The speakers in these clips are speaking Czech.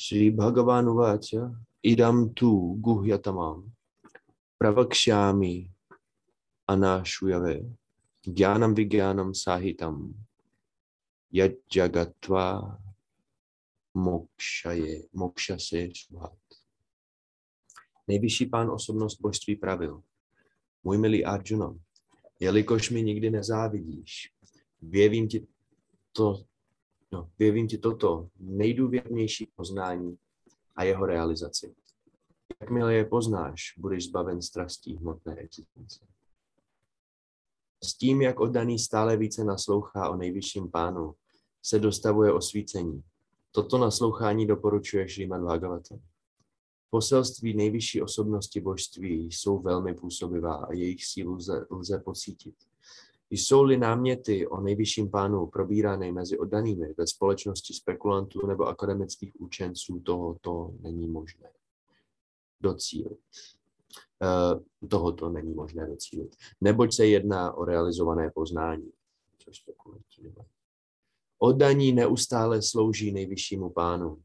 Shri Bhagavan Uvacha idam tu guhyatamam pravakshami anashuyave jnanam vigyanam sahitam yajjagatva mokshaye, mokshase subhat. Nejvyšší pán osobnost božství pravil. Můj milý Arjuna, jelikož mi nikdy nezávidíš, věvím ti, to, no, věvím ti toto nejdůvěrnější poznání a jeho realizaci. Jakmile je poznáš, budeš zbaven strastí hmotné existence. S tím, jak oddaný stále více naslouchá o nejvyšším pánu, se dostavuje osvícení. Toto naslouchání doporučuje Šríman Bhagavatam. Poselství nejvyšší osobnosti božství jsou velmi působivá a jejich sílu lze, lze pocítit. Jsou-li náměty o nejvyšším pánu probírané mezi oddanými ve společnosti spekulantů nebo akademických učenců, toho to není možné docílit. Uh, tohoto není možné docílit. Neboť se jedná o realizované poznání, což. Oddaní neustále slouží nejvyššímu pánu.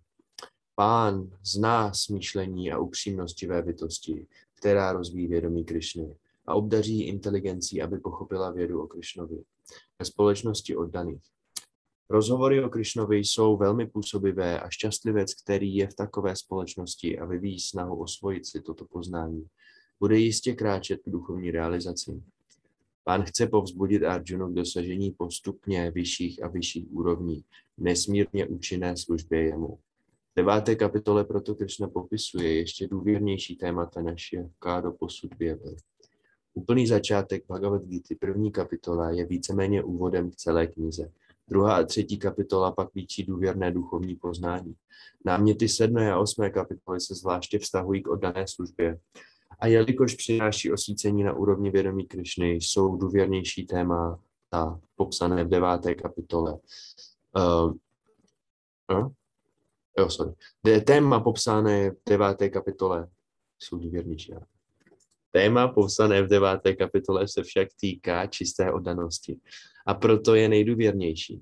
Pán zná smýšlení a upřímnostivé bytosti, která rozvíjí vědomí Krišny a obdaří inteligencí, aby pochopila vědu o Krišnovi ve společnosti oddaných. Rozhovory o Krišnovi jsou velmi působivé a šťastlivec, který je v takové společnosti a vyvíjí snahu osvojit si toto poznání, bude jistě kráčet k duchovní realizaci. Pán chce povzbudit Arjunu k dosažení postupně vyšších a vyšších úrovní, nesmírně účinné službě jemu. V deváté kapitole proto Krishna popisuje ještě důvěrnější témata, než je do posud věděl. Úplný začátek Bhagavad Gita, první kapitola, je víceméně úvodem k celé knize. Druhá a třetí kapitola pak líčí důvěrné duchovní poznání. Náměty sedmé a osmé kapitoly se zvláště vztahují k oddané službě. A jelikož přináší osvícení na úrovni vědomí Krišny, jsou důvěrnější téma ta popsané v deváté kapitole. Uh, uh, jo, sorry. Téma popsané v deváté kapitole jsou důvěrnější. Téma popsané v deváté kapitole se však týká čisté oddanosti a proto je nejdůvěrnější.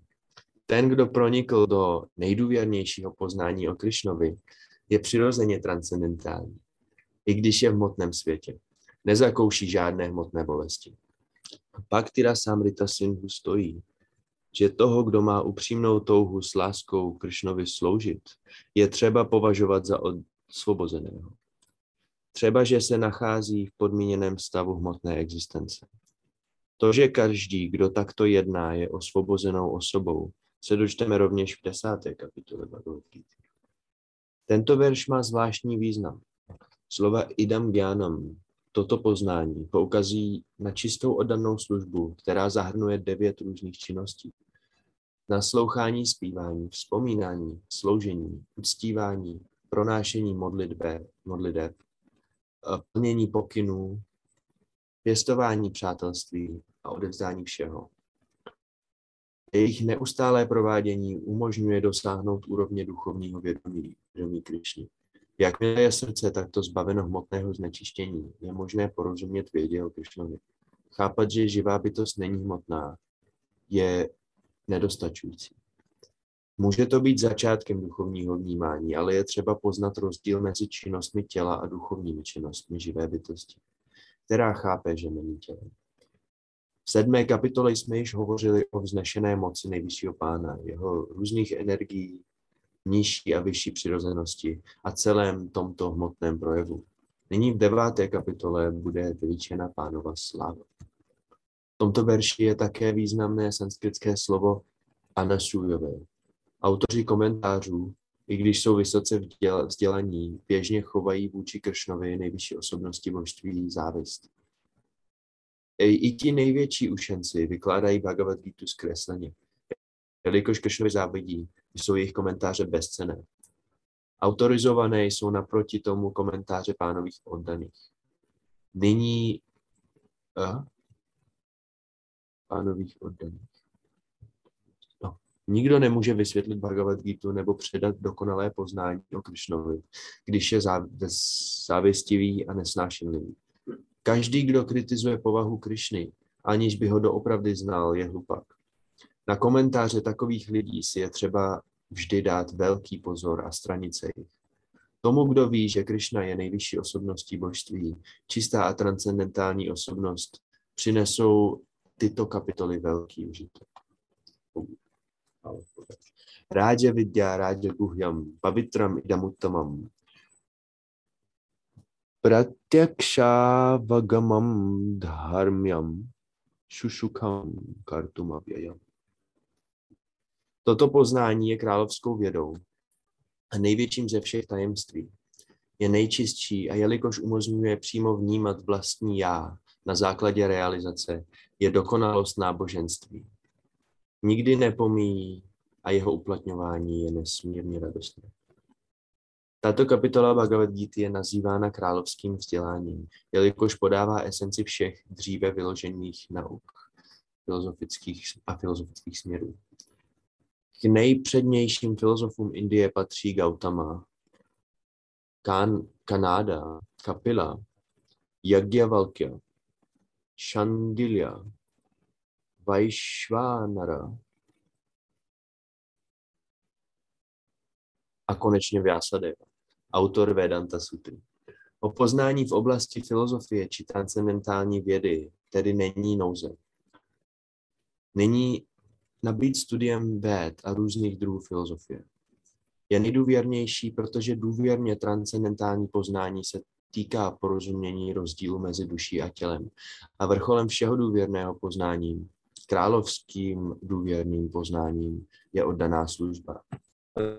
Ten, kdo pronikl do nejdůvěrnějšího poznání o Krišnovi, je přirozeně transcendentální, i když je v hmotném světě. Nezakouší žádné hmotné bolesti. Pak Tyra Samrita Sindhu stojí, že toho, kdo má upřímnou touhu s láskou Krišnovi sloužit, je třeba považovat za osvobozeného. Třeba, že se nachází v podmíněném stavu hmotné existence. To, že každý, kdo takto jedná, je osvobozenou osobou, se dočteme rovněž v desáté kapitole Bhagavad Tento verš má zvláštní význam. Slova idam gyanam, toto poznání, poukazují na čistou oddanou službu, která zahrnuje devět různých činností. Naslouchání, zpívání, vzpomínání, sloužení, uctívání, pronášení modlitbe, modliteb, plnění pokynů, pěstování přátelství a odevzdání všeho. Jejich neustálé provádění umožňuje dosáhnout úrovně duchovního vědomí, vědomí Krišny. Jakmile je srdce takto zbaveno hmotného znečištění, je možné porozumět vědě o Krišnovi. Chápat, že živá bytost není hmotná, je nedostačující. Může to být začátkem duchovního vnímání, ale je třeba poznat rozdíl mezi činnostmi těla a duchovními činnostmi živé bytosti, která chápe, že není tělem. V sedmé kapitole jsme již hovořili o vznešené moci nejvyššího pána, jeho různých energií, nižší a vyšší přirozenosti a celém tomto hmotném projevu. Nyní v deváté kapitole bude vyličena pánova sláva. V tomto verši je také významné sanskritské slovo anasujové, Autoři komentářů, i když jsou vysoce vzdělaní, běžně chovají vůči Kršnovi nejvyšší osobnosti božství závist. I ti největší učenci vykládají Bhagavad Gita zkresleně, jelikož Kršnovi závidí, jsou jejich komentáře bezcené. Autorizované jsou naproti tomu komentáře pánových oddaných. Nyní a, pánových oddaných. Nikdo nemůže vysvětlit Bhagavad Gita nebo předat dokonalé poznání o Krišnovi, když je závěstivý a nesnášenlivý. Každý, kdo kritizuje povahu Krišny, aniž by ho doopravdy znal, je hlupak. Na komentáře takových lidí si je třeba vždy dát velký pozor a stranit se jich. Tomu, kdo ví, že Krishna je nejvyšší osobností božství, čistá a transcendentální osobnost, přinesou tyto kapitoly velký užitek. Rája vidya rája guhyam pavitram idamuttamam vagamam dharmyam šušukam kartum avyayam. Toto poznání je královskou vědou a největším ze všech tajemství. Je nejčistší a jelikož umožňuje přímo vnímat vlastní já na základě realizace, je dokonalost náboženství. Nikdy nepomíjí a jeho uplatňování je nesmírně radostné. Tato kapitola Bhagavad Gita je nazývána královským vzděláním, jelikož podává esenci všech dříve vyložených nauk filozofických a filozofických směrů. K nejpřednějším filozofům Indie patří Gautama, kan, Kanáda, Kapila, Yagyavalkya, Shandilya, Vaishvanara a konečně Vyasadeva, autor Vedanta Sutry. O poznání v oblasti filozofie či transcendentální vědy tedy není nouze. Není nabít studiem věd a různých druhů filozofie. Je nejdůvěrnější, protože důvěrně transcendentální poznání se týká porozumění rozdílu mezi duší a tělem. A vrcholem všeho důvěrného poznání, královským důvěrným poznáním, je oddaná služba.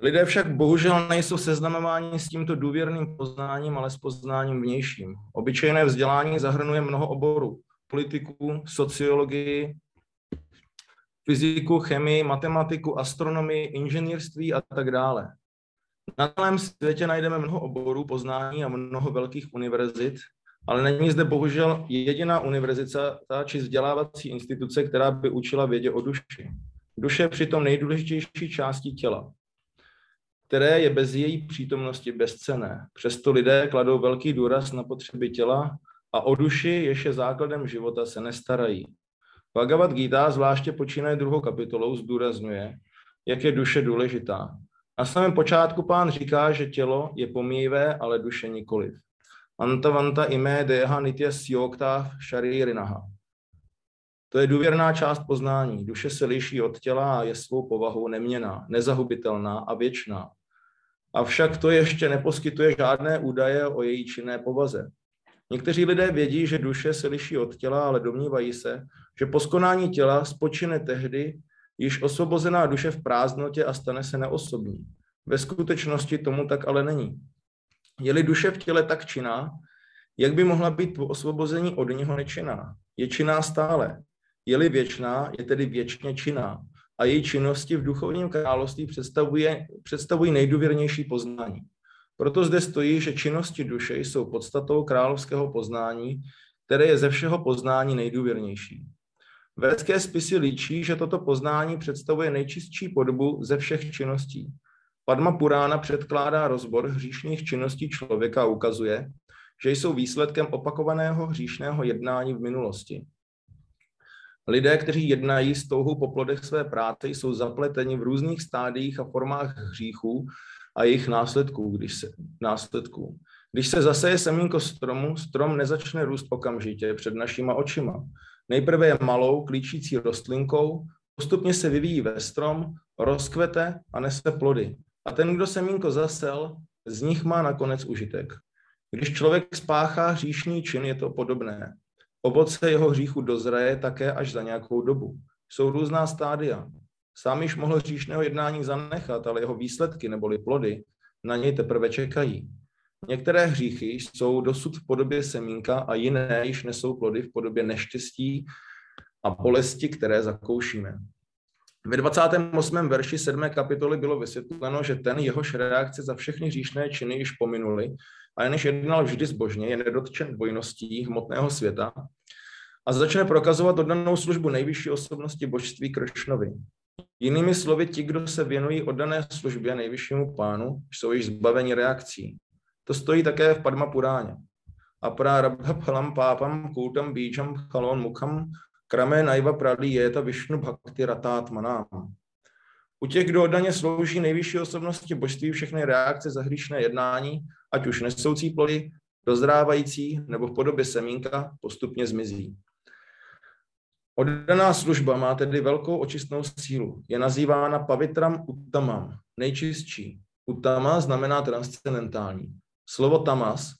Lidé však bohužel nejsou seznamováni s tímto důvěrným poznáním, ale s poznáním vnějším. Obyčejné vzdělání zahrnuje mnoho oborů. Politiku, sociologii, fyziku, chemii, matematiku, astronomii, inženýrství a tak dále. Na celém světě najdeme mnoho oborů poznání a mnoho velkých univerzit, ale není zde bohužel jediná univerzita či vzdělávací instituce, která by učila vědě o duši. Duše je přitom nejdůležitější částí těla, které je bez její přítomnosti bezcené. Přesto lidé kladou velký důraz na potřeby těla a o duši, jež je základem života, se nestarají. Bhagavad Gita, zvláště počínaje druhou kapitolou, zdůrazňuje, jak je duše důležitá. Na samém počátku pán říká, že tělo je pomíjivé, ale duše nikoliv. Antavanta ime deha nitya syokta sharirinaha. To je důvěrná část poznání. Duše se liší od těla a je svou povahou neměná, nezahubitelná a věčná. Avšak to ještě neposkytuje žádné údaje o její činné povaze. Někteří lidé vědí, že duše se liší od těla, ale domnívají se, že po skonání těla spočine tehdy již osvobozená duše v prázdnotě a stane se neosobní. Ve skutečnosti tomu tak ale není. Je-li duše v těle tak činná, jak by mohla být po osvobození od něho nečinná? Je činná stále. Je-li věčná, je tedy věčně činná. A její činnosti v duchovním království představuje, představují nejdůvěrnější poznání. Proto zde stojí, že činnosti duše jsou podstatou královského poznání, které je ze všeho poznání nejdůvěrnější. Védské spisy líčí, že toto poznání představuje nejčistší podobu ze všech činností. Padma Purána předkládá rozbor hříšných činností člověka a ukazuje, že jsou výsledkem opakovaného hříšného jednání v minulosti. Lidé, kteří jednají s touhou po plodech své práce, jsou zapleteni v různých stádiích a formách hříchů a jejich následků, když se, následků. Když se zaseje semínko stromu, strom nezačne růst okamžitě před našima očima. Nejprve je malou, klíčící rostlinkou, postupně se vyvíjí ve strom, rozkvete a nese plody. A ten, kdo semínko zasel, z nich má nakonec užitek. Když člověk spáchá hříšný čin, je to podobné. Ovoce jeho hříchu dozraje také až za nějakou dobu. Jsou různá stádia. Sám již mohl hříšného jednání zanechat, ale jeho výsledky neboli plody na něj teprve čekají. Některé hříchy jsou dosud v podobě semínka a jiné již nesou plody v podobě neštěstí a bolesti, které zakoušíme. Ve 28. verši 7. kapitoly bylo vysvětleno, že ten jehož reakce za všechny hříšné činy již pominuli a jenž jednal vždy zbožně, je nedotčen dvojností hmotného světa a začne prokazovat oddanou službu nejvyšší osobnosti božství Kršnovi. Jinými slovy, ti, kdo se věnují oddané službě nejvyššímu pánu, jsou již zbaveni reakcí. To stojí také v Padma Puráně. Apra rabdha phalam pápam kultam bíčam chalon mukham krame naiva prali jeta višnu bhakti manám. U těch, kdo oddaně slouží nejvyšší osobnosti božství, všechny reakce za hříšné jednání, ať už nesoucí plody, dozrávající nebo v podobě semínka, postupně zmizí. Oddaná služba má tedy velkou očistnou sílu. Je nazývána pavitram uttamam, nejčistší. Utama znamená transcendentální. Slovo tamas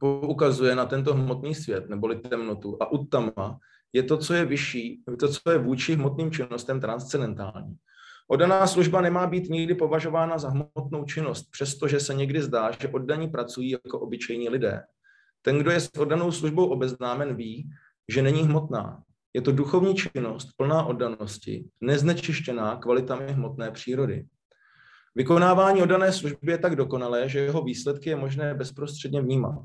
poukazuje na tento hmotný svět, neboli temnotu, a uttama je to, co je vyšší, to, co je vůči hmotným činnostem transcendentální. Oddaná služba nemá být nikdy považována za hmotnou činnost, přestože se někdy zdá, že oddaní pracují jako obyčejní lidé. Ten, kdo je s oddanou službou obeznámen, ví, že není hmotná. Je to duchovní činnost plná oddanosti, neznečištěná kvalitami hmotné přírody. Vykonávání oddané služby je tak dokonalé, že jeho výsledky je možné bezprostředně vnímat.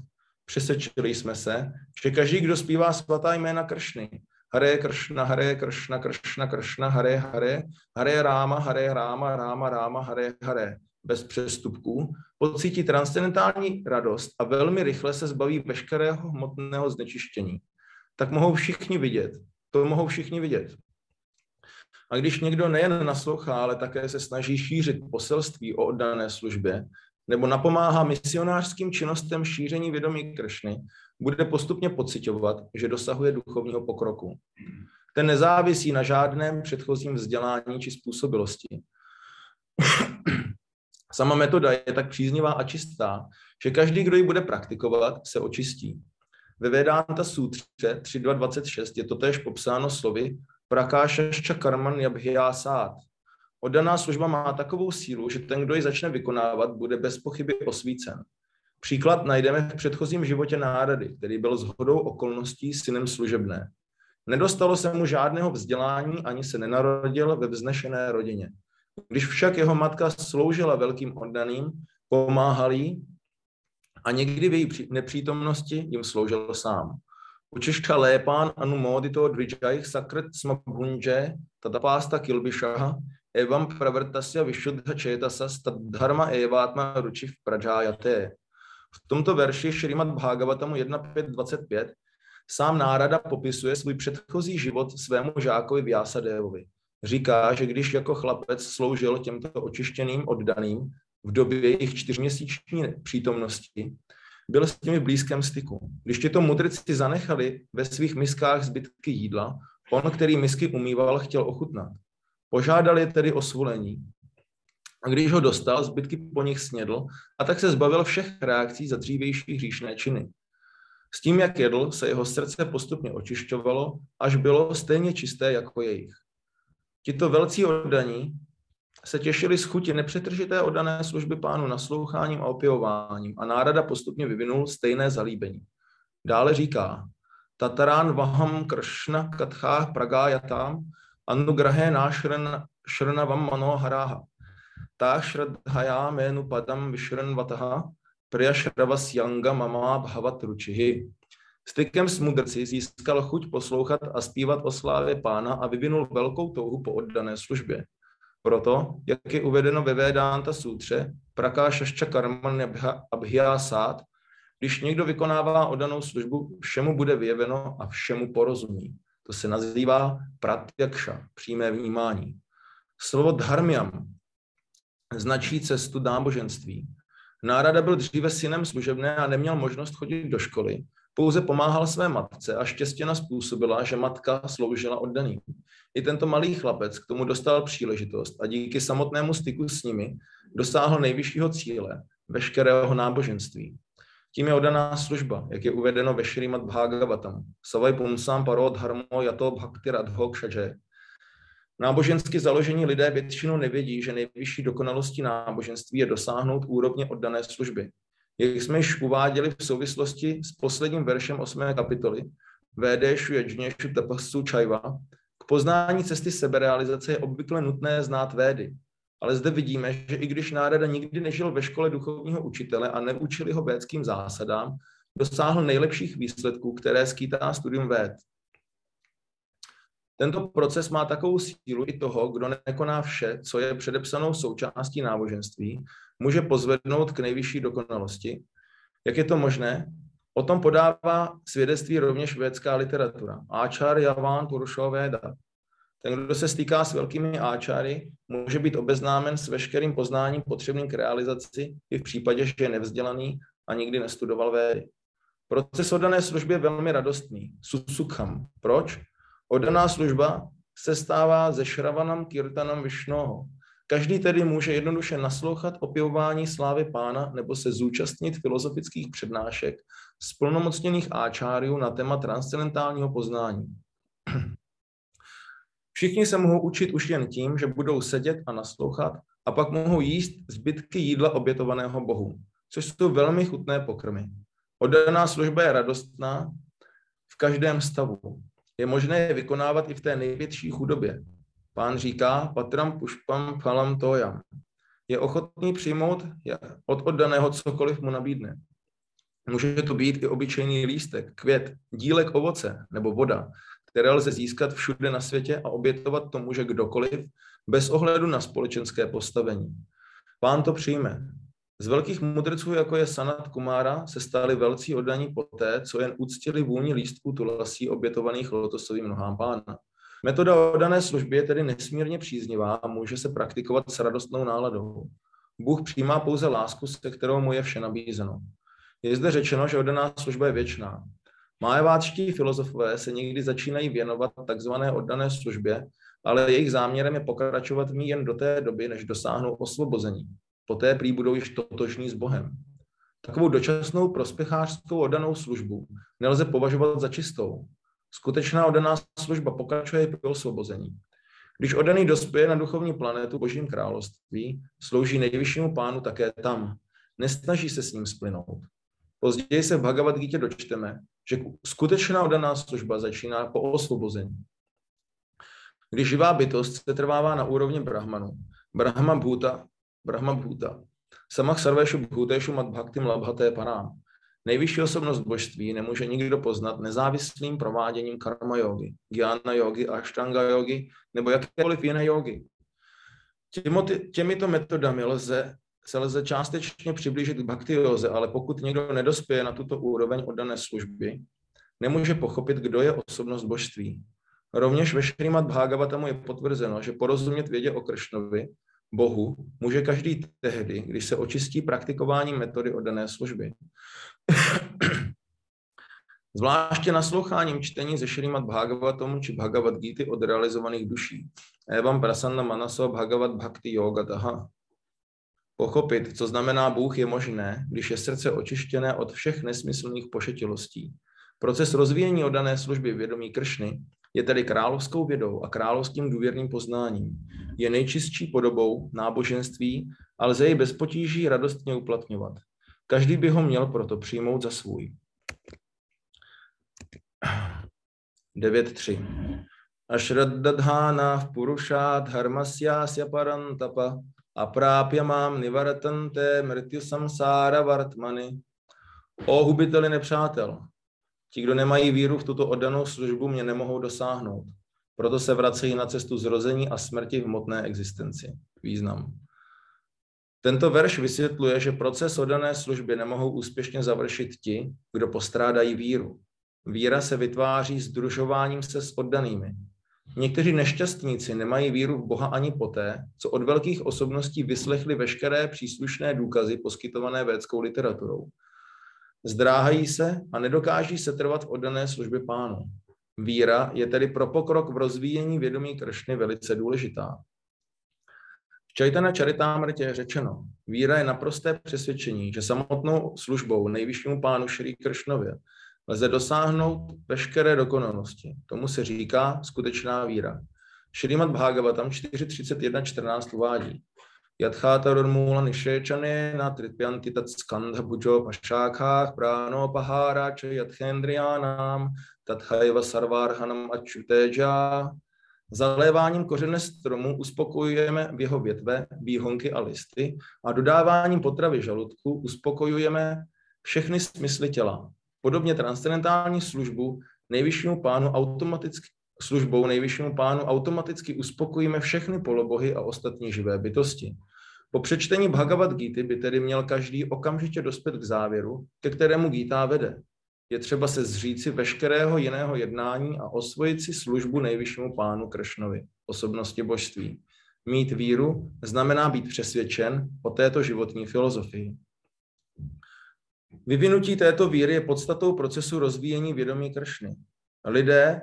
Přesečili jsme se, že každý, kdo zpívá svatá jména Kršny, Hare Kršna, Hare Kršna, Kršna, Kršna, Hare Hare, Hare Ráma, Hare Ráma, Ráma, Ráma, Hare Hare, bez přestupků, pocítí transcendentální radost a velmi rychle se zbaví veškerého hmotného znečištění. Tak mohou všichni vidět, to mohou všichni vidět. A když někdo nejen naslouchá, ale také se snaží šířit poselství o oddané službě, nebo napomáhá misionářským činnostem šíření vědomí Kršny, bude postupně pocitovat, že dosahuje duchovního pokroku. Ten nezávisí na žádném předchozím vzdělání či způsobilosti. Sama metoda je tak příznivá a čistá, že každý, kdo ji bude praktikovat, se očistí. Ve Vedanta Sutře 3.2.26 je to též popsáno slovy prakášašča karman jabhyását. Oddaná služba má takovou sílu, že ten, kdo ji začne vykonávat, bude bez pochyby osvícen. Příklad najdeme v předchozím životě nárady, který byl shodou okolností synem služebné. Nedostalo se mu žádného vzdělání, ani se nenarodil ve vznešené rodině. Když však jeho matka sloužila velkým oddaným, pomáhal jí a někdy v její nepřítomnosti jim sloužil sám. Učišta lépán anu modito dvijajh sakrit smabhunje tadapásta kilbishaha evam pravrtasya vishuddha četasa dharma evatma ruči prajayate. V tomto verši Šrimat Bhagavatamu 1.5.25 sám Nárada popisuje svůj předchozí život svému žákovi Vyasadevovi. Říká, že když jako chlapec sloužil těmto očištěným oddaným v době jejich čtyřměsíční přítomnosti, byl s nimi v blízkém styku. Když tyto mudrci zanechali ve svých miskách zbytky jídla, on, který misky umýval, chtěl ochutnat. Požádal je tedy o svolení. A když ho dostal, zbytky po nich snědl a tak se zbavil všech reakcí za dřívější hříšné činy. S tím, jak jedl, se jeho srdce postupně očišťovalo, až bylo stejně čisté jako jejich. Tito velcí oddaní se těšili z chuti nepřetržité oddané služby pánu nasloucháním a opěvováním a nárada postupně vyvinul stejné zalíbení. Dále říká, Tatarán Vaham Kršna Katchá Pragájatám Anugrahé Šrnavam Manoharáha. Ta Shradhaya Menu Padam Vishranvataha Priyashravas Yanga Mama Bhavat Ručihi. Stykem s mudrci získal chuť poslouchat a zpívat o slávě pána a vyvinul velkou touhu po oddané službě. Proto, jak je uvedeno ve Vedanta sutře, prakášašča karman abhyasát, když někdo vykonává oddanou službu, všemu bude vyjeveno a všemu porozumí. To se nazývá pratjakša, přímé vnímání. Slovo dharmiam značí cestu náboženství. Nárada byl dříve synem služebné a neměl možnost chodit do školy. Pouze pomáhal své matce a štěstěna způsobila, že matka sloužila oddaným. I tento malý chlapec k tomu dostal příležitost a díky samotnému styku s nimi dosáhl nejvyššího cíle, veškerého náboženství. Tím je oddaná služba, jak je uvedeno ve Šrimat Bhagavatam. Savai pumsam parod harmo yato bhakti radho kshaje. Nábožensky založení lidé většinou nevědí, že nejvyšší dokonalostí náboženství je dosáhnout úrovně oddané služby. Jak jsme již uváděli v souvislosti s posledním veršem 8. kapitoly, Védéšu ječněšu tapasu čajva, k poznání cesty seberealizace je obvykle nutné znát védy. Ale zde vidíme, že i když Nárada nikdy nežil ve škole duchovního učitele a neučili ho védským zásadám, dosáhl nejlepších výsledků, které skýtá studium véd. Tento proces má takovou sílu i toho, kdo nekoná vše, co je předepsanou součástí náboženství, může pozvednout k nejvyšší dokonalosti. Jak je to možné? O tom podává svědectví rovněž vědská literatura. Áčar Javán Purušo Veda. Ten, kdo se stýká s velkými áčáry, může být obeznámen s veškerým poznáním potřebným k realizaci i v případě, že je nevzdělaný a nikdy nestudoval védy. Proces oddané služby je velmi radostný. Susukham. Proč? Oddaná služba se stává ze šravanam kirtanam Višnoho. Každý tedy může jednoduše naslouchat opěvování slávy pána nebo se zúčastnit filozofických přednášek z plnomocněných áčáriů na téma transcendentálního poznání. Všichni se mohou učit už jen tím, že budou sedět a naslouchat a pak mohou jíst zbytky jídla obětovaného Bohu, což jsou velmi chutné pokrmy. Oddaná služba je radostná v každém stavu. Je možné je vykonávat i v té největší chudobě. Pán říká, patram pušpam phalam toyam. Je ochotný přijmout od oddaného cokoliv mu nabídne. Může to být i obyčejný lístek, květ, dílek ovoce nebo voda, které lze získat všude na světě a obětovat to může kdokoliv, bez ohledu na společenské postavení. Pán to přijme. Z velkých mudrců, jako je Sanat Kumára, se stali velcí oddaní poté, co jen uctili vůni lístků tulasí obětovaných lotosovým nohám pána. Metoda oddané služby je tedy nesmírně příznivá a může se praktikovat s radostnou náladou. Bůh přijímá pouze lásku, se kterou mu je vše nabízeno. Je zde řečeno, že oddaná služba je věčná. Májeváčtí filozofové se někdy začínají věnovat takzvané oddané službě, ale jejich záměrem je pokračovat v ní jen do té doby, než dosáhnou osvobození. Poté prý budou již totožní s Bohem. Takovou dočasnou prospěchářskou oddanou službu nelze považovat za čistou. Skutečná oddaná služba pokračuje po osvobození. Když oddaný dospěje na duchovní planetu Božím království, slouží nejvyššímu pánu také tam. Nesnaží se s ním splynout. Později se v Bhagavad Gita dočteme, že skutečná oddaná služba začíná po osvobození. Když živá bytost se trvává na úrovni Brahmanu, Brahma Bhuta, Brahma Bhuta, samach sarveshu bhuteshu mat bhaktim labhaté panám. Nejvyšší osobnost božství nemůže nikdo poznat nezávislým prováděním karma jogy, gyana jogy, ashtanga jogy nebo jakékoliv jiné jogy. Těmito metodami lze se lze částečně přiblížit k bhaktioze, ale pokud někdo nedospěje na tuto úroveň oddané služby, nemůže pochopit, kdo je osobnost božství. Rovněž ve Šrimat Bhagavatamu je potvrzeno, že porozumět vědě o Kršnovi, Bohu, může každý tehdy, když se očistí praktikování metody oddané služby. Zvláště nasloucháním čtení ze Šrimat Bhagavatam či Bhagavad Gita od realizovaných duší. Evam prasanna manaso bhagavat bhakti yogataha Pochopit, co znamená Bůh, je možné, když je srdce očištěné od všech nesmyslných pošetilostí. Proces rozvíjení oddané služby vědomí Kršny je tedy královskou vědou a královským důvěrným poznáním. Je nejčistší podobou náboženství a lze ji bez potíží radostně uplatňovat. Každý by ho měl proto přijmout za svůj. 9.3. Ashraddadhana v purušát dharmasyasya parantapa aprápya mám nivaratante mrtyu samsára vartmany. O hubiteli nepřátel, ti, kdo nemají víru v tuto oddanou službu, mě nemohou dosáhnout. Proto se vracejí na cestu zrození a smrti v hmotné existenci. Význam. Tento verš vysvětluje, že proces oddané služby nemohou úspěšně završit ti, kdo postrádají víru. Víra se vytváří združováním se s oddanými, Někteří nešťastníci nemají víru v Boha ani poté, co od velkých osobností vyslechli veškeré příslušné důkazy poskytované védskou literaturou. Zdráhají se a nedokáží se trvat v oddané službě pánu. Víra je tedy pro pokrok v rozvíjení vědomí Kršny velice důležitá. V Čajtana Charitámrtě je řečeno, víra je naprosté přesvědčení, že samotnou službou nejvyššímu pánu Šrí Kršnově lze dosáhnout veškeré dokonalosti. Tomu se říká skutečná víra. Šrimat Bhagavatam 4.31.14 uvádí. Yadhátarurmula nišečane na tripyanti tat skandha bujo pašákhách pahara če yadhendriyanam tathaiva sarvarhanam achyuteja. Zaléváním kořene stromu uspokojujeme v jeho větve, výhonky a listy a dodáváním potravy žaludku uspokojujeme všechny smysly těla. Podobně transcendentální službu nejvyššímu pánu automaticky, službou nejvyššímu pánu automaticky uspokojíme všechny polobohy a ostatní živé bytosti. Po přečtení Bhagavad Gita by tedy měl každý okamžitě dospět k závěru, ke kterému Gita vede. Je třeba se zříci veškerého jiného jednání a osvojit si službu nejvyššímu pánu Kršnovi. osobnosti božství. Mít víru znamená být přesvědčen o této životní filozofii. Vyvinutí této víry je podstatou procesu rozvíjení vědomí Kršny. Lidé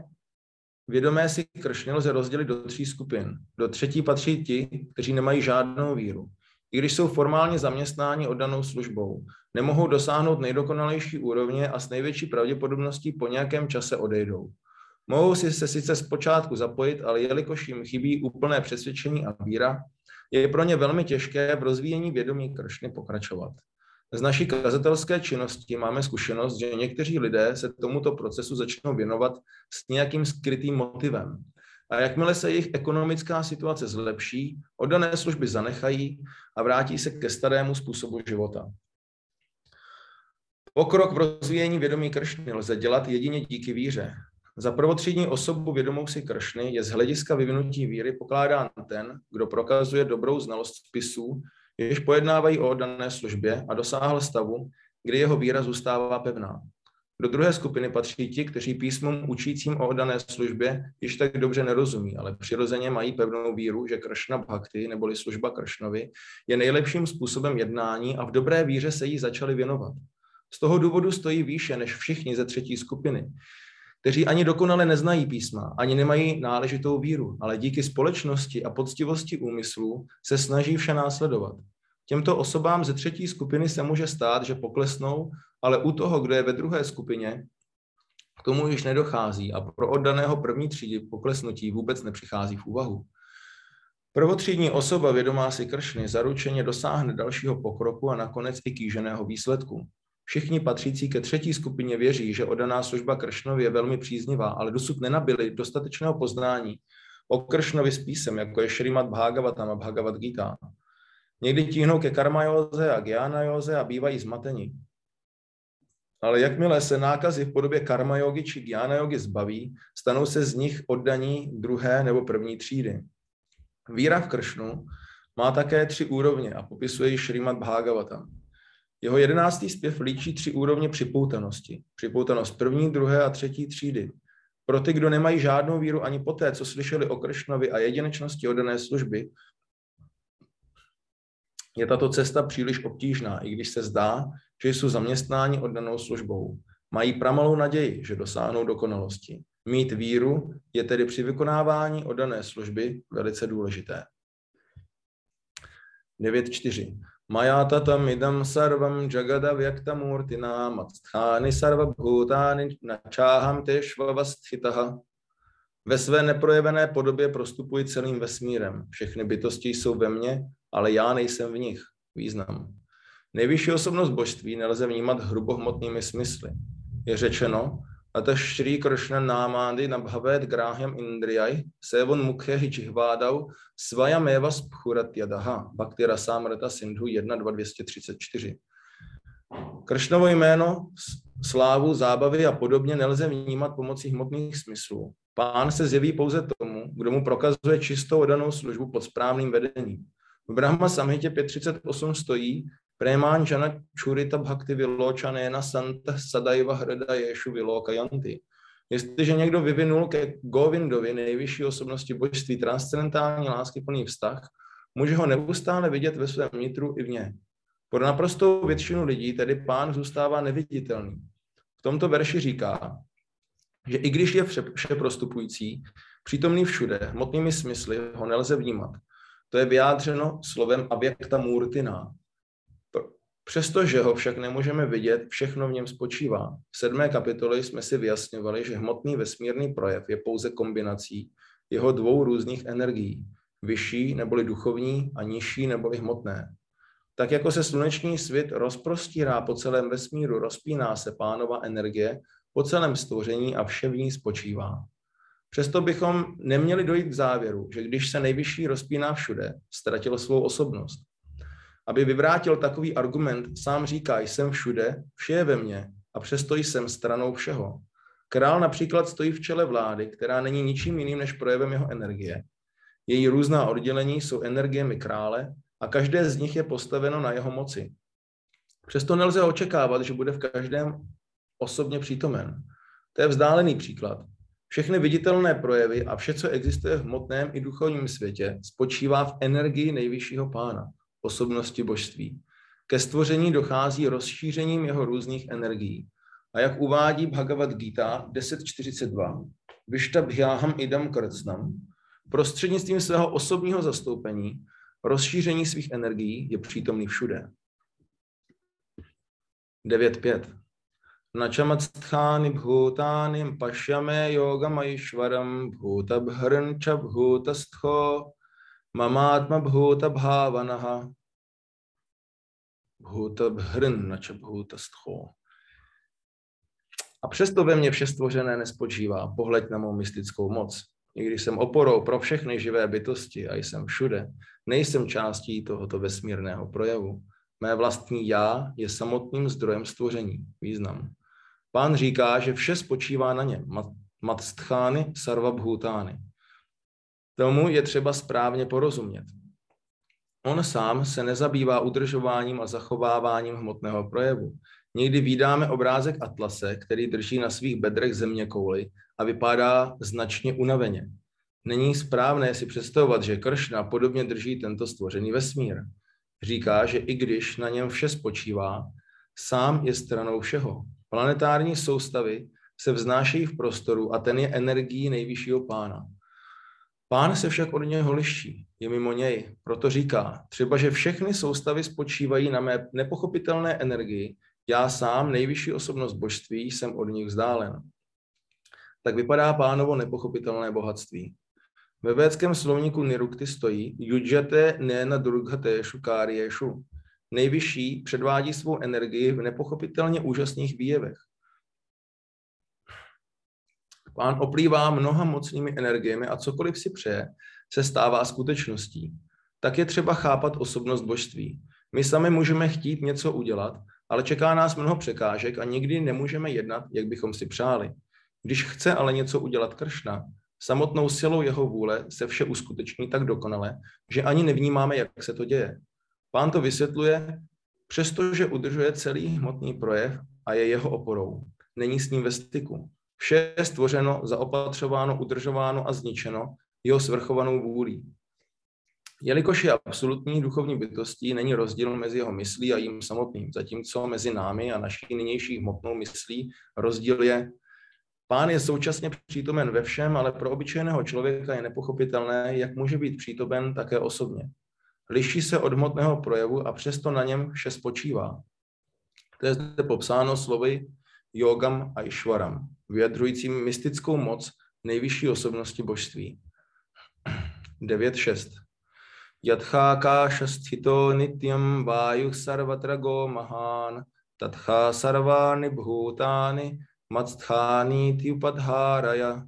vědomé si Kršny lze rozdělit do tří skupin. Do třetí patří ti, kteří nemají žádnou víru. I když jsou formálně zaměstnáni oddanou službou, nemohou dosáhnout nejdokonalejší úrovně a s největší pravděpodobností po nějakém čase odejdou. Mohou si se sice zpočátku zapojit, ale jelikož jim chybí úplné přesvědčení a víra, je pro ně velmi těžké v rozvíjení vědomí Kršny pokračovat. Z naší kazatelské činnosti máme zkušenost, že někteří lidé se tomuto procesu začnou věnovat s nějakým skrytým motivem. A jakmile se jejich ekonomická situace zlepší, oddané služby zanechají a vrátí se ke starému způsobu života. Pokrok v rozvíjení vědomí Kršny lze dělat jedině díky víře. Za prvotřídní osobu vědomou si Kršny je z hlediska vyvinutí víry pokládán ten, kdo prokazuje dobrou znalost spisů, jež pojednávají o oddané službě a dosáhl stavu, kdy jeho víra zůstává pevná. Do druhé skupiny patří ti, kteří písmům učícím o oddané službě již tak dobře nerozumí, ale přirozeně mají pevnou víru, že Kršna Bhakti, neboli služba Kršnovi, je nejlepším způsobem jednání a v dobré víře se jí začali věnovat. Z toho důvodu stojí výše než všichni ze třetí skupiny, kteří ani dokonale neznají písma, ani nemají náležitou víru, ale díky společnosti a poctivosti úmyslů se snaží vše následovat. Těmto osobám ze třetí skupiny se může stát, že poklesnou, ale u toho, kdo je ve druhé skupině, k tomu již nedochází a pro oddaného první třídy poklesnutí vůbec nepřichází v úvahu. Prvotřídní osoba vědomá si kršny zaručeně dosáhne dalšího pokroku a nakonec i kýženého výsledku. Všichni patřící ke třetí skupině věří, že odaná služba Kršnovi je velmi příznivá, ale dosud nenabili dostatečného poznání o Kršnovi s písem, jako je Šrimat Bhagavatam a Bhagavad Gita. Někdy tíhnou ke karmajóze a gyanajóze a bývají zmateni. Ale jakmile se nákazy v podobě karmajogy či gyanajogy zbaví, stanou se z nich oddaní druhé nebo první třídy. Víra v Kršnu má také tři úrovně a popisuje ji Šrimat Bhagavatam. Jeho jedenáctý zpěv líčí tři úrovně připoutanosti. Připoutanost první, druhé a třetí třídy. Pro ty, kdo nemají žádnou víru ani poté, co slyšeli o Kršnovi a jedinečnosti odané služby, je tato cesta příliš obtížná, i když se zdá, že jsou zaměstnáni oddanou službou. Mají pramalou naději, že dosáhnou dokonalosti. Mít víru je tedy při vykonávání oddané služby velice důležité. 9.4. Maya tatam idam sarvam jagada vyaktamurtina matsthani sarvabhutani načáham tešvavasthitaha. Ve své neprojevené podobě prostupuji celým vesmírem. Všechny bytosti jsou ve mně, ale já nejsem v nich. Význam. Nejvyšší osobnost božství nelze vnímat hrubohmotnými smysly. Je řečeno, a to štří kršna námády na bhavet gráhem indriaj, Sevon Mukhehi Čihvádau svaja meva Spchurat Yadaha Bhakti Rasamrata Sindhu 1.2.234 Kršnovo jméno, slávu, zábavy a podobně nelze vnímat pomocí hmotných smyslů. Pán se zjeví pouze tomu, kdo mu prokazuje čistou odanou službu pod správným vedením. V Brahma Samhitě 538 stojí, Premanjana Churita Bhakti Viločanéna Santa Sadaiva Hrada Ješu Vilokayanti. Jestliže někdo vyvinul ke Govindovi, nejvyšší osobnosti božství, transcendentální plný vztah, může ho neustále vidět ve svém nitru i vně. Pro naprostou většinu lidí tedy pán zůstává neviditelný. V tomto verši říká, že i když je vše, prostupující, přítomný všude, hmotnými smysly ho nelze vnímat. To je vyjádřeno slovem avyakta murtina, Přestože ho však nemůžeme vidět, všechno v něm spočívá. V sedmé kapitole jsme si vyjasňovali, že hmotný vesmírný projev je pouze kombinací jeho dvou různých energií, vyšší neboli duchovní a nižší neboli hmotné. Tak jako se sluneční svět rozprostírá po celém vesmíru, rozpíná se pánova energie po celém stvoření a vše v ní spočívá. Přesto bychom neměli dojít k závěru, že když se nejvyšší rozpíná všude, ztratil svou osobnost. Aby vyvrátil takový argument, sám říká, jsem všude, vše je ve mně a přesto jsem stranou všeho. Král například stojí v čele vlády, která není ničím jiným než projevem jeho energie. Její různá oddělení jsou energiemi krále a každé z nich je postaveno na jeho moci. Přesto nelze očekávat, že bude v každém osobně přítomen. To je vzdálený příklad. Všechny viditelné projevy a vše, co existuje v hmotném i duchovním světě, spočívá v energii nejvyššího pána, osobnosti božství. Ke stvoření dochází rozšířením jeho různých energií. A jak uvádí Bhagavad Gita 10.42, Vyštabhyáham idam krcnam, prostřednictvím svého osobního zastoupení, rozšíření svých energií je přítomný všude. 9.5. Načamacthány bhutány pašyame yogamajšvaram bhutabhrnča bhutastho mamátma bhutabhávanaha bhutabhrnča bhutastho. A přesto ve mně vše stvořené nespočívá. Pohled na mou mystickou moc. I když jsem oporou pro všechny živé bytosti a jsem všude, nejsem částí tohoto vesmírného projevu. Mé vlastní já je samotným zdrojem stvoření. Význam. Pán říká, že vše spočívá na něm. Matstchány sarvabhutány. Tomu je třeba správně porozumět. On sám se nezabývá udržováním a zachováváním hmotného projevu. Někdy vydáme obrázek Atlase, který drží na svých bedrech země kouly a vypadá značně unaveně. Není správné si představovat, že Kršna podobně drží tento stvořený vesmír. Říká, že i když na něm vše spočívá, sám je stranou všeho. Planetární soustavy se vznášejí v prostoru a ten je energií nejvyššího pána. Pán se však od něho liší, je mimo něj, proto říká, třeba že všechny soustavy spočívají na mé nepochopitelné energii, já sám, nejvyšší osobnost božství, jsem od nich vzdálen. Tak vypadá pánovo nepochopitelné bohatství. Ve védském slovníku Nirukty stojí Yujate nena durghateshu kárieshu. Nejvyšší předvádí svou energii v nepochopitelně úžasných výjevech. Pán oplývá mnoha mocnými energiemi a cokoliv si přeje, se stává skutečností. Tak je třeba chápat osobnost božství. My sami můžeme chtít něco udělat, ale čeká nás mnoho překážek a nikdy nemůžeme jednat, jak bychom si přáli. Když chce ale něco udělat Kršna, samotnou silou jeho vůle se vše uskuteční tak dokonale, že ani nevnímáme, jak se to děje. Pán to vysvětluje, přestože udržuje celý hmotný projev a je jeho oporou. Není s ním ve styku. Vše je stvořeno, zaopatřováno, udržováno a zničeno jeho svrchovanou vůlí. Jelikož je absolutní duchovní bytostí, není rozdíl mezi jeho myslí a jím samotným, zatímco mezi námi a naší nynější hmotnou myslí rozdíl je. Pán je současně přítomen ve všem, ale pro obyčejného člověka je nepochopitelné, jak může být přítomen také osobně. Liší se od hmotného projevu a přesto na něm vše spočívá. To je zde popsáno slovy yogam a išvaram, vyjadřujícím mystickou moc nejvyšší osobnosti božství. 9.6. Yadhákáša sthito nityam váju sarvatra mahán, tadhá sarvány bhutány matsthány tyupadháraya.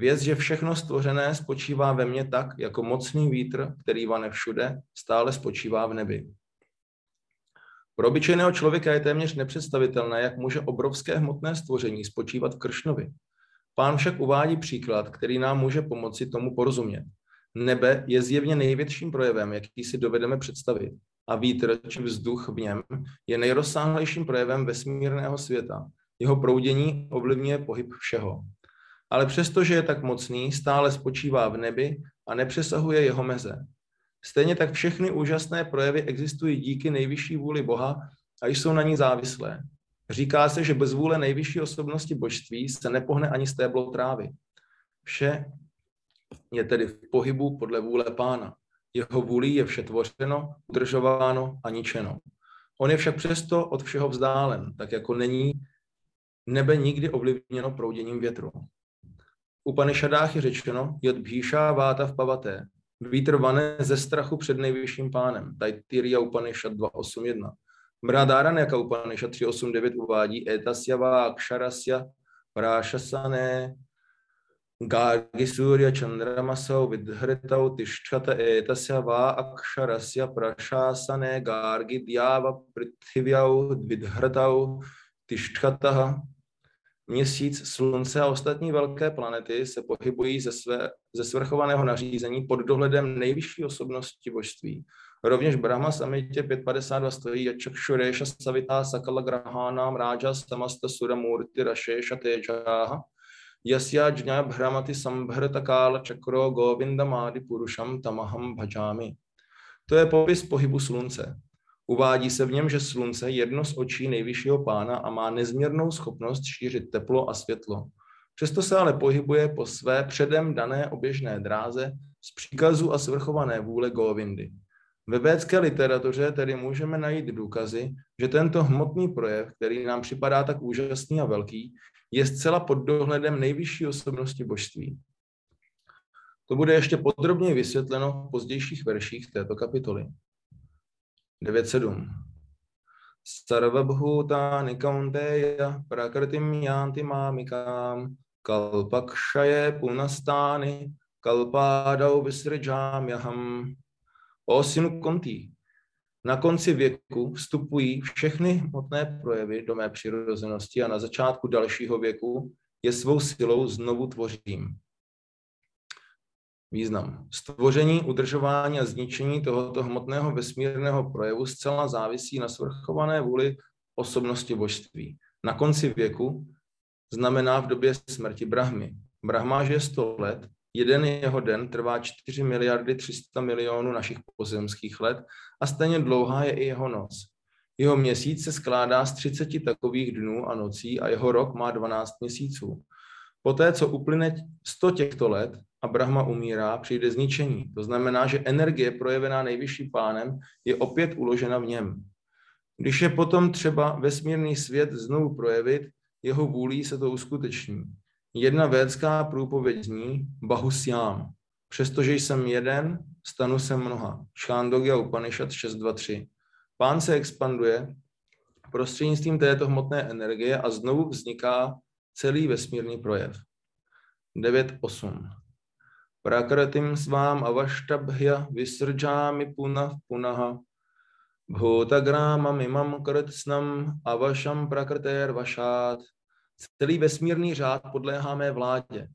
Věc, že všechno stvořené spočívá ve mně tak, jako mocný vítr, který vane všude, stále spočívá v nebi. Pro obyčejného člověka je téměř nepředstavitelné, jak může obrovské hmotné stvoření spočívat v Kršnovi. Pán však uvádí příklad, který nám může pomoci tomu porozumět. Nebe je zjevně největším projevem, jaký si dovedeme představit. A vítr či vzduch v něm je nejrozsáhlejším projevem vesmírného světa. Jeho proudění ovlivňuje pohyb všeho. Ale přestože je tak mocný, stále spočívá v nebi a nepřesahuje jeho meze. Stejně tak všechny úžasné projevy existují díky nejvyšší vůli Boha a jsou na ní závislé. Říká se, že bez vůle nejvyšší osobnosti božství se nepohne ani stéblo trávy. Vše je tedy v pohybu podle vůle pána. Jeho vůlí je vše tvořeno, udržováno a ničeno. On je však přesto od všeho vzdálen, tak jako není nebe nikdy ovlivněno prouděním větru. U Panišadách je řečeno, jod bhíša váta v pavaté, vítr vane ze strachu před nejvyšším pánem, Taittiriya Upanishad 2.8.1. Mradáraneka Upanishad 3.8.9 uvádí etasya va akšarasya prášasané Gargi Surya Chandramasau Vidhritau Tishthata Etasya Va Aksharasya Prashasane Gargi Dhyava Prithivyav Vidhritau Tishthataha Měsíc, Slunce a ostatní velké planety se pohybují ze, své, ze svrchovaného nařízení pod dohledem nejvyšší osobnosti božství. Rovněž Brahma samitě 552 stojí Yachakshuresha Savita Sakala Grahana Raja Samasta Suramurti Rashesha Tejaha Yasya jña bhramati sambhrata kala čakro govindamádi purušam tamaham bhajami. To je popis pohybu slunce. Uvádí se v něm, že slunce je jedno z očí nejvyššího pána a má nezměrnou schopnost šířit teplo a světlo. Přesto se ale pohybuje po své předem dané oběžné dráze z příkazu a svrchované vůle Govindy. Ve védské literatuře tedy můžeme najít důkazy, že tento hmotný projev, který nám připadá tak úžasný a velký, je zcela pod dohledem nejvyšší osobnosti božství. To bude ještě podrobněji vysvětleno v pozdějších verších této kapitoly. 9.7. Sarvabhutáni kaunteya prakritim yanti mamikam kalpakšaje punastány kalpádau vysrjamyaham. O synu Kontý, na konci věku vstupují všechny hmotné projevy do mé přirozenosti a na začátku dalšího věku je svou silou znovu tvořím. Význam. Stvoření, udržování a zničení tohoto hmotného vesmírného projevu zcela závisí na svrchované vůli osobnosti božství. Na konci věku znamená v době smrti Brahmy. Brahma žije 100 let, jeden jeho den trvá 4 miliardy 300 milionů našich pozemských let a stejně dlouhá je i jeho noc. Jeho měsíc se skládá z 30 takových dnů a nocí a jeho rok má 12 měsíců. Poté, co uplyne 100 těchto let a Brahma umírá, přijde zničení. To znamená, že energie projevená nejvyšším pánem je opět uložena v něm. Když je potom třeba vesmírný svět znovu projevit, jeho vůlí se to uskuteční. Jedna védská průpověď zní Bahusyám. Přestože jsem jeden, stanu se mnoha. Šándogya Upanishad 6.2.3. Pán se expanduje prostřednictvím této hmotné energie a znovu vzniká celý vesmírný projev. 9.8. Avaštabhya vysrdžámi punah punaha bhutagrámam imam krtsnam avašam prakrtér vašát. Celý vesmírný řád podléhá mé vládě.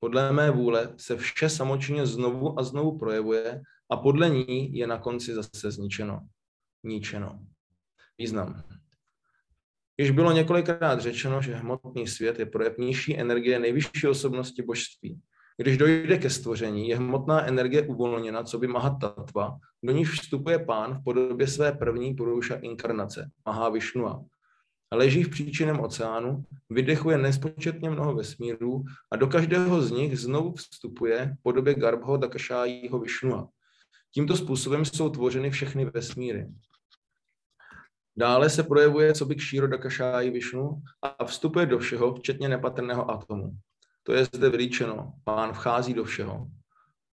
Podle mé vůle se vše samočně znovu a znovu projevuje a podle ní je na konci zase zničeno. Ničeno. Význam. Již bylo několikrát řečeno, že hmotný svět je projev nižší energie nejvyšší osobnosti božství. Když dojde ke stvoření, je hmotná energie uvolněna, co by Mahatatva, do níž vstupuje pán v podobě své první Puruša inkarnace, Mahavishnua. Leží v příčinem oceánu, vydechuje nespočetně mnoho vesmírů a do každého z nich znovu vstupuje v podobě Garbho Dakašájího Vishnua. Tímto způsobem jsou tvořeny všechny vesmíry. Dále se projevuje co by Kšíro Dakašájí Višnu a vstupuje do všeho, včetně nepatrného atomu. To je zde vylíčeno. Pán vchází do všeho.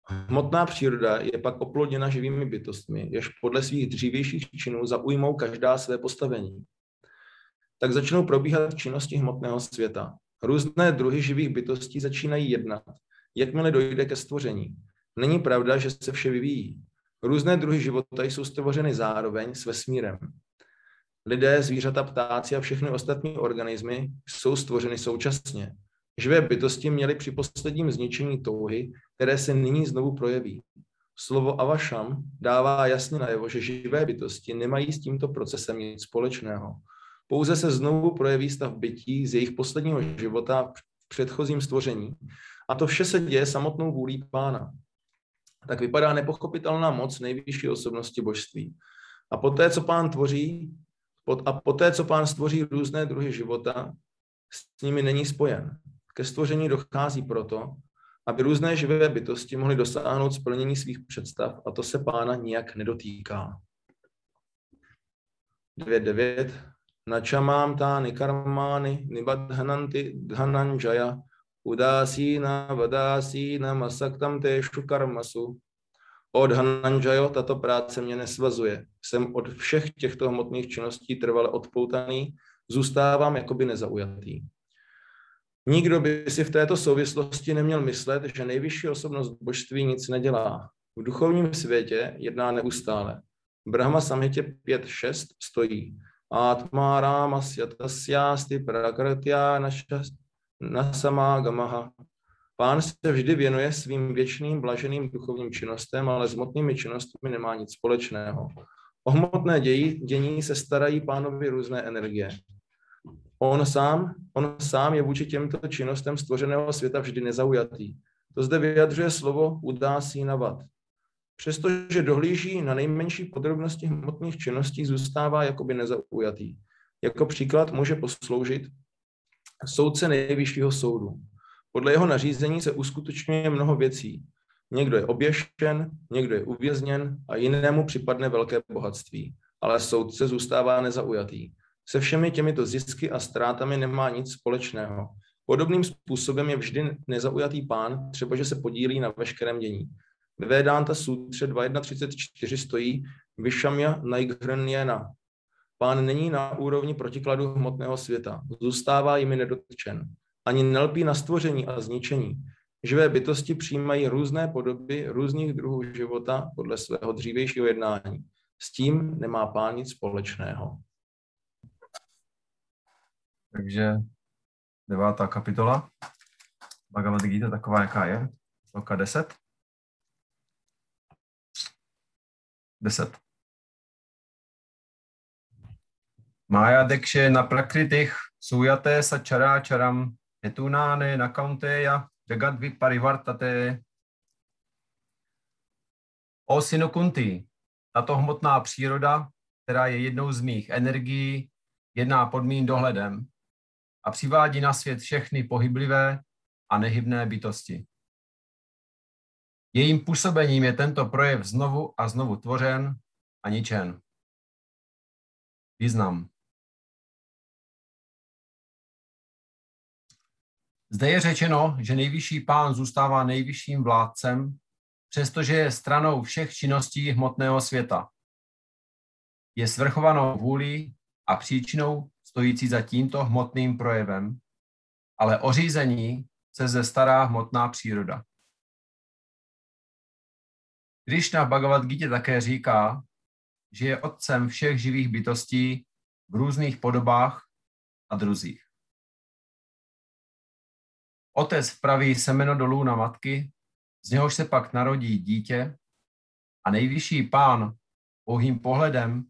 Hmotná příroda je pak oplodněna živými bytostmi, jež podle svých dřívějších činů zaujmou každá své postavení. Tak začnou probíhat činnosti hmotného světa. Různé druhy živých bytostí začínají jednat, jakmile dojde ke stvoření. Není pravda, že se vše vyvíjí. Různé druhy života jsou stvořeny zároveň s vesmírem. Lidé, zvířata, ptáci a všechny ostatní organismy jsou stvořeny současně. Živé bytosti měly při posledním zničení touhy, které se nyní znovu projeví. Slovo avašam dává jasně najevo, že živé bytosti nemají s tímto procesem nic společného. Pouze se znovu projeví stav bytí z jejich posledního života v předchozím stvoření. A to vše se děje samotnou vůlí pána. Tak vypadá nepochopitelná moc nejvyšší osobnosti božství. A poté, co pán tvoří, a poté, co pán stvoří různé druhy života, s nimi není spojen. Ke stvoření dochází proto, aby různé živé bytosti mohly dosáhnout splnění svých představ a to se pána nijak nedotýká. 2.9. Načamám tány karmány nibadhananti dhananjaya udásína vadásína masaktam téšu karmasu. Od Hananjayo tato práce mě nesvazuje. Jsem od všech těchto hmotných činností trvale odpoutaný, zůstávám jakoby nezaujatý. Nikdo by si v této souvislosti neměl myslet, že nejvyšší osobnost božství nic nedělá. V duchovním světě jedná neustále. Brahma Samhitě 5.6 stojí. Atma Rama Syatasyasti Prakratya Nasamagamaha. Pán se vždy věnuje svým věčným blaženým duchovním činnostem, ale s hmotnými činnostmi nemá nic společného. O hmotné dějí, dění se starají pánovi různé energie. On sám, on sám je vůči těmto činnostem stvořeného světa vždy nezaujatý. To zde vyjadřuje slovo udásí navat. Přestože dohlíží na nejmenší podrobnosti hmotných činností, zůstává jakoby nezaujatý. Jako příklad může posloužit soudce nejvyššího soudu. Podle jeho nařízení se uskutečňuje mnoho věcí. Někdo je oběšen, někdo je uvězněn a jinému připadne velké bohatství. Ale soudce zůstává nezaujatý. Se všemi těmito zisky a ztrátami nemá nic společného. Podobným způsobem je vždy nezaujatý pán, třeba že se podílí na veškerém dění. Ve Vedanta Sutře 2.1.34 stojí Vishamya Naigranyena. Pán není na úrovni protikladu hmotného světa, zůstává jimi nedotčen. Ani nelpí na stvoření a zničení. Živé bytosti přijímají různé podoby různých druhů života podle svého dřívějšího jednání. S tím nemá pán nic společného. Takže devátá kapitola Bhagavad Gita taková, jaká je. Sloka 10. 10. Mája dekshe na prakritich sujaté sa čaráčaram hetunáne na kaunteja jagat vyparivartate. O synu Kunti, tato hmotná příroda, která je jednou z mých energií, jedná pod mým dohledem a přivádí na svět všechny pohyblivé a nehybné bytosti. Jejím působením je tento projev znovu a znovu tvořen a ničen. Význam. Zde je řečeno, že nejvyšší pán zůstává nejvyšším vládcem, přestože je stranou všech činností hmotného světa. Je svrchovanou vůlí a příčinou stojící za tímto hmotným projevem, ale o řízení se ze stará hmotná příroda. Krishna v Bhagavad Gita také říká, že je otcem všech živých bytostí v různých podobách a druzích. Otec vpraví semeno dolů na matky, z něhož se pak narodí dítě a nejvyšší pán pouhým pohledem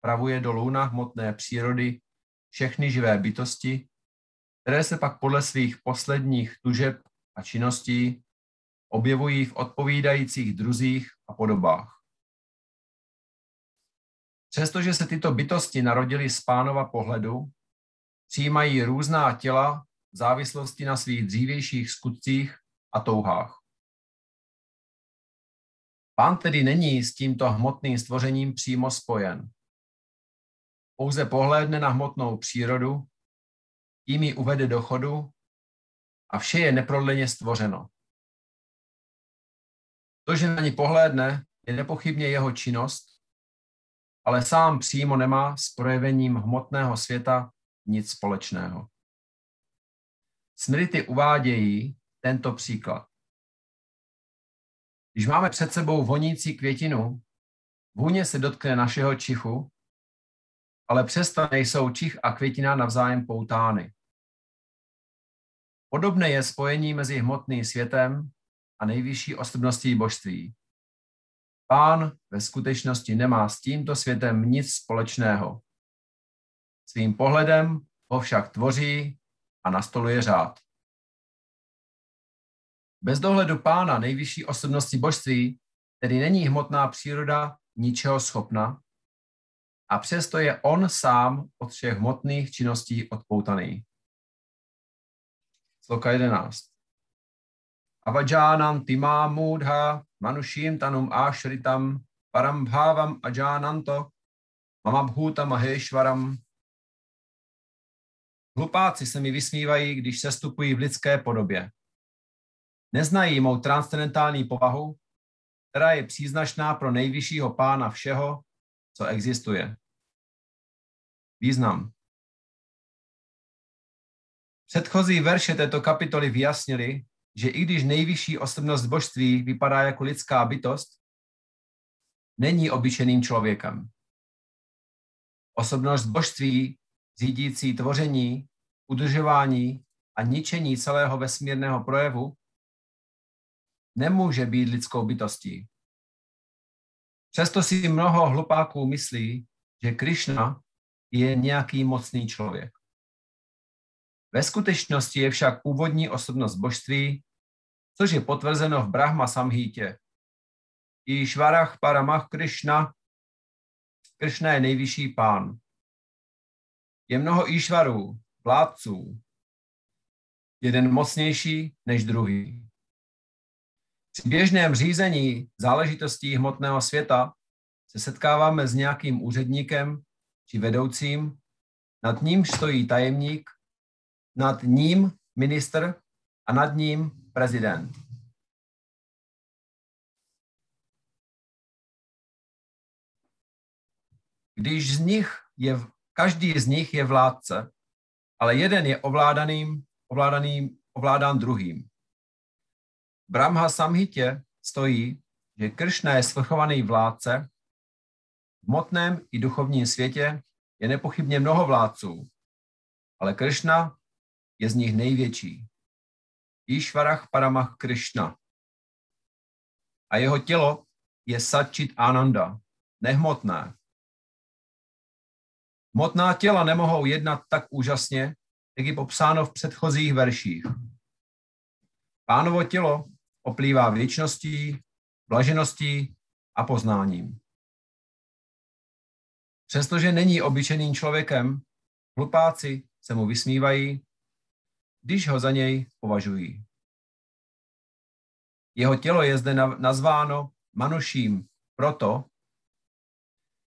pravuje dolů na hmotné přírody všechny živé bytosti, které se pak podle svých posledních tužeb a činností objevují v odpovídajících druzích a podobách. Přestože se tyto bytosti narodily z pánova pohledu, přijímají různá těla v závislosti na svých dřívějších skutcích a touhách. Pán tedy není s tímto hmotným stvořením přímo spojen. Pouze pohlédne na hmotnou přírodu, tím ji uvede do chodu a vše je neprodleně stvořeno. To, že na ní pohlédne, je nepochybně jeho činnost, ale sám přímo nemá s projevením hmotného světa nic společného. Smrity uvádějí tento příklad. Když máme před sebou vonící květinu, vůně se dotkne našeho čichu, ale přesto nejsou čich a květina navzájem poutány. Podobné je spojení mezi hmotným světem a nejvyšší osobností božství. Pán ve skutečnosti nemá s tímto světem nic společného. Svým pohledem ho však tvoří a nastoluje řád. Bez dohledu pána nejvyšší osobnosti božství, tedy není hmotná příroda ničeho schopna, a přesto je on sám od všech hmotných činností odpoutaný. Sloka 11. Avajánam timamudha manuším tanum ashritam parambhavam ajánanto mamabhuta maheshvaram. Hlupáci se mi vysmívají, když se stupují v lidské podobě. Neznají mou transcendentální povahu, která je příznačná pro nejvyššího pána všeho, co existuje. Význam. Předchozí verše této kapitoly vyjasnili, že i když nejvyšší osobnost božství vypadá jako lidská bytost, není obyčejným člověkem. Osobnost božství, řídící tvoření, udržování a ničení celého vesmírného projevu, nemůže být lidskou bytostí. Přesto si mnoho hlupáků myslí, že Krishna je nějaký mocný člověk. Ve skutečnosti je však původní osobnost božství, což je potvrzeno v Brahma Samhítě. I Švarach Paramach Krishna, Krishna je nejvyšší pán. Je mnoho Išvarů, vládců, jeden mocnější než druhý. Při běžném řízení záležitostí hmotného světa se setkáváme s nějakým úředníkem či vedoucím, nad ním stojí tajemník, nad ním minister a nad ním prezident. Když z nich je, každý z nich je vládce, ale jeden je ovládaným, ovládaným, ovládán druhým. Brahma Samhitě stojí, že Kršna je svrchovaný vládce. V motném i duchovním světě je nepochybně mnoho vládců, ale Kršna je z nich největší. Išvarach Paramach Krishna. A jeho tělo je Satchit Ananda, nehmotné. Hmotná těla nemohou jednat tak úžasně, jak je popsáno v předchozích verších. Pánovo tělo oplývá věčností, blažeností a poznáním. Přestože není obyčejným člověkem, hlupáci se mu vysmívají, když ho za něj považují. Jeho tělo je zde nazváno Manuším proto,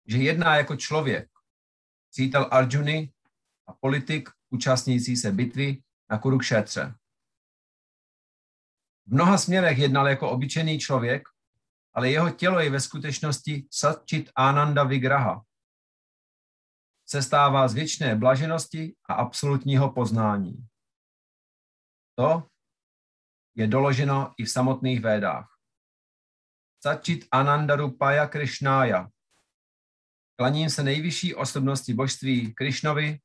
že jedná jako člověk, přítel Arjuny a politik účastnící se bitvy na Kurukšetře. V mnoha směrech jednal jako obyčejný člověk, ale jeho tělo je ve skutečnosti Satchit Ananda Vigraha. Se stává z věčné blaženosti a absolutního poznání. To je doloženo i v samotných védách. Satchit Ananda Rupaya Krishnaya. Klaním se nejvyšší osobnosti božství Krišnovi,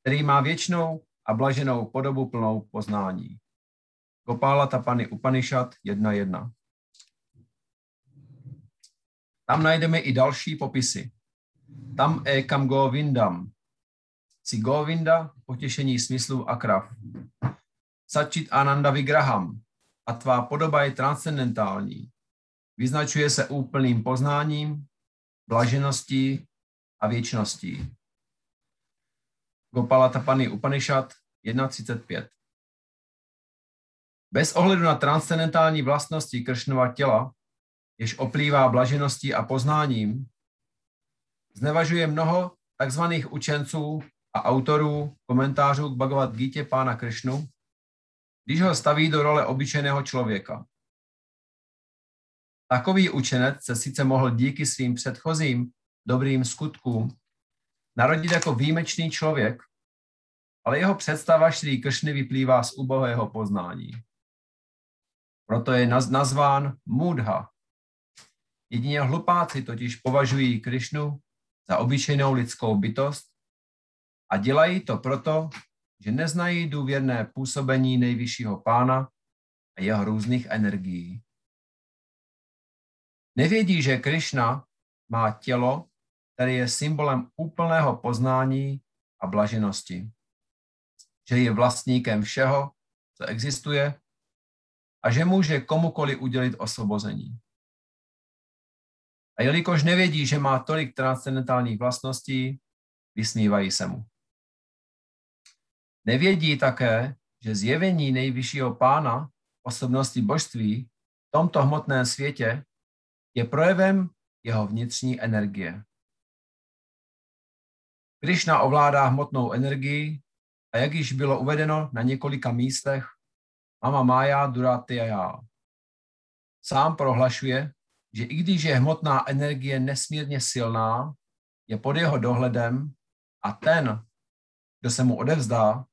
který má věčnou a blaženou podobu plnou poznání. Gopala Tapany Upanishad 1.1. Tam najdeme i další popisy. Tam ekam govindam. Si govinda, potěšení smyslu a krav. Sačit ananda vigraham. A tvá podoba je transcendentální. Vyznačuje se úplným poznáním, blažeností a věčností. Gopala Tapany Upanishad 1.35 bez ohledu na transcendentální vlastnosti Kršnova těla, jež oplývá blažeností a poznáním, znevažuje mnoho takzvaných učenců a autorů komentářů k Bhagavad Gita pána Kršnu, když ho staví do role obyčejného člověka. Takový učenec se sice mohl díky svým předchozím dobrým skutkům narodit jako výjimečný člověk, ale jeho představa Šrí Kršny vyplývá z ubohého poznání. Proto je nazván Mudha. Jedině hlupáci totiž považují Krišnu za obyčejnou lidskou bytost a dělají to proto, že neznají důvěrné působení nejvyššího pána a jeho různých energií. Nevědí, že Krišna má tělo, které je symbolem úplného poznání a blaženosti. Že je vlastníkem všeho, co existuje a že může komukoli udělit osvobození. A jelikož nevědí, že má tolik transcendentálních vlastností, vysmívají se mu. Nevědí také, že zjevení nejvyššího pána, osobnosti božství, v tomto hmotném světě je projevem jeho vnitřní energie. Krishna ovládá hmotnou energii a jak již bylo uvedeno na několika místech, Mama Maya Duratya. Sám prohlašuje, že i když je hmotná energie nesmírně silná, je pod jeho dohledem a ten, kdo se mu odevzdá,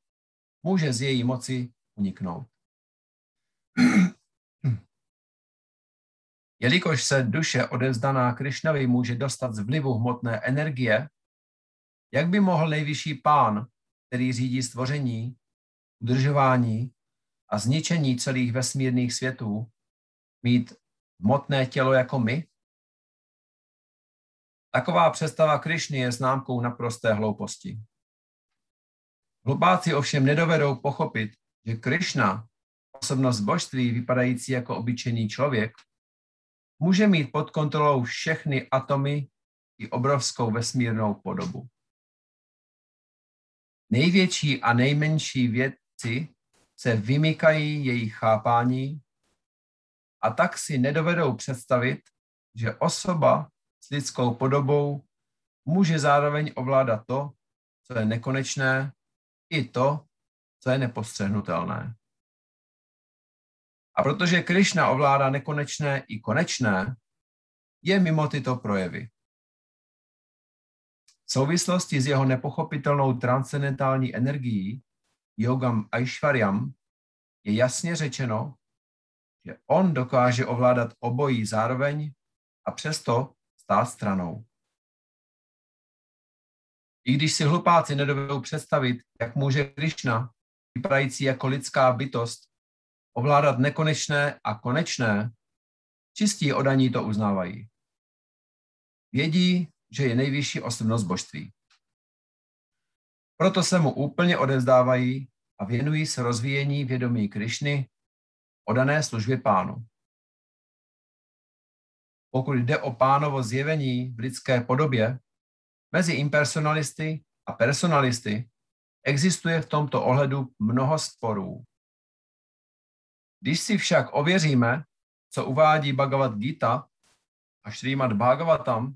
může z její moci uniknout. Jelikož se duše odevzdaná Krišnavi může dostat z vlivu hmotné energie, jak by mohl nejvyšší pán, který řídí stvoření, udržování a zničení celých vesmírných světů mít hmotné tělo jako my? Taková představa Krišny je známkou naprosté hlouposti. Hlupáci ovšem nedovedou pochopit, že Krishna, osobnost božství vypadající jako obyčejný člověk, může mít pod kontrolou všechny atomy i obrovskou vesmírnou podobu. Největší a nejmenší věci se vymykají jejich chápání a tak si nedovedou představit, že osoba s lidskou podobou může zároveň ovládat to, co je nekonečné, i to, co je nepostřehnutelné. A protože Krišna ovládá nekonečné i konečné, je mimo tyto projevy. V souvislosti s jeho nepochopitelnou transcendentální energií, yogam Aishwaryam, je jasně řečeno, že on dokáže ovládat obojí zároveň a přesto stát stranou. I když si hlupáci nedovedou představit, jak může Krishna, vypadající jako lidská bytost, ovládat nekonečné a konečné, čistí odaní to uznávají. Vědí, že je nejvyšší osobnost božství. Proto se mu úplně odezdávají a věnují se rozvíjení vědomí Krišny, odané službě pánu. Pokud jde o pánovo zjevení v lidské podobě, mezi impersonalisty a personalisty existuje v tomto ohledu mnoho sporů. Když si však ověříme, co uvádí Bhagavad Gita a Srimad Bhagavatam,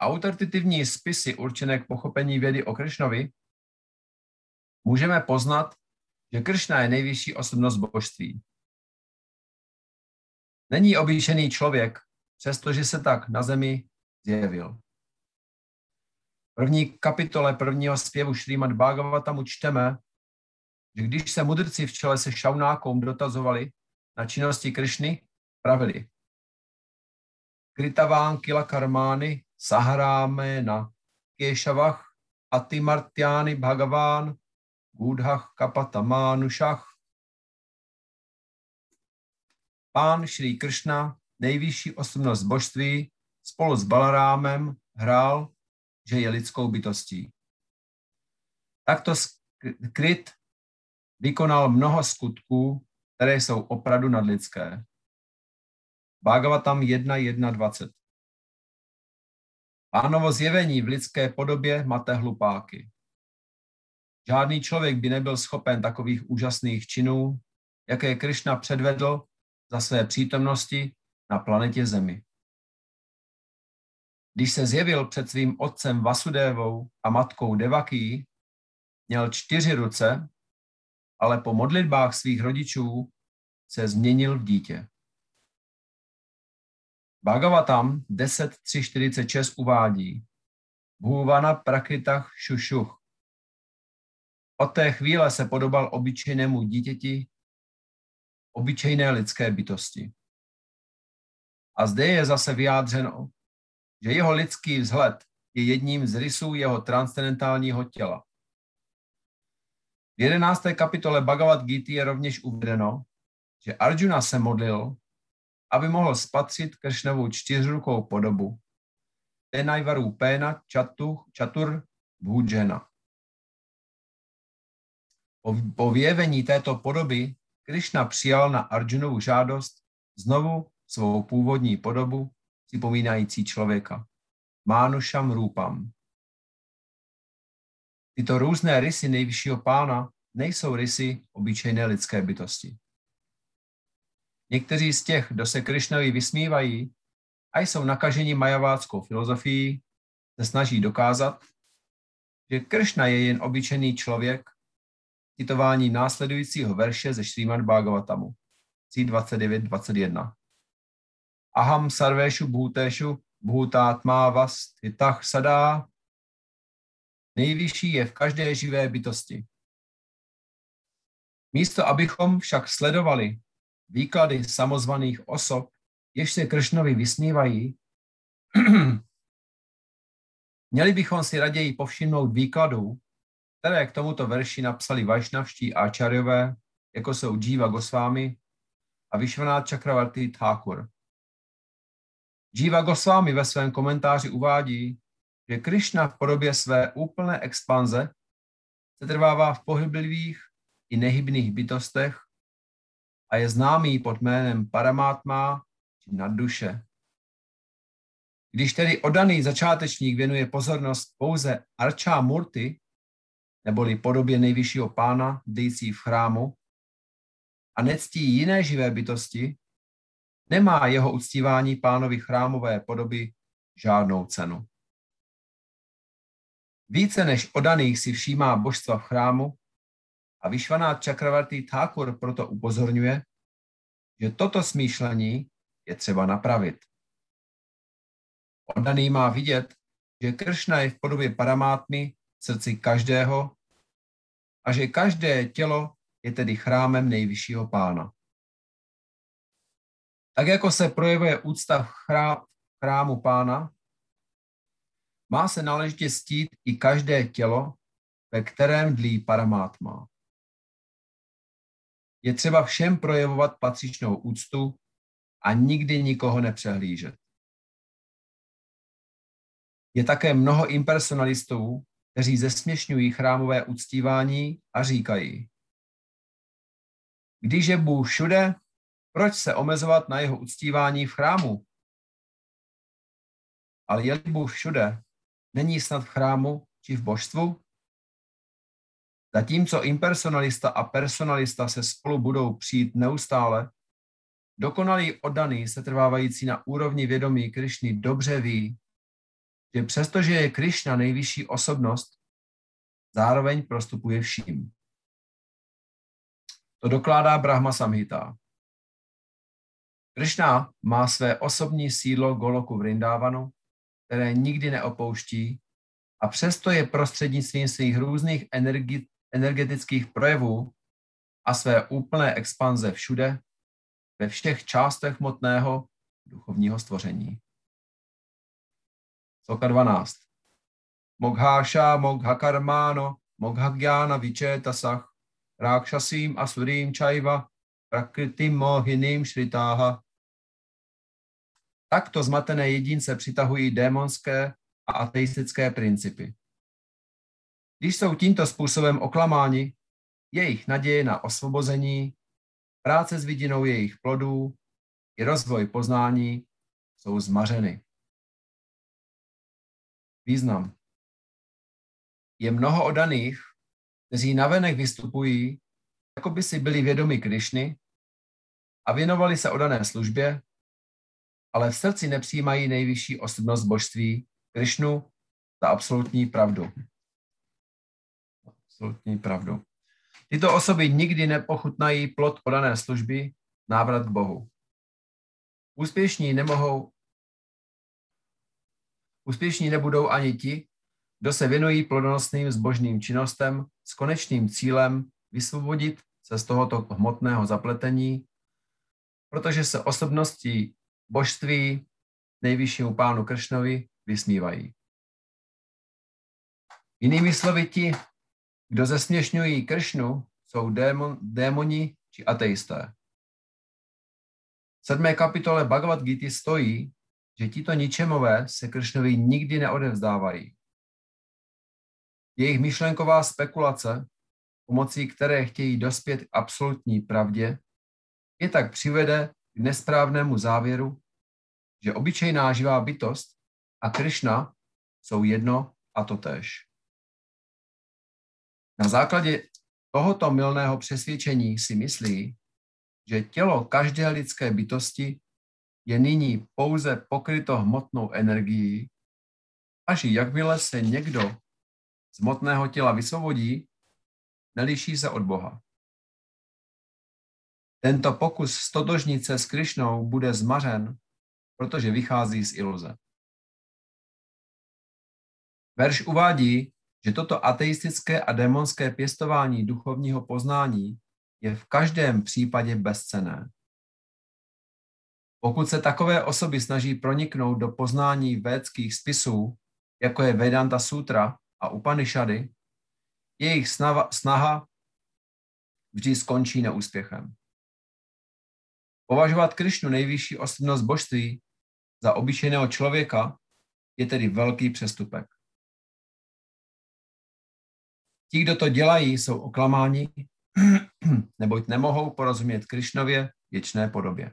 autoritativní spisy určené k pochopení vědy o Kršnovi, můžeme poznat, že Kršna je nejvyšší osobnost božství. Není obyčejný člověk, přestože se tak na zemi zjevil. V první kapitole prvního zpěvu Šrýmat Bhagavatamu čteme, že když se mudrci v čele se šaunákom dotazovali na činnosti Kršny, pravili. Kritaván kila karmány saharáme na Kešavach Atimartyány Bhagaván Gudhach Kapatamánušach. Pán Šrý Kršna, nejvyšší osobnost božství, spolu s Balarámem hrál, že je lidskou bytostí. Takto skryt vykonal mnoho skutků, které jsou opravdu nadlidské. Bhagavatam 1.1.20 Pánovo zjevení v lidské podobě mate hlupáky. Žádný člověk by nebyl schopen takových úžasných činů, jaké Krishna předvedl za své přítomnosti na planetě Zemi. Když se zjevil před svým otcem Vasudevou a matkou Devaký, měl čtyři ruce, ale po modlitbách svých rodičů se změnil v dítě. Bhagavatam 10.3.46 uvádí Bhuvana prakritach šušuch. Od té chvíle se podobal obyčejnému dítěti, obyčejné lidské bytosti. A zde je zase vyjádřeno, že jeho lidský vzhled je jedním z rysů jeho transcendentálního těla. V jedenácté kapitole Bhagavad Gita je rovněž uvedeno, že Arjuna se modlil, aby mohl spatřit Kršnovou čtyřrukou podobu. Tenajvaru Péna Chatu, Chatur Bhujena. Po, vyjevení této podoby Krišna přijal na Arjunovu žádost znovu svou původní podobu, připomínající člověka. Mánušam Rupam. Tyto různé rysy nejvyššího pána nejsou rysy obyčejné lidské bytosti. Někteří z těch, kdo se Krišnovi vysmívají a jsou nakaženi majaváckou filozofií, se snaží dokázat, že Kršna je jen obyčejný člověk, citování následujícího verše ze Šrýmad Bhagavatamu, C29.21. Aham sarveshu bhuteshu bhutátma vastitach sadá. Nejvyšší je v každé živé bytosti. Místo, abychom však sledovali výklady samozvaných osob, jež se Kršnovi vysmívají, měli bychom si raději povšimnout výkladů, které k tomuto verši napsali Vajšnavští áčarjové, jako jsou Jiva Goswami a Vishwanath Chakravarti Thakur. Jiva Goswami ve svém komentáři uvádí, že Krishna v podobě své úplné expanze setrvává v pohyblivých i nehybných bytostech a je známý pod jménem Paramátma či nadduše. Když tedy odaný začátečník věnuje pozornost pouze Arčá Murty, neboli podobě nejvyššího pána, dející v chrámu, a nectí jiné živé bytosti, nemá jeho uctívání pánovi chrámové podoby žádnou cenu. Více než odaných si všímá božstva v chrámu a vyšvaná Čakravartý Thakur proto upozorňuje, že toto smýšlení je třeba napravit. Oddaný má vidět, že Kršna je v podobě paramátmy srdci každého a že každé tělo je tedy chrámem nejvyššího pána. Tak jako se projevuje úcta v chrámu pána, má se náležitě stít i každé tělo, ve kterém dlí paramátma. Je třeba všem projevovat patřičnou úctu a nikdy nikoho nepřehlížet. Je také mnoho impersonalistů, kteří zesměšňují chrámové uctívání a říkají, když je Bůh všude, proč se omezovat na jeho uctívání v chrámu? Ale je Bůh všude, není snad v chrámu či v božstvu? Zatímco impersonalista a personalista se spolu budou přijít neustále, dokonalý oddaný se trvávající na úrovni vědomí Krišny dobře ví, že přestože je Krišna nejvyšší osobnost, zároveň prostupuje vším. To dokládá Brahma Samhita. Krishna má své osobní sídlo Goloku Vrindavanu, které nikdy neopouští a přesto je prostřednictvím svých různých energi- energetických projevů a své úplné expanze všude, ve všech částech motného duchovního stvoření. Soka 12. Mogháša moghakarmáno moghagyána vičetasach rákšasím a surím čajva prakritim mohinim šritáha. Takto zmatené jedince přitahují démonské a ateistické principy. Když jsou tímto způsobem oklamáni, jejich naděje na osvobození, práce s vidinou jejich plodů i rozvoj poznání jsou zmařeny. Význam. Je mnoho odaných, kteří navenek vystupují, jako by si byli vědomi Krišny a věnovali se odané službě, ale v srdci nepřijímají nejvyšší osobnost božství, Krišnu, za absolutní pravdu. Absolutní pravdu. Tyto osoby nikdy nepochutnají plod odané služby, návrat k Bohu. Úspěšní nemohou, úspěšní nebudou ani ti, kdo se věnují plodonosným zbožným činnostem s konečným cílem vysvobodit se z tohoto hmotného zapletení, protože se osobností božství nejvyššímu pánu Kršnovi vysmívají. Jinými slovy ti, kdo zesměšňují Kršnu, jsou démon, démoni či ateisté. V sedmé kapitole Bhagavad Gita stojí, že tito ničemové se Kršnovi nikdy neodevzdávají. Jejich myšlenková spekulace, pomocí které chtějí dospět k absolutní pravdě, je tak přivede k nesprávnému závěru, že obyčejná živá bytost a Krishna jsou jedno a to tež. Na základě tohoto milného přesvědčení si myslí, že tělo každé lidské bytosti je nyní pouze pokryto hmotnou energií, až jakmile se někdo z hmotného těla vysvobodí, neliší se od Boha. Tento pokus stotožnit se s Krišnou bude zmařen, protože vychází z iluze. Verš uvádí, že toto ateistické a démonské pěstování duchovního poznání je v každém případě bezcené. Pokud se takové osoby snaží proniknout do poznání védských spisů, jako je Vedanta Sutra, a Upanishady, jejich snaha, snaha vždy skončí neúspěchem. Považovat Krišnu nejvyšší osobnost božství za obyčejného člověka je tedy velký přestupek. Ti, kdo to dělají, jsou oklamáni, neboť nemohou porozumět Krišnově věčné podobě.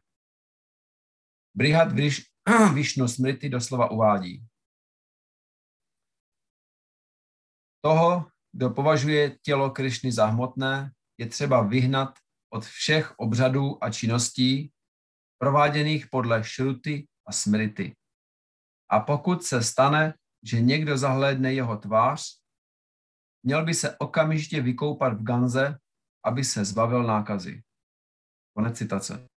Brihad Viš, Višnu Smriti doslova uvádí. Toho, kdo považuje tělo Krišny za hmotné, je třeba vyhnat od všech obřadů a činností prováděných podle šruty a smrity. A pokud se stane, že někdo zahlédne jeho tvář, měl by se okamžitě vykoupat v ganze, aby se zbavil nákazy. Konec citace.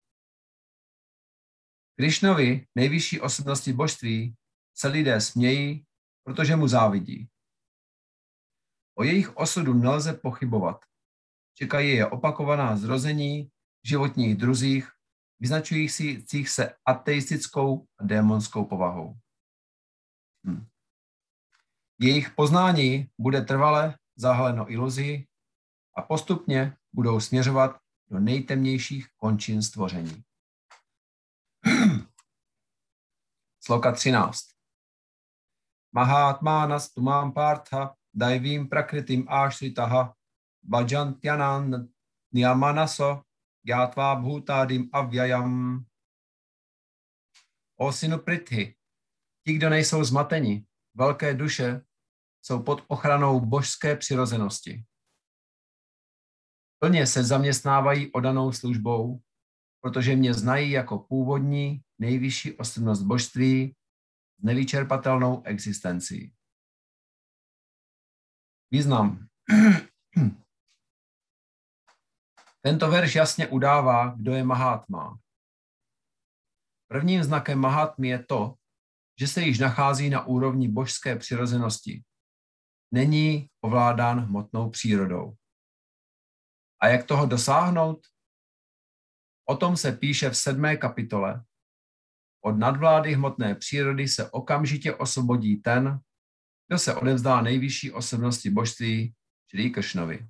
Krišnovi, nejvyšší osobnosti božství, se lidé smějí, protože mu závidí. O jejich osudu nelze pochybovat. Čekají je opakovaná zrození v životních druzích, vyznačujících se ateistickou a démonskou povahou. Hm. Jejich poznání bude trvale zahaleno iluzí a postupně budou směřovat do nejtemnějších končin stvoření. Sloka 13. Mahatmanas tumam partha daivim prakritim ashritaha bhajantyanan niyamanaso gyatva bhutadim avyayam. O synu Prithi, ti, kdo nejsou zmateni, velké duše, jsou pod ochranou božské přirozenosti. Plně se zaměstnávají odanou službou, protože mě znají jako původní nejvyšší osobnost božství s nevyčerpatelnou existencí. Význam. Tento verš jasně udává, kdo je Mahatma. Prvním znakem Mahatmy je to, že se již nachází na úrovni božské přirozenosti. Není ovládán hmotnou přírodou. A jak toho dosáhnout? O tom se píše v sedmé kapitole. Od nadvlády hmotné přírody se okamžitě osvobodí ten, kdo se odevzdá nejvyšší osobnosti božství, čili Kršnovi.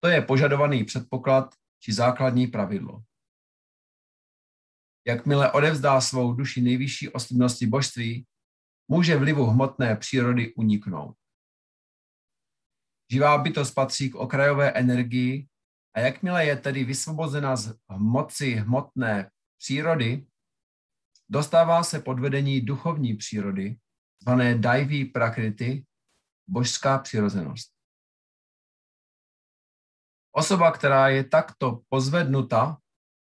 To je požadovaný předpoklad či základní pravidlo. Jakmile odevzdá svou duši nejvyšší osobnosti božství, může vlivu hmotné přírody uniknout. Živá bytost patří k okrajové energii a jakmile je tedy vysvobozena z moci hmotné přírody, dostává se pod vedení duchovní přírody, zvané Daivi Prakriti, božská přirozenost. Osoba, která je takto pozvednuta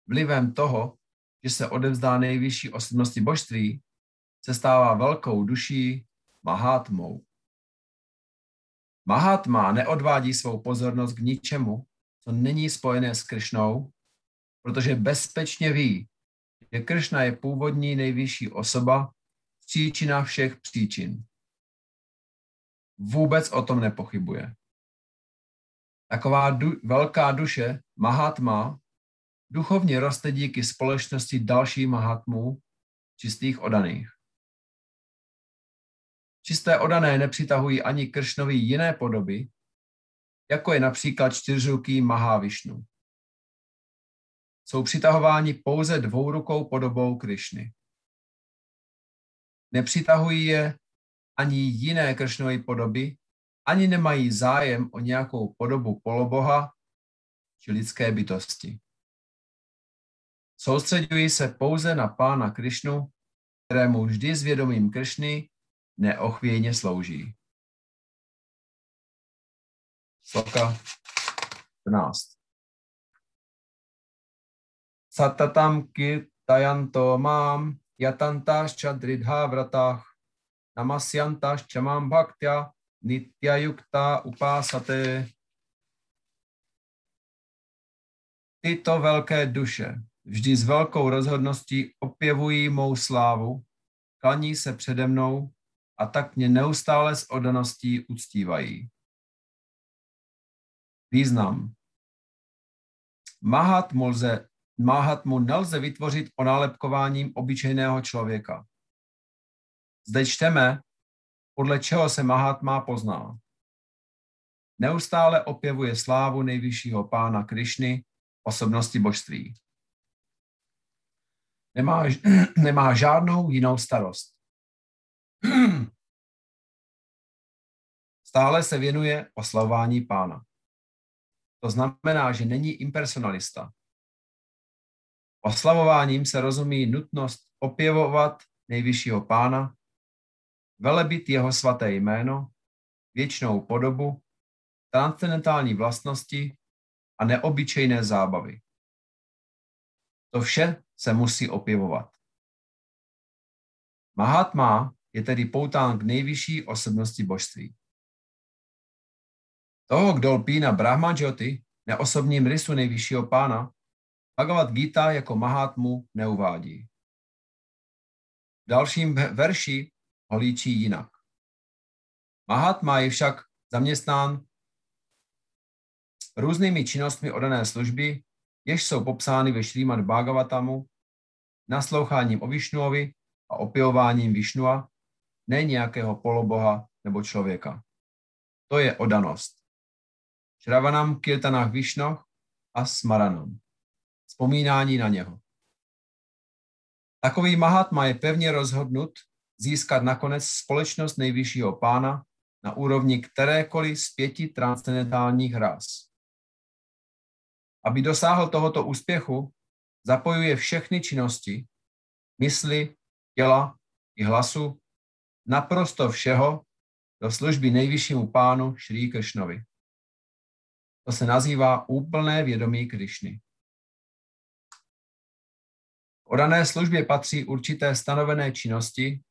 vlivem toho, že se odevzdá nejvyšší osobnosti božství, se stává velkou duší Mahátmou. Mahatma neodvádí svou pozornost k ničemu, co není spojené s Kršnou, protože bezpečně ví, že Kršna je původní nejvyšší osoba, příčina všech příčin. Vůbec o tom nepochybuje. Taková du- velká duše, Mahatma, duchovně roste díky společnosti dalších Mahatmů, čistých odaných. Čisté odané nepřitahují ani Kršnovi jiné podoby, jako je například čtyřruký Mahavišnu. Jsou přitahováni pouze dvourukou podobou Krišny. Nepřitahují je ani jiné Kršnové podoby, ani nemají zájem o nějakou podobu poloboha či lidské bytosti. Soustředují se pouze na pána Krišnu, kterému vždy s vědomím Krišny neochvějně slouží. Sloka 14. Satatam kirtayanto mám yatantaš chadridha vratách namasyantaš chamam bhaktya yukta upásate. Tyto velké duše vždy s velkou rozhodností opěvují mou slávu, klaní se přede mnou a tak mě neustále s odaností uctívají. Význam. Mahatmu, lze, mahatmu nelze vytvořit onálepkováním obyčejného člověka. Zde čteme, podle čeho se Mahatma pozná. Neustále opěvuje slávu nejvyššího pána Krišny, osobnosti božství. Nemá, nemá žádnou jinou starost. stále se věnuje oslavování pána. To znamená, že není impersonalista. Oslavováním se rozumí nutnost opěvovat nejvyššího pána, velebit jeho svaté jméno, věčnou podobu, transcendentální vlastnosti a neobyčejné zábavy. To vše se musí opěvovat. Mahatma je tedy poután k nejvyšší osobnosti božství. Toho, kdo lpí na Brahmanjoti, neosobním rysu nejvyššího pána, Bhagavad Gita jako Mahatmu neuvádí. V dalším verši ho líčí jinak. Mahatma je však zaměstnán různými činnostmi odané služby, jež jsou popsány ve Šrímad Bhagavatamu, nasloucháním o Višnuovi a opěvováním Višnua, ne nějakého poloboha nebo člověka. To je odanost. Šravanam kirtanách Višnoch a smaranam. Vzpomínání na něho. Takový Mahatma je pevně rozhodnut získat nakonec společnost nejvyššího pána na úrovni kterékoliv z pěti transcendentálních ras. Aby dosáhl tohoto úspěchu, zapojuje všechny činnosti, mysli, těla i hlasu, naprosto všeho do služby nejvyššímu pánu Šrí Kršnovi. To se nazývá úplné vědomí Krišny. V odané službě patří určité stanovené činnosti,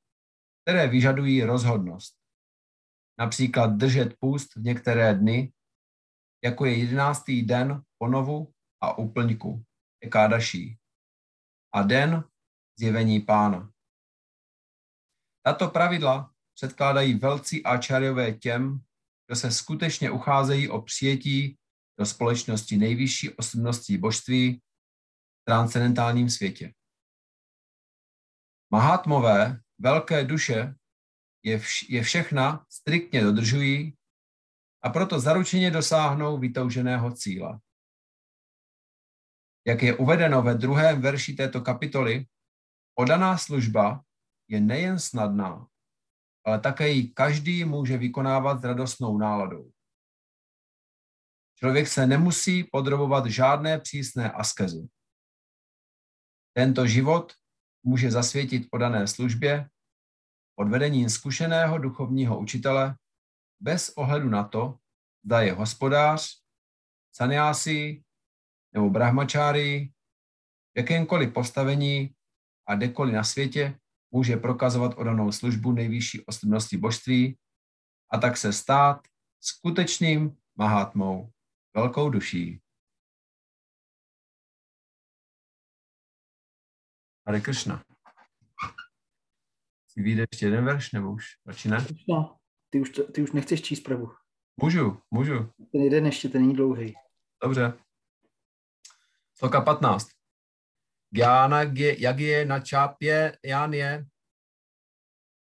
které vyžadují rozhodnost. Například držet půst v některé dny, jako je jedenáctý den ponovu a úplňku, ekádaší, a den zjevení pána. Tato pravidla předkládají velcí áčariové těm, kdo se skutečně ucházejí o přijetí do společnosti nejvyšší osobností božství v transcendentálním světě. Mahatmové, velké duše, je, vš- je všechna striktně dodržují a proto zaručeně dosáhnou vytouženého cíle. Jak je uvedeno ve druhém verši této kapitoly, odaná služba je nejen snadná, ale také ji každý může vykonávat s radostnou náladou. Člověk se nemusí podrobovat žádné přísné askezi. Tento život může zasvětit podané službě pod vedením zkušeného duchovního učitele bez ohledu na to, zda je hospodář, saniási nebo brahmačári, jakémkoliv postavení a kdekoliv na světě může prokazovat odanou službu nejvyšší osobnosti božství a tak se stát skutečným mahátmou, velkou duší. Hare Krishna. Si vyjde ještě jeden verš, nebo už radši ne? No, ty už, ty už nechceš číst pravu. Můžu, můžu. Ten jeden ještě, ten není dlouhý. Dobře. Sloka 15. Gyana yagye na čápě jánie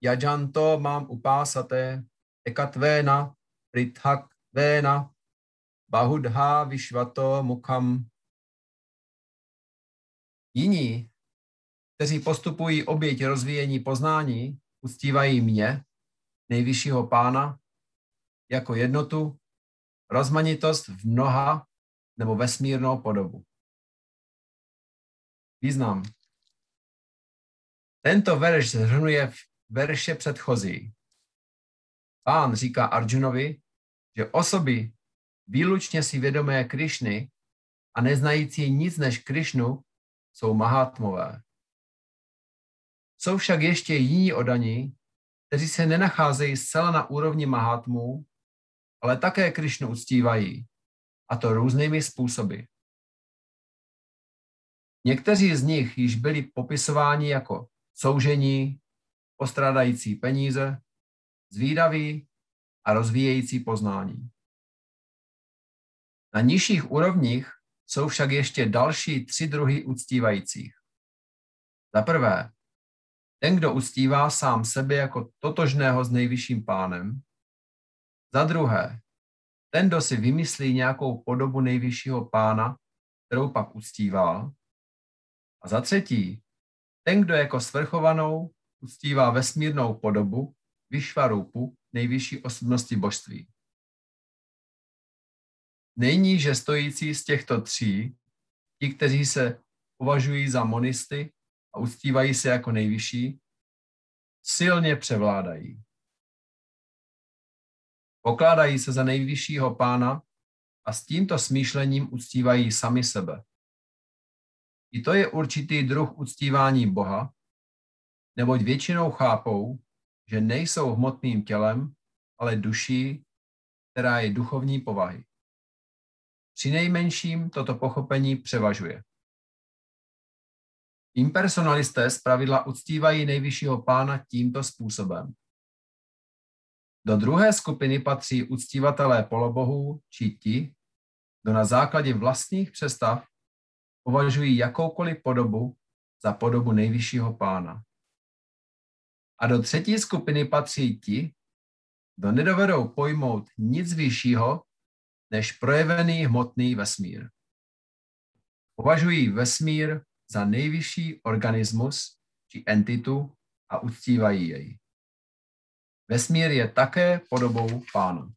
yajanto mám upásate ekatvéna prithakvéna bahudha vyšvato mukham. Jiní, kteří postupují oběť rozvíjení poznání, uctívají mě, nejvyššího pána, jako jednotu, rozmanitost v mnoha nebo vesmírnou podobu. Význam. Tento verš zhrnuje verše předchozí. Pán říká Arjunovi, že osoby výlučně si vědomé Krišny a neznající nic než Krišnu jsou mahátmové. Jsou však ještě jiní odaní, kteří se nenacházejí zcela na úrovni mahátmů, ale také Krišnu uctívají, a to různými způsoby. Někteří z nich již byli popisováni jako soužení, postrádající peníze, zvídaví a rozvíjející poznání. Na nižších úrovních jsou však ještě další tři druhy uctívajících. Za prvé, ten, kdo uctívá sám sebe jako totožného s nejvyšším pánem. Za druhé, ten, kdo si vymyslí nějakou podobu nejvyššího pána, kterou pak uctívá. A za třetí, ten, kdo jako svrchovanou uctívá vesmírnou podobu, Vyšvarupu, nejvyšší osobnosti božství. Nejníže stojící z těchto tří, ti, kteří se považují za monisty a uctívají se jako nejvyšší, silně převládají. Pokládají se za nejvyššího pána a s tímto smýšlením uctívají sami sebe. I to je určitý druh uctívání Boha, neboť většinou chápou, že nejsou hmotným tělem, ale duší, která je duchovní povahy. Při nejmenším toto pochopení převažuje. Impersonalisté zpravidla uctívají nejvyššího pána tímto způsobem. Do druhé skupiny patří uctívatelé polobohů či ti, kdo na základě vlastních přestav považují jakoukoliv podobu za podobu nejvyššího pána. A do třetí skupiny patří ti, kdo nedovedou pojmout nic vyššího než projevený hmotný vesmír. Považují vesmír za nejvyšší organismus či entitu a uctívají jej. Vesmír je také podobou pána.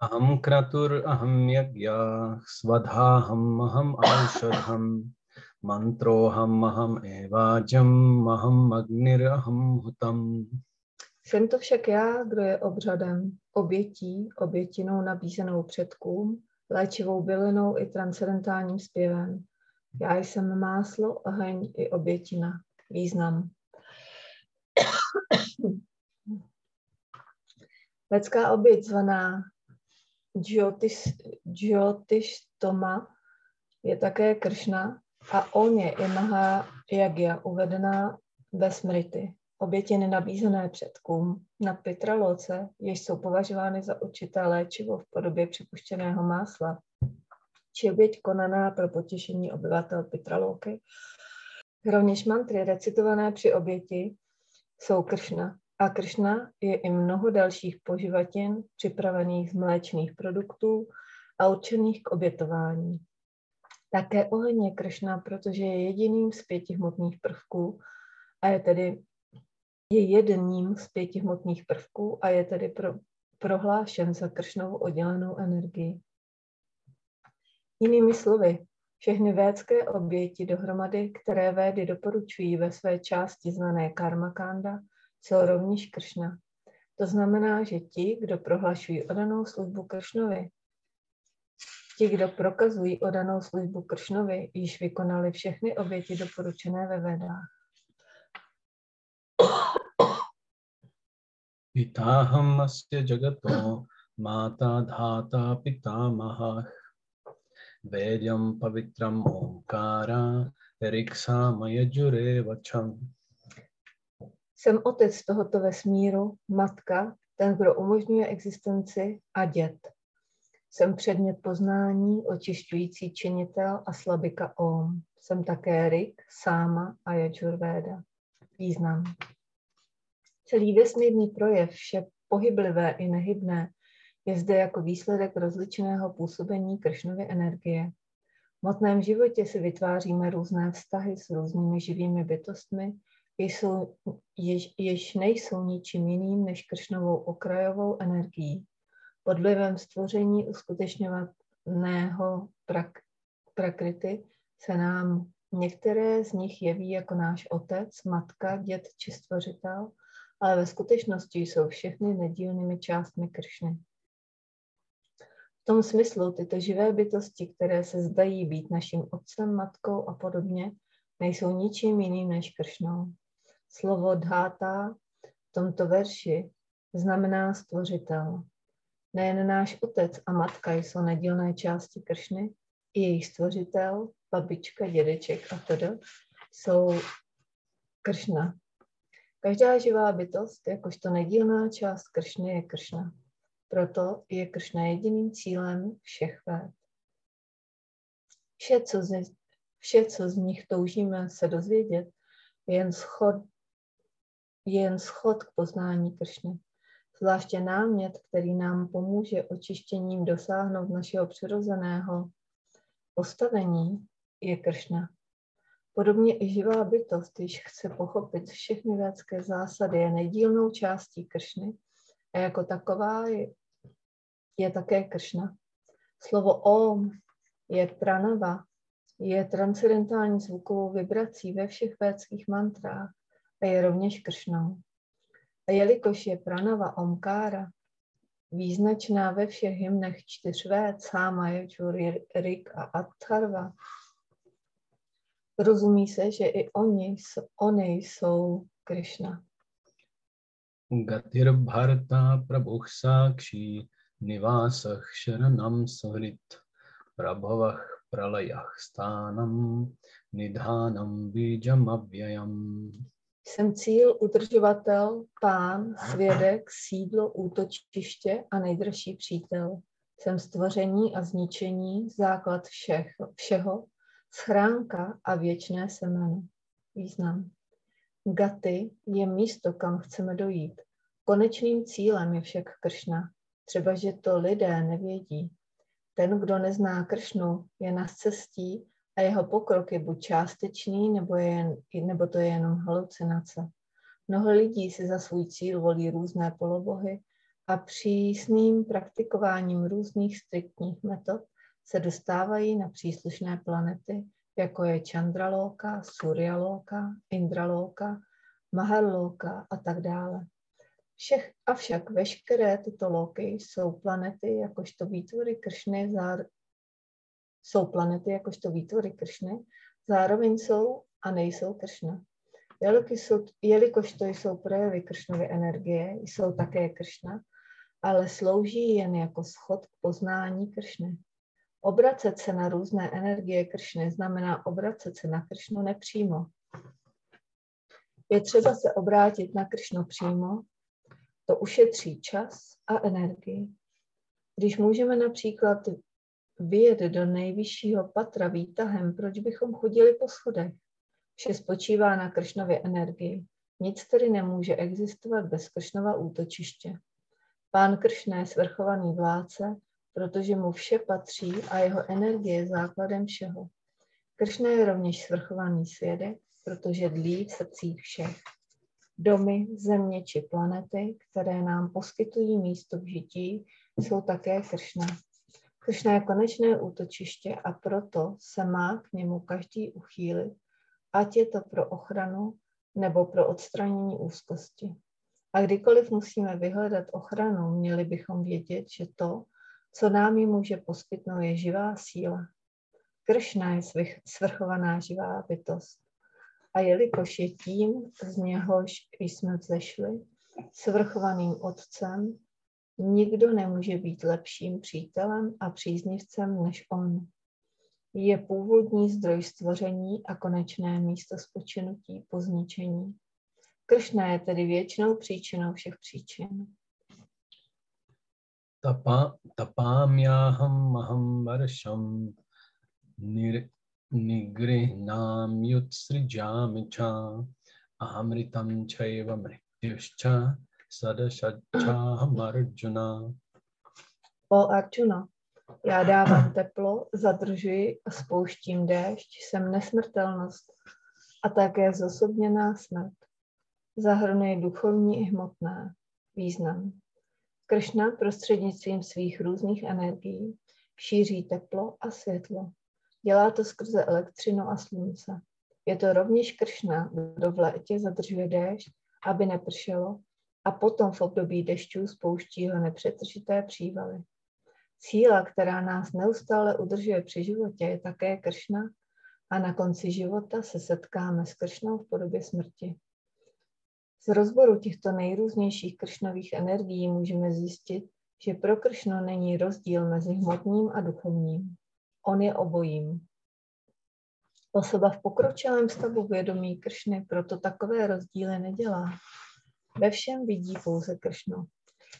Aham kratur aham yagya svadhaham aham aushadham mantroham aham evajam aham hutam. Jsem to však já, kdo je obřadem, obětí, obětinou nabízenou předkům, léčivou bylinou i transcendentálním zpěvem. Já jsem máslo, oheň i obětina. Význam. Lidská oběť zvaná Jyotishtoma je také Kršna a on je i Maha Yagya uvedená ve Smriti. Oběti nenabízené předkům na Pitraloce, jež jsou považovány za určité léčivo v podobě připuštěného másla, či oběť konaná pro potěšení obyvatel Pitraloky. Rovněž mantry recitované při oběti jsou Kršna. A Kršna je i mnoho dalších poživatin připravených z mléčných produktů a určených k obětování. Také oheň je Kršna, protože je jediným z pěti hmotných prvků a je tedy je jedním z pěti hmotných prvků a je tedy pro, prohlášen za kršnovou oddělenou energii. Jinými slovy, všechny védské oběti dohromady, které védy doporučují ve své části zvané karmakanda, jsou rovněž kršna. To znamená, že ti, kdo prohlašují odanou službu Kršnovi, ti, kdo prokazují odanou službu Kršnovi, již vykonali všechny oběti doporučené ve Vedách. Asya jagato mata dhata pitamahah Vedyam pavitram omkara riksamaya jure vacham. Jsem otec tohoto vesmíru, matka, ten, kdo umožňuje existenci a dět. Jsem předmět poznání, očišťující činitel a slabika Om. Jsem také Rik, Sáma a Yajurveda. Význam. Celý vesmírný projev, vše pohyblivé i nehybné, je zde jako výsledek rozličného působení Kršnovy energie. V motném životě si vytváříme různé vztahy s různými živými bytostmi, jsou, jež, jež nejsou ničím jiným než Kršnovou okrajovou energií. Pod vlivem stvoření uskutečňovaného prak, prakrity se nám některé z nich jeví jako náš otec, matka, dět či stvořitel, ale ve skutečnosti jsou všechny nedílnými částmi Kršny. V tom smyslu tyto živé bytosti, které se zdají být naším otcem, matkou a podobně, nejsou ničím jiným než Kršnou. Slovo dháta v tomto verši znamená stvořitel. Nejen náš otec a matka jsou nedílné části Kršny, i jejich stvořitel, babička, dědeček a tedy jsou Kršna. Každá živá bytost, jakožto nedílná část Kršny, je Kršna. Proto je Kršna jediným cílem všech věd. Vše, co z, vše, co z nich toužíme se dozvědět, je jen schod, je jen schod k poznání Kršny. Zvláště námět, který nám pomůže očištěním dosáhnout našeho přirozeného postavení, je Kršna. Podobně i živá bytost, když chce pochopit všechny vědecké zásady, je nedílnou částí Kršny A jako taková je, je také Kršna. Slovo Om je pranava, je transcendentální zvukovou vibrací ve všech védských mantrách a je rovněž Kršnou. A jelikož je pranava Omkára význačná ve všech hymnech čtyř véd, Sáma, Ječur, Rik a Atharva, rozumí se, že i oni, oni jsou Krishna. Gatir Bharata Prabhuh Sakshi Nivasah Sharanam Sahrit Prabhavah Pralayah Stánam Nidhanam Bijam Avyayam. Jsem cíl, udržovatel, pán, svědek, sídlo, útočiště a nejdražší přítel. Jsem stvoření a zničení, základ všech, všeho, schránka a věčné semeno. Význam. Gaty je místo, kam chceme dojít. Konečným cílem je však Kršna. Třeba, že to lidé nevědí. Ten, kdo nezná Kršnu, je na cestí a jeho pokrok je buď částečný, nebo, je nebo to je jenom halucinace. Mnoho lidí si za svůj cíl volí různé polobohy a přísným praktikováním různých striktních metod se dostávají na příslušné planety, jako je Chandraloka, Suryaloka, Indraloka, Maharloka a tak dále. Všech, avšak veškeré tyto loky jsou planety jakožto výtvory Kršny, zár, jsou planety jakožto výtvory Kršny, zároveň jsou a nejsou Kršna. Jsou, jelikož to jsou projevy Kršnovy energie, jsou také Kršna, ale slouží jen jako schod k poznání Kršny. Obracet se na různé energie Kršny znamená obracet se na Kršnu nepřímo. Je třeba se obrátit na Kršnu přímo, to ušetří čas a energii. Když můžeme například vyjet do nejvyššího patra výtahem, proč bychom chodili po schodech? Vše spočívá na Kršnově energii. Nic tedy nemůže existovat bez Kršnova útočiště. Pán Kršna je svrchovaný vládce, protože mu vše patří a jeho energie je základem všeho. Kršna je rovněž svrchovaný svědek, protože dlí v srdcích všech. Domy, země či planety, které nám poskytují místo v žití, jsou také Kršna. Kršna je konečné útočiště a proto se má k němu každý uchýlit, ať je to pro ochranu nebo pro odstranění úzkosti. A kdykoliv musíme vyhledat ochranu, měli bychom vědět, že to, co nám ji může poskytnout, je živá síla. Kršna je svrchovaná živá bytost. A jelikož je tím, z něhož jsme vzešli, svrchovaným otcem, nikdo nemůže být lepším přítelem a příznivcem než on. Je původní zdroj stvoření a konečné místo spočinutí po zničení. Kršna je tedy věčnou příčinou všech příčin. तपा तपाम्याहम् अहं वर्षं निर निगृह्णाम्युत्सृजामि च अहमृतं चैव मृत्युश्च सदशच्छाहमर्जुना O Arjuna, já dávám teplo, zadržuji a spouštím déšť, jsem nesmrtelnost a také zosobněná smrt. Zahrnuje duchovní i hmotné význam. Kršna prostřednictvím svých různých energií šíří teplo a světlo. Dělá to skrze elektřinu a slunce. Je to rovněž Kršna, kdo v létě zadržuje déšť, aby nepršelo, a potom v období dešťů spouští ho nepřetržité přívaly. Síla, která nás neustále udržuje při životě, je také Kršna a na konci života se setkáme s Kršnou v podobě smrti. Z rozboru těchto nejrůznějších kršnových energií můžeme zjistit, že pro Kršnu není rozdíl mezi hmotním a duchovním. On je obojím. Osoba v pokročilém stavu vědomí Kršny proto takové rozdíly nedělá. Ve všem vidí pouze Kršnu.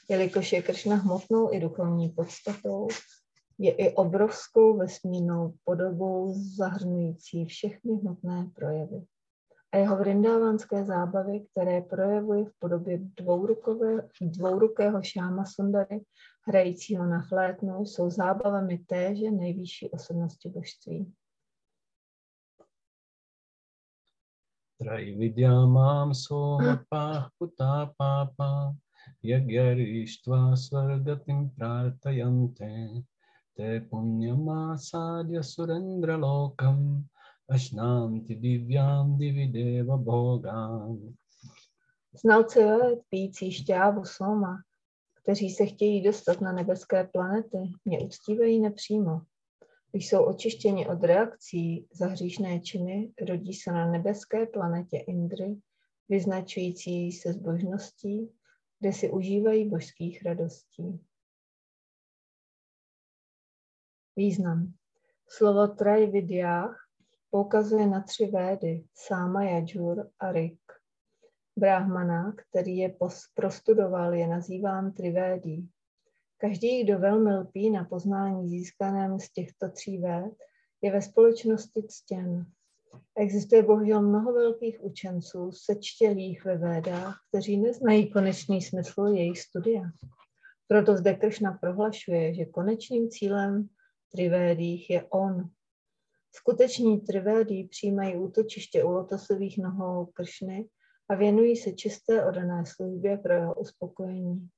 Jelikož je Kršna hmotnou i duchovní podstatou, je i obrovskou vesmírnou podobou zahrnující všechny hmotné projevy a jeho vrindávanské zábavy, které projevuje v podobě dvourukého šáma Sundary, hrajícího na flétnu, jsou zábavami téže nejvyšší osobnosti božství. Trajvidyamám sohapa puta papa, yagyarištva svargatim prartayante, te punyamasadya surendra lokam, ašnanti divyam divideva bhogam. Znalci let, pijící šťávu soma, kteří se chtějí dostat na nebeské planety, mě uctívají nepřímo. Když jsou očištěni od reakcí za hříšné činy, rodí se na nebeské planetě Indry, vyznačující se zbožností, kde si užívají božských radostí. Význam. Slovo Trajvidyách poukazuje na tři védy, Sáma, Jajur a Rik. Brahmana, který je prostudoval, je nazýván Trivédí. Každý, kdo velmi lpí na poznání získaném z těchto tří véd, je ve společnosti ctěn. Existuje bohužel mnoho velkých učenců sečtělých ve védách, kteří neznají konečný smysl jejich studia. Proto zde Kršna prohlašuje, že konečným cílem trivédích je on. Skuteční trivédí přijímají útočiště u lotosových nohou Kršny a věnují se čisté odané službě pro jeho uspokojení.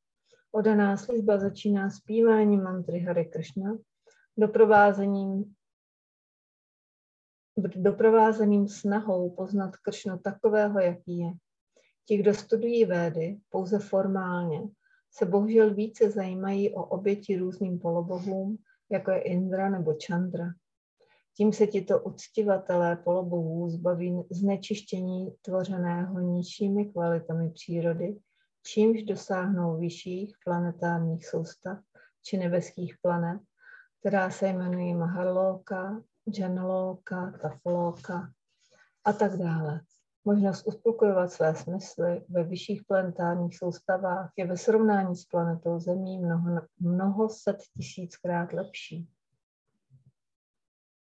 Odaná služba začíná zpíváním mantry Hare Krishna, doprovázením, doprovázeným snahou poznat Kršnu takového, jaký je. Ti, kdo studují védy pouze formálně, se bohužel více zajímají o oběti různým polobohům, jako je Indra nebo Chandra. Tím se tito uctivatelé polobohů zbaví znečištění tvořeného nižšími kvalitami přírody, čímž dosáhnou vyšších planetárních soustav či nebeských planet, která se jmenují Maharloka, Janaloka, Tafloka a tak dále. Možnost uspokojovat své smysly ve vyšších planetárních soustavách je ve srovnání s planetou Zemí mnoho, mnoho set tisíckrát lepší.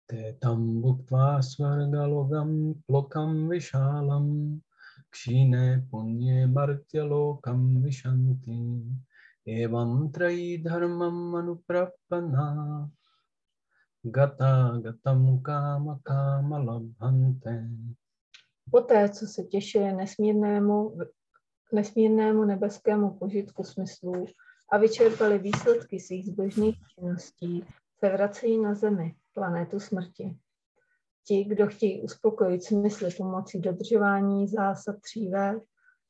ते तं भुक्त्वा स्वर्गलोकं लोकं विशालं क्षीणे पुण्ये मर्त्यलोकं विशन्ति एवं त्रयी धर्मम् अनुप्रपन्ना गता गतं काम कामलभन्ते Poté, co se těšili nesmírnému, nesmírnému nebeskému požitku smyslů a vyčerpali výsledky svých zbožných činností, se vracejí na zemi, planetu smrti. Ti, kdo chtějí uspokojit smysly pomocí dodržování zásad třívé,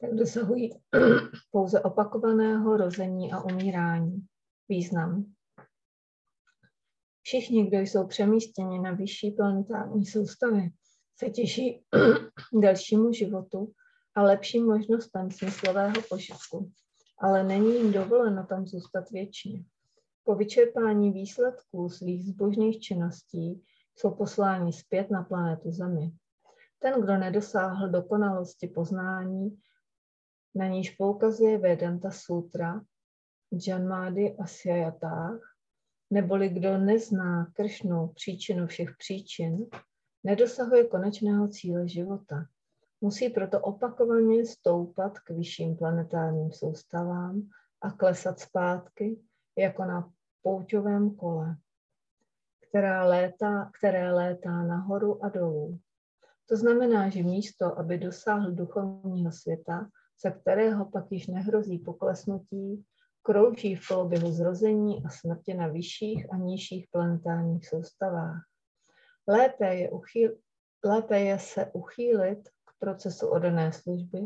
tak dosahují pouze opakovaného rození a umírání. Význam. Všichni, kdo jsou přemístěni na vyšší planetární soustavy, se těší dalšímu životu a lepším možnostem smyslového požitku, ale není jim dovoleno tam zůstat věčně. Po vyčerpání výsledků svých zbožných činností jsou posláni zpět na planetu Zemi. Ten, kdo nedosáhl dokonalosti poznání, na níž poukazuje Vedanta Sutra, Janmády a Syajatách, neboli kdo nezná Kršnu příčinu všech příčin, nedosahuje konečného cíle života. Musí proto opakovaně stoupat k vyšším planetárním soustavám a klesat zpátky, jako na pouťovém kole, která létá, které létá nahoru a dolů. To znamená, že místo, aby dosáhl duchovního světa, za kterého pak již nehrozí poklesnutí, krouží v koloběhu zrození a smrti na vyšších a nižších planetárních soustavách. Lépe je, uchýl, lépe je se uchýlit k procesu odané služby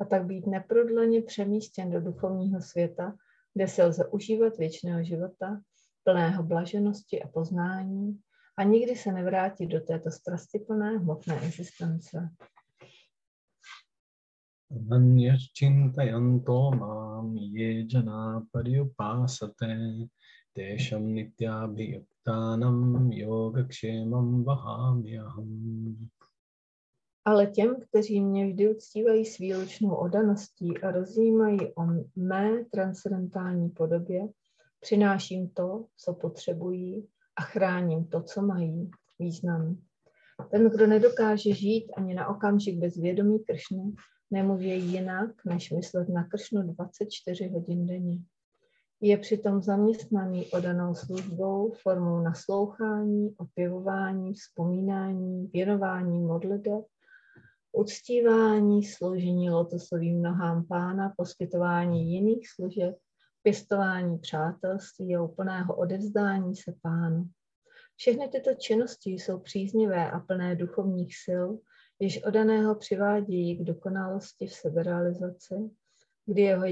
a tak být neprodleně přemístěn do duchovního světa, kde se lze užívat věčného života, plného blaženosti a poznání a nikdy se nevrátit do této strastiplné hmotné existence. Anyaschintayanto mam ye jana paryupasate tesham nityabhiyuktanam vahamyaham. Ale těm, kteří mě vždy uctívají s výlučnou odaností a rozjímají o mé transcendentální podobě, přináším to, co potřebují a chráním to, co mají význam. Ten, kdo nedokáže žít ani na okamžik bez vědomí Kršny, nemůže jinak, než myslet na Kršnu 24 hodin denně. Je přitom zaměstnaný odanou službou formou naslouchání, opěvování, vzpomínání, věnování modliteb uctívání, sloužení lotosovým nohám pána, poskytování jiných služeb, pěstování přátelství a úplného odevzdání se pánu. Všechny tyto činnosti jsou příznivé a plné duchovních sil, jež odaného přivádějí k dokonalosti v seberealizaci, kdy jeho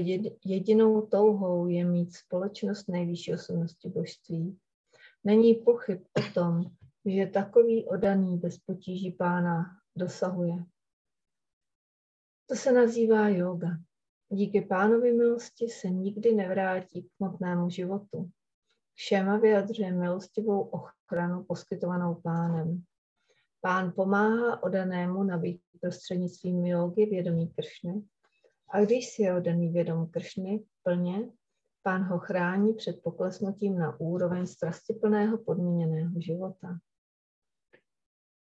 jedinou touhou je mít společnost nejvyšší osobnosti božství. Není pochyb o tom, že takový odaný bez potíží pána dosahuje. To se nazývá yoga. Díky pánovi milosti se nikdy nevrátí k hmotnému životu. Všema vyjadřuje milostivou ochranu poskytovanou pánem. Pán pomáhá odanému nabít prostřednictvím jogy vědomí Kršny a když si je odaný vědom Kršny plně, pán ho chrání před poklesnutím na úroveň strastiplného podmíněného života.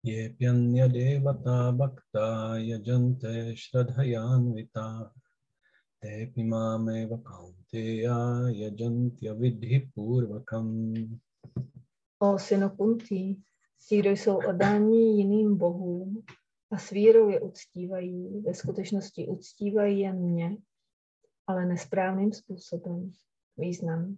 येऽप्यन्य देवता भक्ता यजन्ते श्रद्धयान्विता तेऽपि मामेव कौन्तेया यजन्त्यविधिपूर्वकम् O synu Kuntý, ti, kdo jsou oddáni jiným bohům a s vírou je uctívají, ve skutečnosti uctívají jen mě, ale nesprávným způsobem. Význam.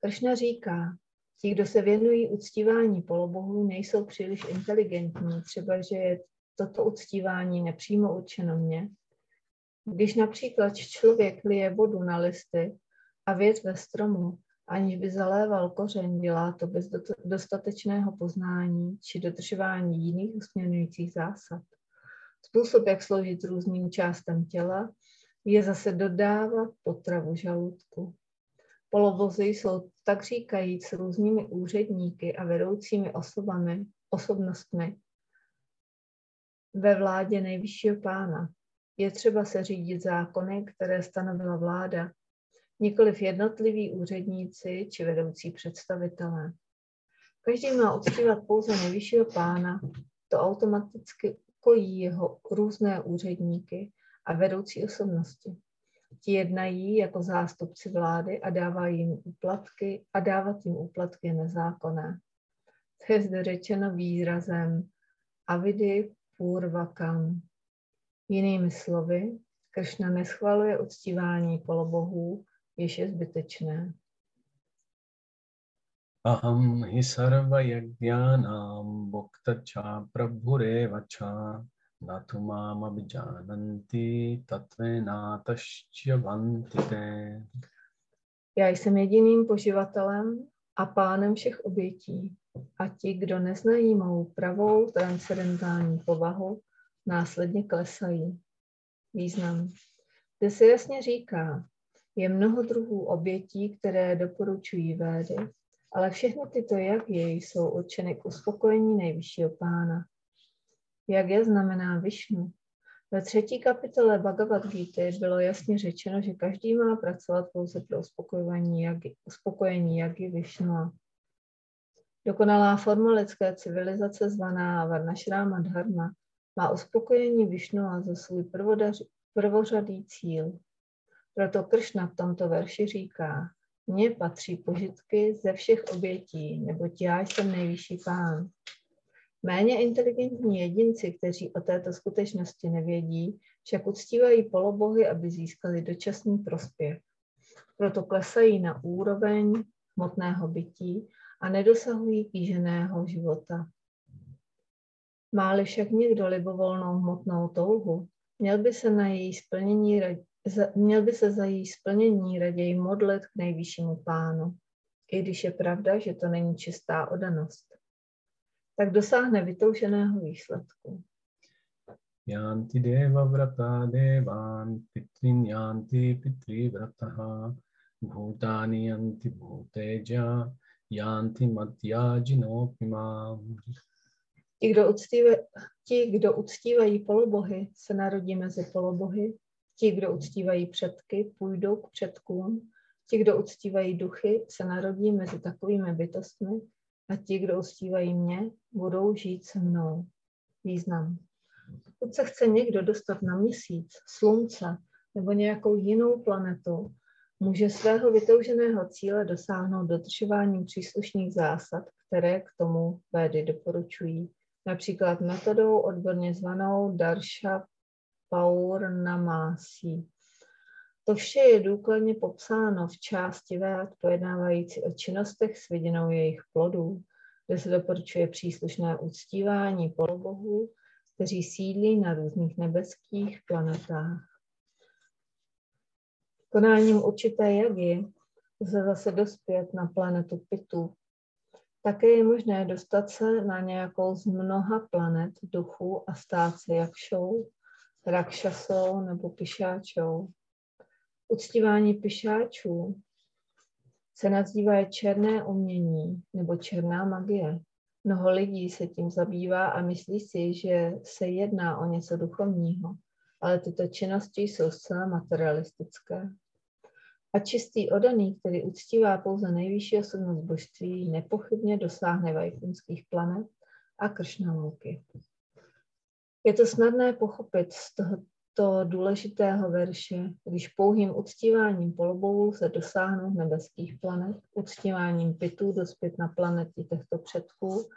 Kršna říká, ti, kdo se věnují uctívání polobohů, nejsou příliš inteligentní, třeba že je toto uctívání nepřímo určeno mně. Když například člověk lije vodu na listy a věc ve stromu, aniž by zaléval kořen, dělá to bez dostatečného poznání či dodržování jiných usměrňujících zásad. Způsob, jak sloužit různým částem těla, je zase dodávat potravu žaludku. Polovozy jsou tak říkajíc různými úředníky a vedoucími osobami, osobnostmi ve vládě nejvyššího pána. Je třeba se řídit zákony, které stanovila vláda, nikoliv jednotliví úředníci či vedoucí představitelé. Každý má uctívat pouze nejvyššího pána, to automaticky kojí jeho různé úředníky a vedoucí osobnosti. Ti jednají jako zástupci vlády a dávají jim úplatky a dávat jim úplatky je nezákonné. To je zde řečeno výrazem avidy purvakam. Jinými slovy, Kršna neschvaluje uctívání polobohů, jež je zbytečné. Aham hi sarva yagnyanam bhukta cha mam abhijananti tatvena taščya vantite. Já jsem jediným poživatelem a pánem všech obětí. A ti, kdo neznají mou pravou transcendentální povahu, následně klesají. Význam. Zde se jasně říká, je mnoho druhů obětí, které doporučují védy, ale všechny tyto jagy jsou určeny k uspokojení nejvyššího pána. Jak je znamená Višnu. Ve třetí kapitole Bhagavad Gita bylo jasně řečeno, že každý má pracovat pouze pro uspokojení jagy, uspokojení jagy Višnua. Dokonalá forma lidské civilizace zvaná Varnashráma Dharma má uspokojení Višnua za svůj prvodař, prvořadý cíl. Proto Kršna v tomto verši říká, mně patří požitky ze všech obětí, neboť já jsem nejvyšší pán. Méně inteligentní jedinci, kteří o této skutečnosti nevědí, však uctívají polobohy, aby získali dočasný prospěch. Proto klesají na úroveň hmotného bytí a nedosahují kýženého života. Máli však někdo libovolnou hmotnou touhu, měl by se na její splnění měl by se za její splnění raději modlit k nejvyššímu pánu, i když je pravda, že to není čistá odanost. Tak dosáhne vytouženého výsledku. Yanti deva vrata devan pitrin yanti pitri vrataha bhutani yanti bhuteja yanti matyajinopimam. Ti kdo, uctívají, ti, kdo uctívají polobohy, se narodí mezi polobohy Ti, kdo uctívají předky, půjdou k předkům. Ti, kdo uctívají duchy, se narodí mezi takovými bytostmi a ti, kdo uctívají mě, budou žít se mnou. Význam. Pokud se chce někdo dostat na měsíc, slunce nebo nějakou jinou planetu, může svého vytouženého cíle dosáhnout dodržováním příslušných zásad, které k tomu védy doporučují. například metodou odborně zvanou Darsha Paurnamasi. To vše je důkladně popsáno v části věd pojednávající o činnostech s vidinou jejich plodů, kde se doporučuje příslušné uctívání polobohů, kteří sídlí na různých nebeských planetách. Konáním určité jagy se zase dospět na planetu Pitu. Také je možné dostat se na nějakou z mnoha planet duchů a stát se jakšou, rakšasou nebo pišáčou. Uctívání pišáčů se nazývá černé umění nebo černá magie. Mnoho lidí se tím zabývá a myslí si, že se jedná o něco duchovního, ale tyto činnosti jsou zcela materialistické. A čistý odaný, který uctívá pouze nejvyšší osobnost božství, nepochybně dosáhne vajkunských planet a kršnalouky. Je to snadné pochopit z tohoto důležitého verše, když pouhým uctíváním polobovů se dosáhnou nebeských planet, uctíváním pitů dospět na planety těchto předků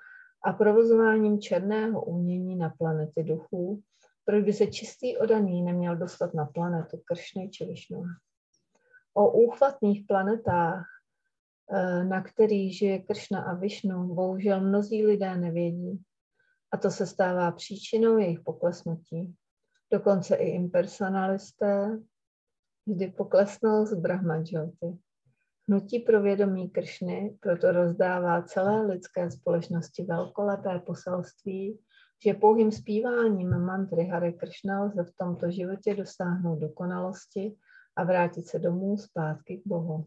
a provozováním černého umění na planety duchů, proč by se čistý odaný neměl dostat na planetu Kršny či Višnu. O úchvatných planetách, eh, na kterých žije Kršna a Višnu, bohužel mnozí lidé nevědí. A to se stává příčinou jejich poklesnutí. Dokonce i impersonalisté vždy poklesnou z Brahmajyoty. Hnutí pro vědomí Kršny proto rozdává celé lidské společnosti velkolepé poselství, že pouhým zpíváním mantry Hare Kršna lze v tomto životě dosáhnout dokonalosti a vrátit se domů zpátky k Bohu.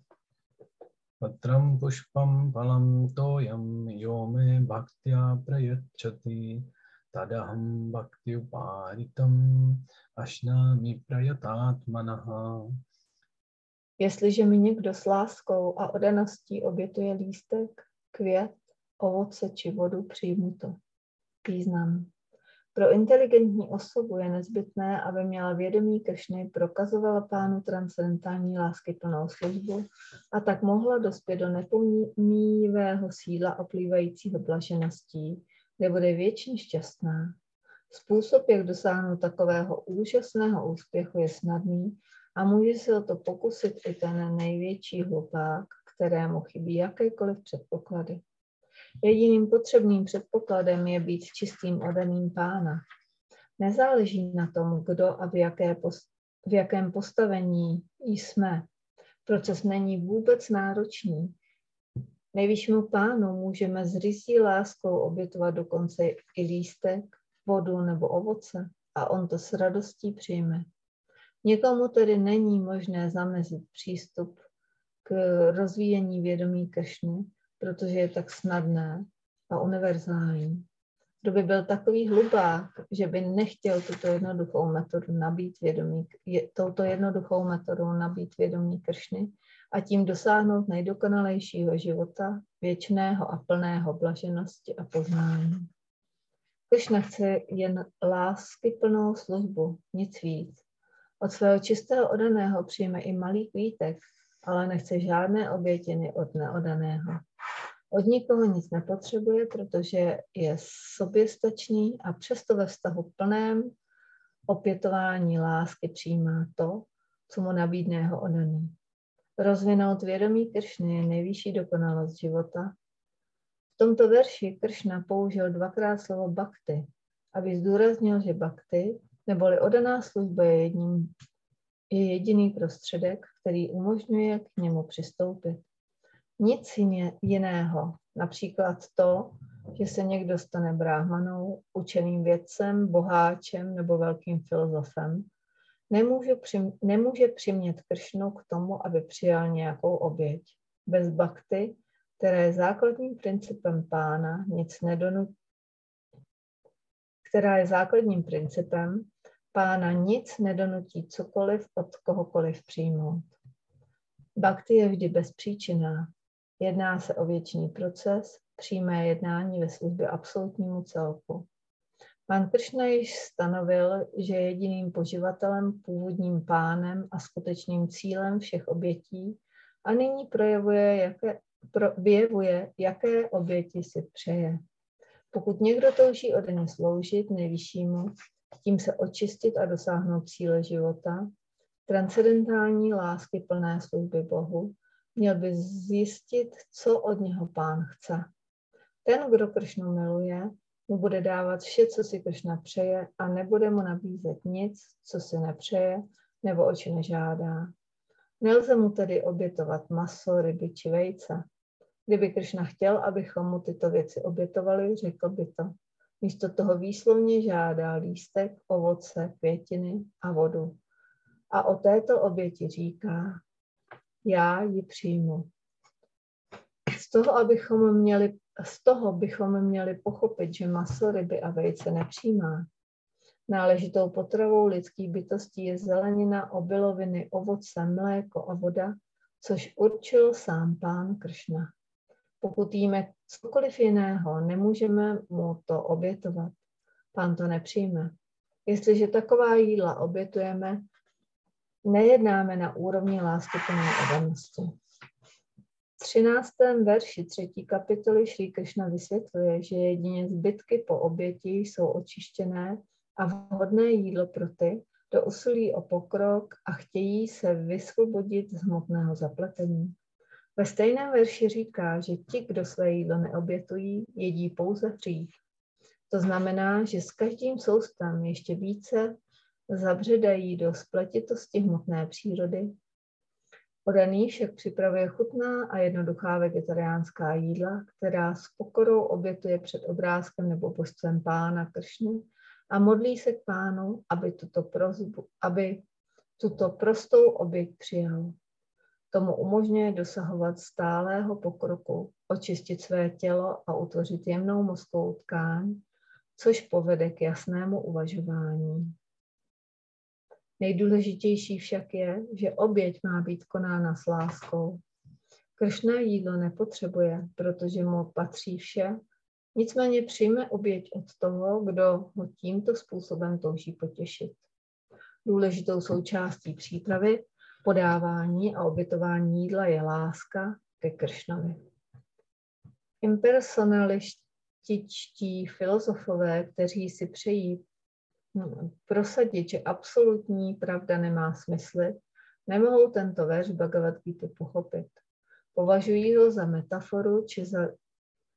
Patram pušpam palam toyam yome bhaktya prayachati tadaham bhakti uparitam ashnami prayatatmanaha. Jestliže mi někdo s láskou a odaností obětuje lístek, květ, ovoce či vodu, přijmu to. Význam. Pro inteligentní osobu je nezbytné, aby měla vědomí Kršny, prokazovala pánu transcendentální lásky plnou službu a tak mohla dospět do nepomíjivého síla oplývajícího blažeností, kde bude věčně šťastná. Způsob, jak dosáhnout takového úžasného úspěchu, je snadný a může se o to pokusit i ten největší hlupák, kterému chybí jakékoliv předpoklady. Jediným potřebným předpokladem je být čistým odaným pána. Nezáleží na tom, kdo a v, jaké post- v jakém postavení jsme. Proces není vůbec náročný. Nejvyššímu pánu můžeme s rysí láskou obětovat dokonce i lístek, vodu nebo ovoce a on to s radostí přijme. Někomu tedy není možné zamezit přístup k rozvíjení vědomí Kršny, protože je tak snadné a univerzální. Kdo by byl takový hlubák, že by nechtěl tuto jednoduchou metodu nabít vědomí, je, touto jednoduchou metodou nabít vědomí Kršny a tím dosáhnout nejdokonalejšího života, věčného a plného blaženosti a poznání. Kršna chce jen lásky plnou službu, nic víc. Od svého čistého odaného přijme i malý kvítek, ale nechce žádné obětiny od neodaného. Od nikoho nic nepotřebuje, protože je soběstačný a přesto ve vztahu plném opětování lásky přijímá to, co mu nabídne jeho odaný. Rozvinout vědomí Kršny je nejvyšší dokonalost života. V tomto verši Kršna použil dvakrát slovo bhakti, aby zdůraznil, že bhakti, neboli odaná služba je, jedním, je jediný prostředek, který umožňuje k němu přistoupit. Nic jiného, například to, že se někdo stane bráhmanou, učeným vědcem, boháčem nebo velkým filozofem, nemůže, přim, nemůže přimět Kršnu k tomu, aby přijal nějakou oběť. Bez bakty, které je základním principem pána, nic nedonutí, která je základním principem, pána nic nedonutí cokoliv od kohokoliv přijmout. Bhakti je vždy bezpříčinná, Jedná se o věčný proces, přímé jednání ve službě absolutnímu celku. Pan Kršna již stanovil, že jediným poživatelem, původním pánem a skutečným cílem všech obětí a nyní projevuje, jaké, pro, vyjevuje, jaké oběti si přeje. Pokud někdo touží ode mě sloužit nejvyššímu, tím se očistit a dosáhnout cíle života, transcendentální lásky plné služby Bohu, měl by zjistit, co od něho pán chce. Ten, kdo Kršnu miluje, mu bude dávat vše, co si Kršna přeje a nebude mu nabízet nic, co si nepřeje nebo oči nežádá. Nelze mu tedy obětovat maso, ryby či vejce. Kdyby Kršna chtěl, abychom mu tyto věci obětovali, řekl by to. Místo toho výslovně žádá lístek, ovoce, květiny a vodu. A o této oběti říká, já ji přijmu. Z toho, abychom měli, z toho bychom měli pochopit, že maso, ryby a vejce nepřijímá. Náležitou potravou lidských bytostí je zelenina, obiloviny, ovoce, mléko a voda, což určil sám pán Kršna. Pokud jíme cokoliv jiného, nemůžeme mu to obětovat. Pán to nepřijme. Jestliže taková jídla obětujeme, nejednáme na úrovni lásky plné odanosti. V 13. verši třetí kapitoly Šrí Krishna vysvětluje, že jedině zbytky po oběti jsou očištěné a vhodné jídlo pro ty, kdo usilí o pokrok a chtějí se vysvobodit z hmotného zapletení. Ve stejném verši říká, že ti, kdo své jídlo neobětují, jedí pouze hřích. To znamená, že s každým soustem ještě více zabředají do spletitosti hmotné přírody. Podaný však připravuje chutná a jednoduchá vegetariánská jídla, která s pokorou obětuje před obrázkem nebo božstvem pána Kršny a modlí se k pánu, aby tuto, prozbu, aby tuto prostou oběť přijal. Tomu umožňuje dosahovat stálého pokroku, očistit své tělo a utvořit jemnou mozkovou tkáň, což povede k jasnému uvažování. Nejdůležitější však je, že oběť má být konána s láskou. Kršné jídlo nepotřebuje, protože mu patří vše, nicméně přijme oběť od toho, kdo ho tímto způsobem touží potěšit. Důležitou součástí přípravy, podávání a obětování jídla je láska ke Kršnovi. Impersonalističtí filozofové, kteří si přejí prosadit, že absolutní pravda nemá smysl, nemohou tento verš Bhagavad Gita pochopit. Považují ho za metaforu či za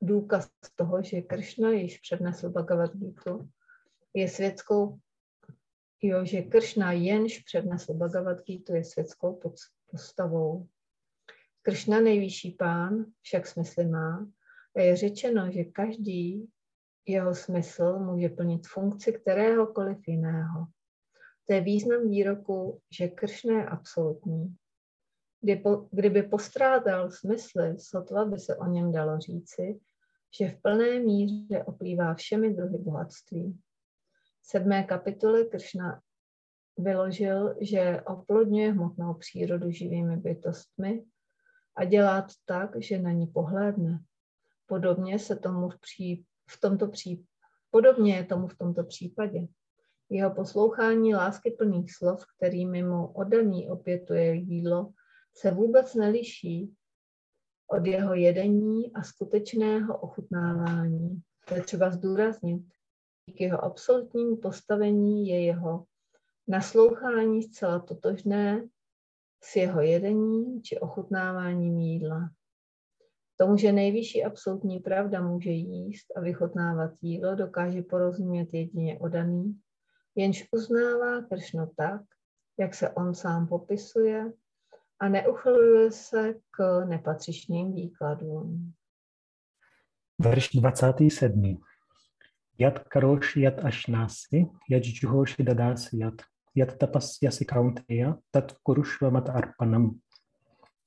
důkaz toho, že Kršna již přednesl Bhagavad Gita, je světskou, jo, že Kršna jenž přednesl Bhagavad Gita, je světskou postavou. Kršna nejvyšší pán však smysly má a je řečeno, že každý jeho smysl může plnit funkci kteréhokoliv jiného. To je význam výroku, že Kršna je absolutní. Kdyby postrádal smysly, sotva by se o něm dalo říci, že v plné míře oplývá všemi druhy bohatství. V sedmé kapitole Kršna vyložil, že oplodňuje hmotnou přírodu živými bytostmi a dělá to tak, že na ní pohlédne. Podobně se tomu v pří, v tomto pří... Podobně je tomu v tomto případě. Jeho poslouchání lásky plných slov, kterými mu oddaný opětuje jídlo, se vůbec neliší od jeho jedení a skutečného ochutnávání. To je třeba zdůraznit. K jeho absolutnímu postavení je jeho naslouchání zcela totožné s jeho jedením či ochutnáváním jídla tomu, že nejvyšší absolutní pravda může jíst a vychotnávat jídlo, dokáže porozumět jedině odaný, jenž uznává Kršno tak, jak se on sám popisuje a neuchyluje se k nepatřičným výkladům. Verš 27. Jad karoši jad ašnasi, jad džuhoši dadási jad, jad tapasyasi kaunteya, tat kurušva mat arpanam.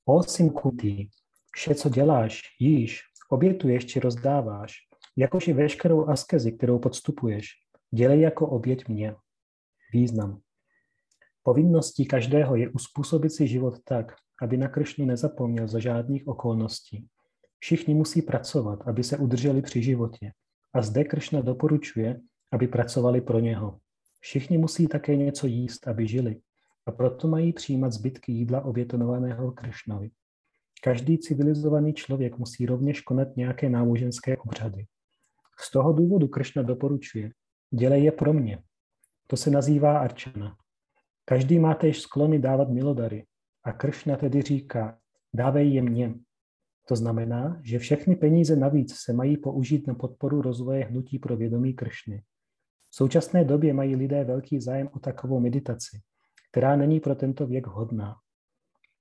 O synkuti, Vše, co děláš, jíš, obětuješ či rozdáváš, jakož i veškerou askezi, kterou podstupuješ, dělej jako oběť mě. Význam. Povinností každého je uspůsobit si život tak, aby na Kršnu nezapomněl za žádných okolností. Všichni musí pracovat, aby se udrželi při životě. A zde Kršna doporučuje, aby pracovali pro něho. Všichni musí také něco jíst, aby žili. A proto mají přijímat zbytky jídla obětonovaného Kršnovi. Každý civilizovaný člověk musí rovněž konat nějaké náboženské obřady. Z toho důvodu Kršna doporučuje, dělej je pro mě. To se nazývá arčana. Každý má též sklony dávat milodary a Kršna tedy říká, dávej je mně. To znamená, že všechny peníze navíc se mají použít na podporu rozvoje hnutí pro vědomí Kršny. V současné době mají lidé velký zájem o takovou meditaci, která není pro tento věk vhodná.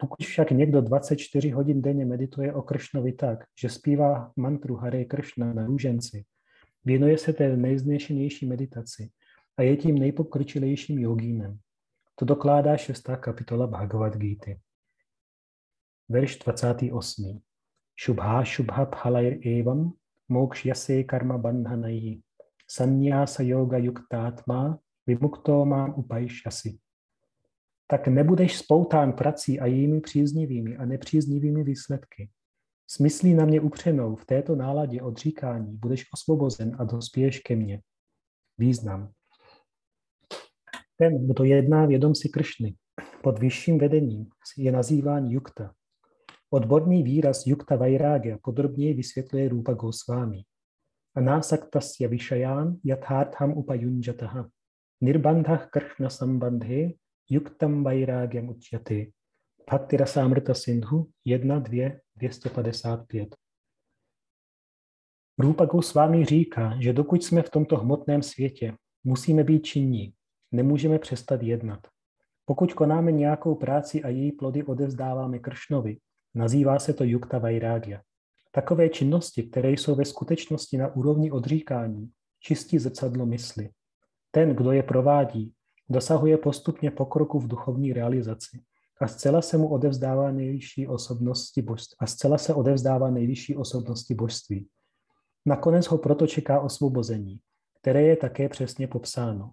Pokud však někdo 24 hodin denně medituje o Kršnovi tak, že zpívá mantru Hare Kršna na růženci, věnuje se té nejznešenější meditaci a je tím nejpokročilejším jogínem. To dokládá šestá kapitola Bhagavad Gita. Verš 28. Shubha shubha phalair evam yase karma bandhanayi sanyasa yoga yuktátma vimukto mám upajšasi. Tak nebudeš spoután prací a jejími příznivými a nepříznivými výsledky. Smyslí na mě upřenou v této náladě odříkání budeš osvobozen a dospěješ ke mně. Význam. Ten, kdo jedná vědom si Kršny, pod vyšším vedením je nazýván Yukta. Odborný výraz Yukta Vairagya podrobněji vysvětluje Rupa Goswami. Anasaktasya Vishayán Yathartham Upayunjataha Nirbandhah Kršna Sambandhe Yuktam Vairagyam Uchyate Bhakti Rasamrita Sindhu 1, 2, 255. Rupa Goswami říká, že dokud jsme v tomto hmotném světě, musíme být činní, nemůžeme přestat jednat. Pokud konáme nějakou práci a její plody odevzdáváme Kršnovi, nazývá se to Yukta Vairagya. Takové činnosti, které jsou ve skutečnosti na úrovni odříkání, čistí zrcadlo mysli. Ten, kdo je provádí, dosahuje postupně pokroku v duchovní realizaci a zcela se mu odevzdává nejvyšší osobnosti božství. A zcela se odevzdává nejvyšší osobnosti božství. Nakonec ho proto čeká osvobození, které je také přesně popsáno.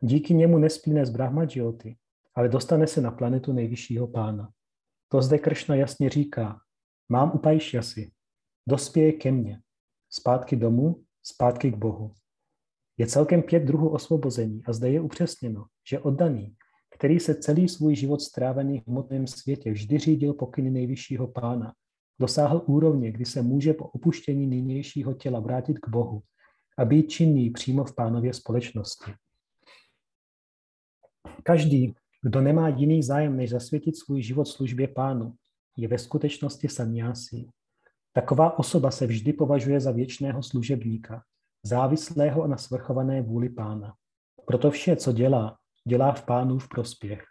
Díky němu nespíne z Brahmadžioty, ale dostane se na planetu nejvyššího pána. To zde Kršna jasně říká, mám upajšjasi, dospěje ke mně, zpátky domů, zpátky k Bohu. Je celkem pět druhů osvobození a zde je upřesněno, že oddaný, který se celý svůj život strávený v hmotném světě vždy řídil pokyny nejvyššího pána, dosáhl úrovně, kdy se může po opuštění nynějšího těla vrátit k Bohu a být činný přímo v pánově společnosti. Každý, kdo nemá jiný zájem, než zasvětit svůj život službě pánu, je ve skutečnosti sanyásí. Taková osoba se vždy považuje za věčného služebníka, závislého na svrchované vůli pána. Proto vše, co dělá, dělá v pánu v prospěch.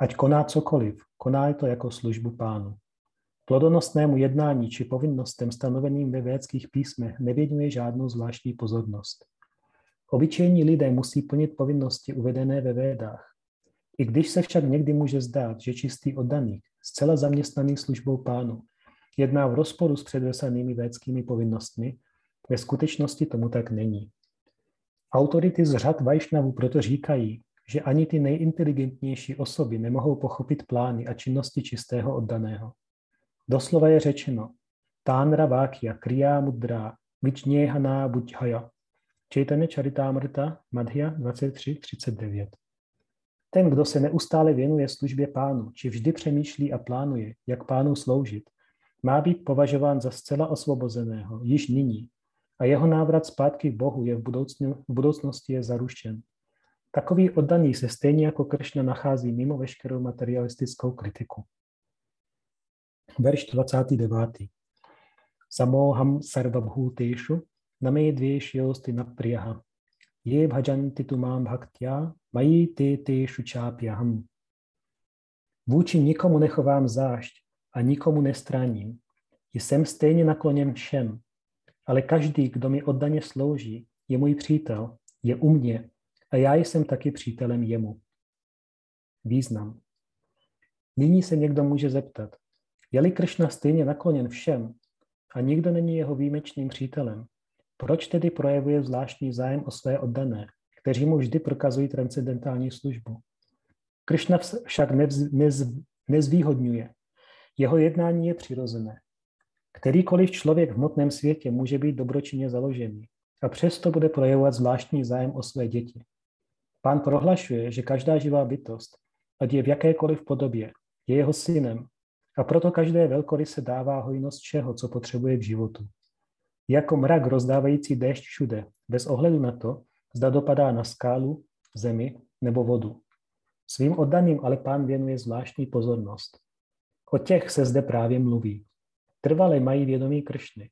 Ať koná cokoliv, koná to jako službu pánu. Plodonostnému jednání či povinnostem stanoveným ve védských písmech nevěnuje žádnou zvláštní pozornost. Obyčejní lidé musí plnit povinnosti uvedené ve védách. I když se však někdy může zdát, že čistý oddaný, zcela zaměstnaný službou pánu, jedná v rozporu s předvesanými védskými povinnostmi, ve skutečnosti tomu tak není. Autority z řad Vajšnavu proto říkají, že ani ty nejinteligentnější osoby nemohou pochopit plány a činnosti čistého oddaného. Doslova je řečeno, Tánra Vákia Kriya Mudra Vičněhaná Buďhaja Čejtane Charitamrta Madhya 23.39 Ten, kdo se neustále věnuje službě pánu, či vždy přemýšlí a plánuje, jak pánu sloužit, má být považován za zcela osvobozeného již nyní a jeho návrat zpátky k Bohu je v, budoucnu, v budoucnosti je zarušen. Takový oddaný se stejně jako Kršna nachází mimo veškerou materialistickou kritiku. Verš 29. Samoham sarvabhuteshu name dvěšyosti napriyaha. Je bhajanti tu mám bhaktya, mají ty teshu čápyaham. Vůči nikomu nechovám zášť a nikomu nestraním. Jsem stejně nakloněn všem, ale každý, kdo mi oddaně slouží, je můj přítel, je u mě a já jsem taky přítelem jemu. Význam. Nyní se někdo může zeptat, je-li Kršna stejně nakloněn všem a nikdo není jeho výjimečným přítelem, proč tedy projevuje zvláštní zájem o své oddané, kteří mu vždy prokazují transcendentální službu? Kršna však nezvýhodňuje. Jeho jednání je přirozené. Kterýkoliv člověk v hmotném světě může být dobročinně založený a přesto bude projevovat zvláštní zájem o své děti. Pán prohlašuje, že každá živá bytost, ať je v jakékoliv podobě, je jeho synem a proto každé velkory se dává hojnost všeho, co potřebuje v životu. jako mrak rozdávající déšť všude, bez ohledu na to, zda dopadá na skálu, zemi nebo vodu. Svým oddaným ale pán věnuje zvláštní pozornost. O těch se zde právě mluví. Trvale mají vědomí kršny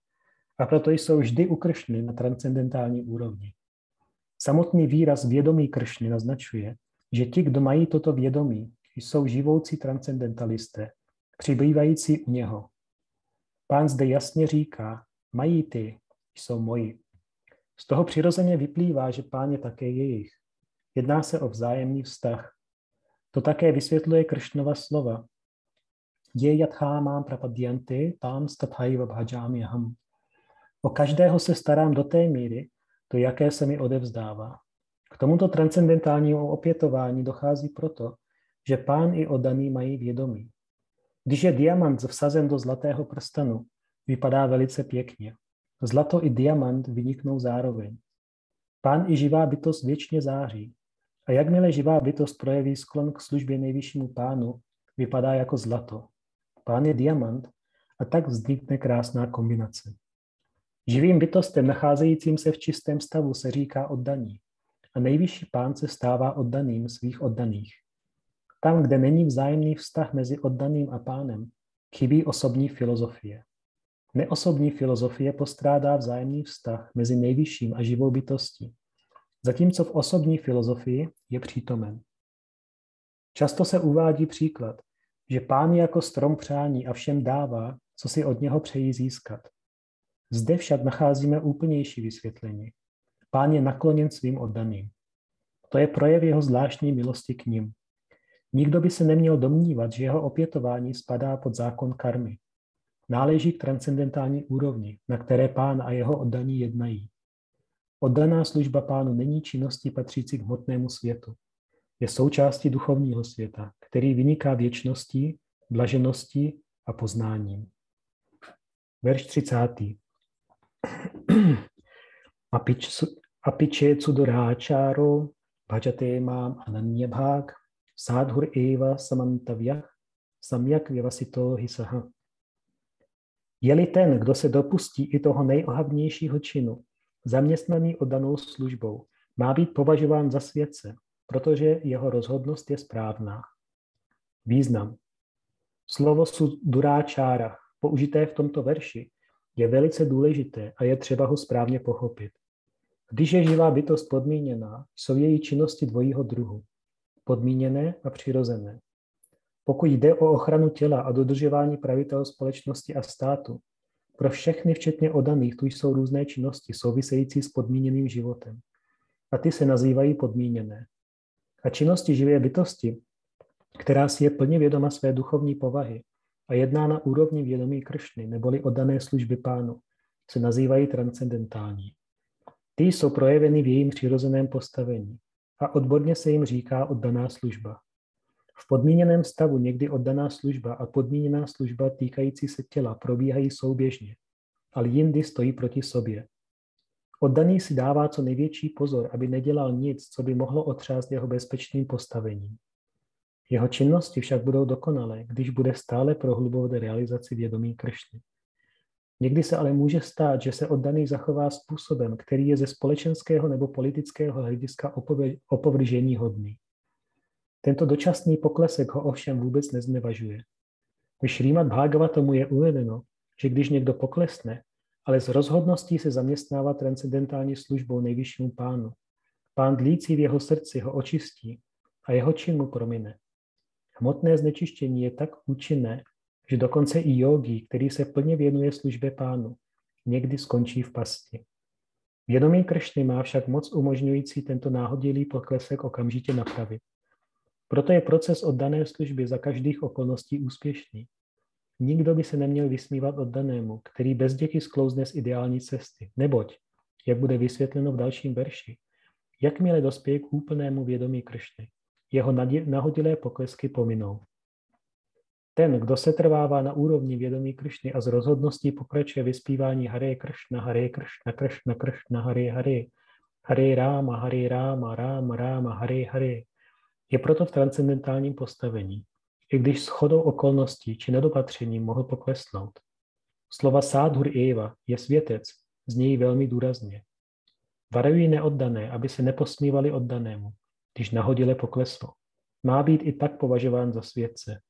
a proto jsou vždy ukršny na transcendentální úrovni. Samotný výraz vědomí kršny naznačuje, že ti, kdo mají toto vědomí, jsou živoucí transcendentalisté, přibývající u něho. Pán zde jasně říká, mají ty, jsou moji. Z toho přirozeně vyplývá, že pán je také jejich. Jedná se o vzájemný vztah. To také vysvětluje Kršnova slova. Je jathámám prapadyanty, tam stathaiva bhajamyaham. O každého se starám do té míry, to jaké se mi odevzdává. K tomuto transcendentálnímu opětování dochází proto, že pán i oddaný mají vědomí. Když je diamant vsazen do zlatého prstenu, vypadá velice pěkně. Zlato i diamant vyniknou zároveň. Pán i živá bytost věčně září. A jakmile živá bytost projeví sklon k službě nejvyššímu pánu, vypadá jako zlato. Pán je diamant a tak vznikne krásná kombinace. Živým bytostem nacházejícím se v čistém stavu se říká oddaní a nejvyšší pán se stává oddaným svých oddaných. Tam, kde není vzájemný vztah mezi oddaným a pánem, chybí osobní filozofie. Neosobní filozofie postrádá vzájemný vztah mezi nejvyšším a živou bytostí, zatímco v osobní filozofii je přítomen. Často se uvádí příklad, že pán je jako strom přání a všem dává, co si od něho přejí získat. Zde však nacházíme úplnější vysvětlení. Pán je nakloněn svým oddaným. To je projev jeho zvláštní milosti k ním. Nikdo by se neměl domnívat, že jeho opětování spadá pod zákon karmy. Náleží k transcendentální úrovni, na které pán a jeho oddaní jednají. Oddaná služba pánu není činností patřící k hmotnému světu. Je součástí duchovního světa, který vyniká věčností, blažeností a poznáním. Verš 30. Apiče cudoráčáro bhajate mám ananyabhák sadhur eva samantavyah samyak vyvasito hisaha. Je-li ten, kdo se dopustí i toho nejohavnějšího činu, zaměstnaný oddanou službou, má být považován za světce, protože jeho rozhodnost je správná. Význam. Slovo suduráčára, použité v tomto verši, je velice důležité a je třeba ho správně pochopit. Když je živá bytost podmíněná, jsou její činnosti dvojího druhu. Podmíněné a přirozené. Pokud jde o ochranu těla a dodržování pravidel společnosti a státu, pro všechny, včetně odaných, tu jsou různé činnosti související s podmíněným životem. A ty se nazývají podmíněné. A činnosti živé bytosti, která si je plně vědoma své duchovní povahy a jedná na úrovni vědomí kršny neboli oddané služby pánu, se nazývají transcendentální. Ty jsou projeveny v jejím přirozeném postavení a odborně se jim říká oddaná služba. V podmíněném stavu někdy oddaná služba a podmíněná služba týkající se těla probíhají souběžně, ale jindy stojí proti sobě. Oddaný si dává co největší pozor, aby nedělal nic, co by mohlo otřást jeho bezpečným postavením. Jeho činnosti však budou dokonalé, když bude stále prohlubovat realizaci vědomí Kršny. Někdy se ale může stát, že se oddaný zachová způsobem, který je ze společenského nebo politického hlediska opovržení hodný. Tento dočasný poklesek ho ovšem vůbec neznevažuje. V Šrýmat Bhagavatamu je uvedeno, že když někdo poklesne, ale z rozhodností se zaměstnává transcendentální službou nejvyššímu pánu, pán dlící v jeho srdci ho očistí a jeho čin mu promine. Hmotné znečištění je tak účinné, že dokonce i yogi, který se plně věnuje službě pánu, někdy skončí v pasti. Vědomí Kršny má však moc umožňující tento náhodilý poklesek okamžitě napravit. Proto je proces oddané služby za každých okolností úspěšný. Nikdo by se neměl vysmívat oddanému, který bez děky sklouzne z ideální cesty, neboť, jak bude vysvětleno v dalším verši, jakmile dospěje k úplnému vědomí Kršny, jeho nahodilé poklesky pominou. Ten, kdo se trvává na úrovni vědomí Kršny a z rozhodností pokračuje vyspívání Hare Kršna, Hare Kršna, Kršna, Kršna, Hare Hare, Hare Rama, Hare Rama, Rama, Rama, Hare Hare, je proto v transcendentálním postavení, i když s chodou okolností či nedopatřením mohl poklesnout. Slova sádhur Eva je světec, znějí velmi důrazně. Varují neoddané, aby se neposmívali oddanému, když nahodile pokleslo. Má být i tak považován za světce.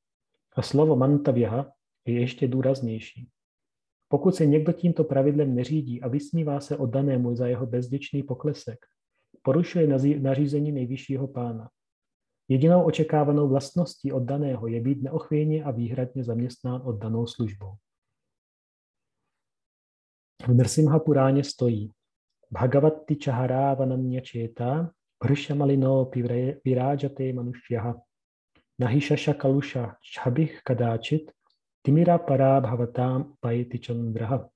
A slovo mantavěha je ještě důraznější. Pokud se někdo tímto pravidlem neřídí a vysmívá se oddanému za jeho bezděčný poklesek, porušuje nařízení nejvyššího pána. Jedinou očekávanou vlastností oddaného je být neochvějně a výhradně zaměstnán oddanou službou. V Nrsimha Puráně stojí Bhagavati Chaharávananya Četa Bhrishamalino Virájate Manushyaha Nahisha Kalusha Chabich Kadáčit Timira Parábhavatám Pajiti Chandraha.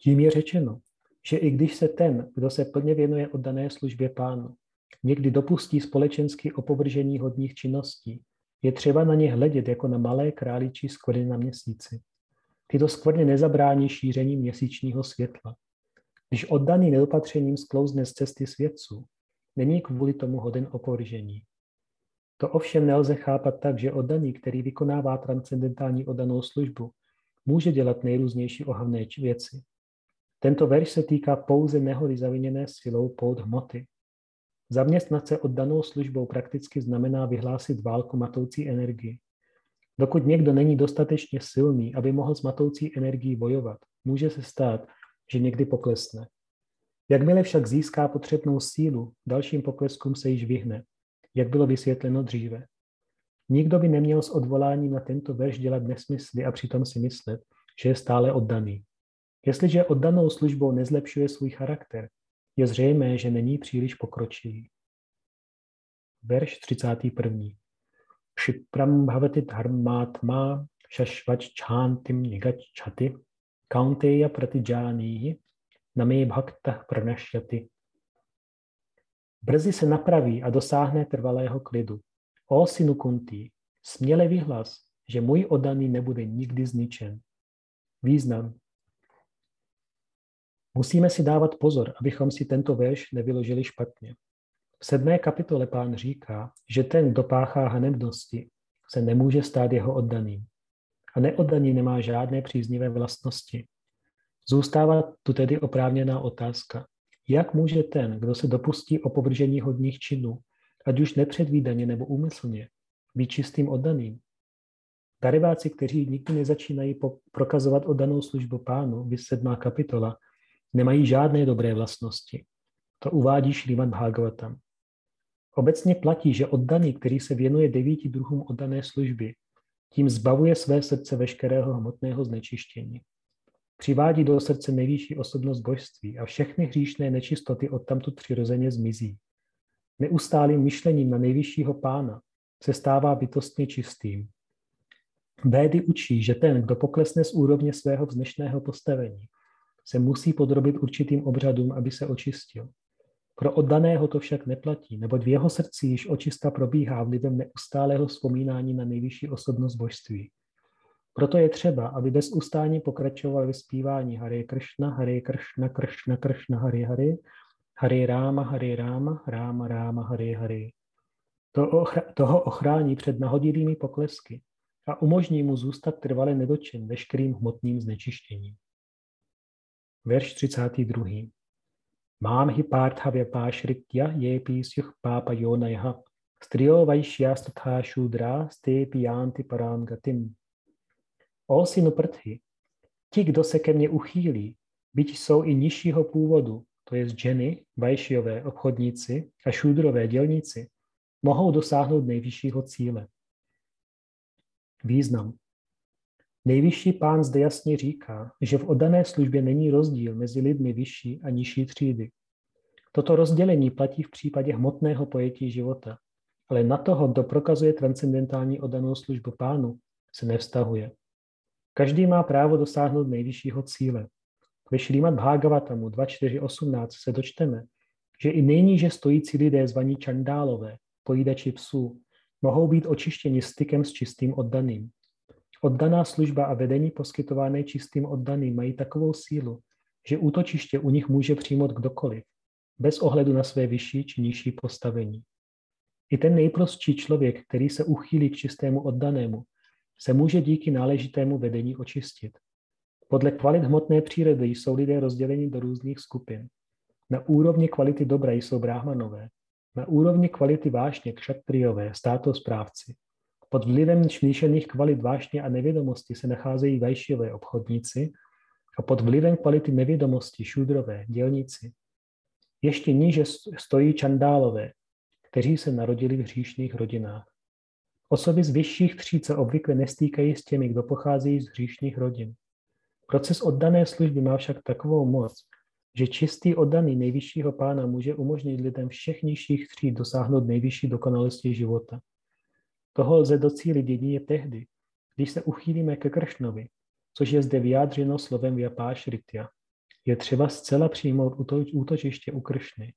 Tím je řečeno, že i když se ten, kdo se plně věnuje oddané službě pánu, někdy dopustí společensky opovržení hodních činností, je třeba na ně hledět jako na malé králičí skvrny na měsíci. Tyto skvrny nezabrání šíření měsíčního světla. Když oddaný nedopatřením sklouzne z cesty světců, není kvůli tomu hoden opovržení. To ovšem nelze chápat tak, že oddaný, který vykonává transcendentální oddanou službu, může dělat nejrůznější ohavné věci. Tento verš se týká pouze nehody zaviněné silou pod hmoty. Zaměstnat se oddanou službou prakticky znamená vyhlásit válku matoucí energii. Dokud někdo není dostatečně silný, aby mohl s matoucí energií bojovat, může se stát, že někdy poklesne. Jakmile však získá potřebnou sílu, dalším pokleskům se již vyhne, jak bylo vysvětleno dříve. Nikdo by neměl s odvoláním na tento verš dělat nesmysly a přitom si myslet, že je stále oddaný. Jestliže oddanou službou nezlepšuje svůj charakter, je zřejmé, že není příliš pokročilý. Verš 31. Šipram bhavati dharmatma shashvač chantim nigachati kaunteya pratijanihi namé bhakta pranašyati. Brzy se napraví a dosáhne trvalého klidu. O synu Kunti, směle vyhlas, že můj oddaný nebude nikdy zničen. Význam. Musíme si dávat pozor, abychom si tento verš nevyložili špatně. V sedmé kapitole pán říká, že ten, kdo páchá hanebnosti, se nemůže stát jeho oddaným. A neoddaný nemá žádné příznivé vlastnosti. Zůstává tu tedy oprávněná otázka. Jak může ten, kdo se dopustí opovržení hodních činů, ať už nepředvídaně nebo úmyslně, být čistým oddaným? Dariváci, kteří nikdy nezačínají prokazovat oddanou službu pánu, vys sedmá kapitola, nemají žádné dobré vlastnosti. To uvádí Šrýman Bhagavatam. Obecně platí, že oddaný, který se věnuje devíti druhům oddané služby, tím zbavuje své srdce veškerého hmotného znečištění. Přivádí do srdce nejvyšší osobnost božství a všechny hříšné nečistoty odtamtud přirozeně zmizí. Neustálým myšlením na nejvyššího pána se stává bytostně čistým. Védy učí, že ten, kdo poklesne z úrovně svého vznešného postavení, se musí podrobit určitým obřadům, aby se očistil. Pro oddaného to však neplatí, neboť v jeho srdci již očista probíhá vlivem neustálého vzpomínání na nejvyšší osobnost božství. Proto je třeba, aby bez ustání pokračoval ve zpívání Hare Krishna, Hare Krishna, Krishna Krishna, Hare Hare, Hare Rama, Hare Rama, Rama Rama, Hare Hare. To toho ochrání před nahodilými poklesky a umožní mu zůstat trvale nedočen veškerým hmotným znečištěním. Verš 32. Mám hi partha vypášritya jepi syuh pápa yonayaha striyo vaishyastatha shudra stepi yanti param gatim. O synu Prthy, ti, kdo se ke mně uchýlí, byť jsou i nižšího původu, to je ženy, vajšiové, obchodníci a šúdrové dělníci, mohou dosáhnout nejvyššího cíle. Význam. Nejvyšší pán zde jasně říká, že v oddané službě není rozdíl mezi lidmi vyšší a nižší třídy. Toto rozdělení platí v případě hmotného pojetí života, ale na toho, kdo prokazuje transcendentální oddanou službu pánu, se nevztahuje. Každý má právo dosáhnout nejvyššího cíle. Ve Šrýmat Bhagavatamu 2.4.18 se dočteme, že i nejníže stojící lidé zvaní čandálové, pojídači psů, mohou být očištěni stykem s čistým oddaným. Oddaná služba a vedení poskytované čistým oddaným mají takovou sílu, že útočiště u nich může přijmout kdokoliv, bez ohledu na své vyšší či nižší postavení. I ten nejprostší člověk, který se uchýlí k čistému oddanému, se může díky náležitému vedení očistit. Podle kvalit hmotné přírody jsou lidé rozděleni do různých skupin. Na úrovni kvality dobra jsou bráhmanové, na úrovni kvality vášně kšatriové, státosprávci. Pod vlivem smíšených kvalit vášně a nevědomosti se nacházejí vajšiové obchodníci a pod vlivem kvality nevědomosti šudrové, dělníci. Ještě níže stojí čandálové, kteří se narodili v hříšných rodinách. Osoby z vyšších tříd se obvykle nestýkají s těmi, kdo pocházejí z hříšných rodin. Proces oddané služby má však takovou moc, že čistý oddaný nejvyššího pána může umožnit lidem všech nižších tříd dosáhnout nejvyšší dokonalosti života. Toho lze docílit jedině tehdy, když se uchýlíme ke Kršnovi, což je zde vyjádřeno slovem Vyapáš Ritya. Je třeba zcela přijmout útočiště u Kršny.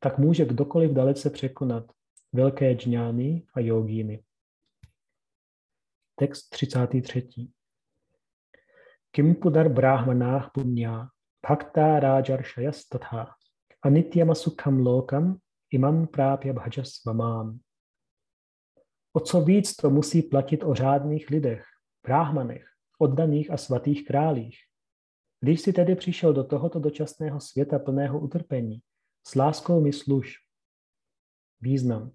Tak může kdokoliv dalece překonat velké džňány a jogíny. Text 33. Kim pudar brahmanah punya bhakta rajarshayas tatha anityamasukham lokam imam prápya bhajasvamám. O co víc to musí platit o řádných lidech, bráhmanech, oddaných a svatých králích. Když si tedy přišel do tohoto dočasného světa plného utrpení, s láskou mi služ. Význam.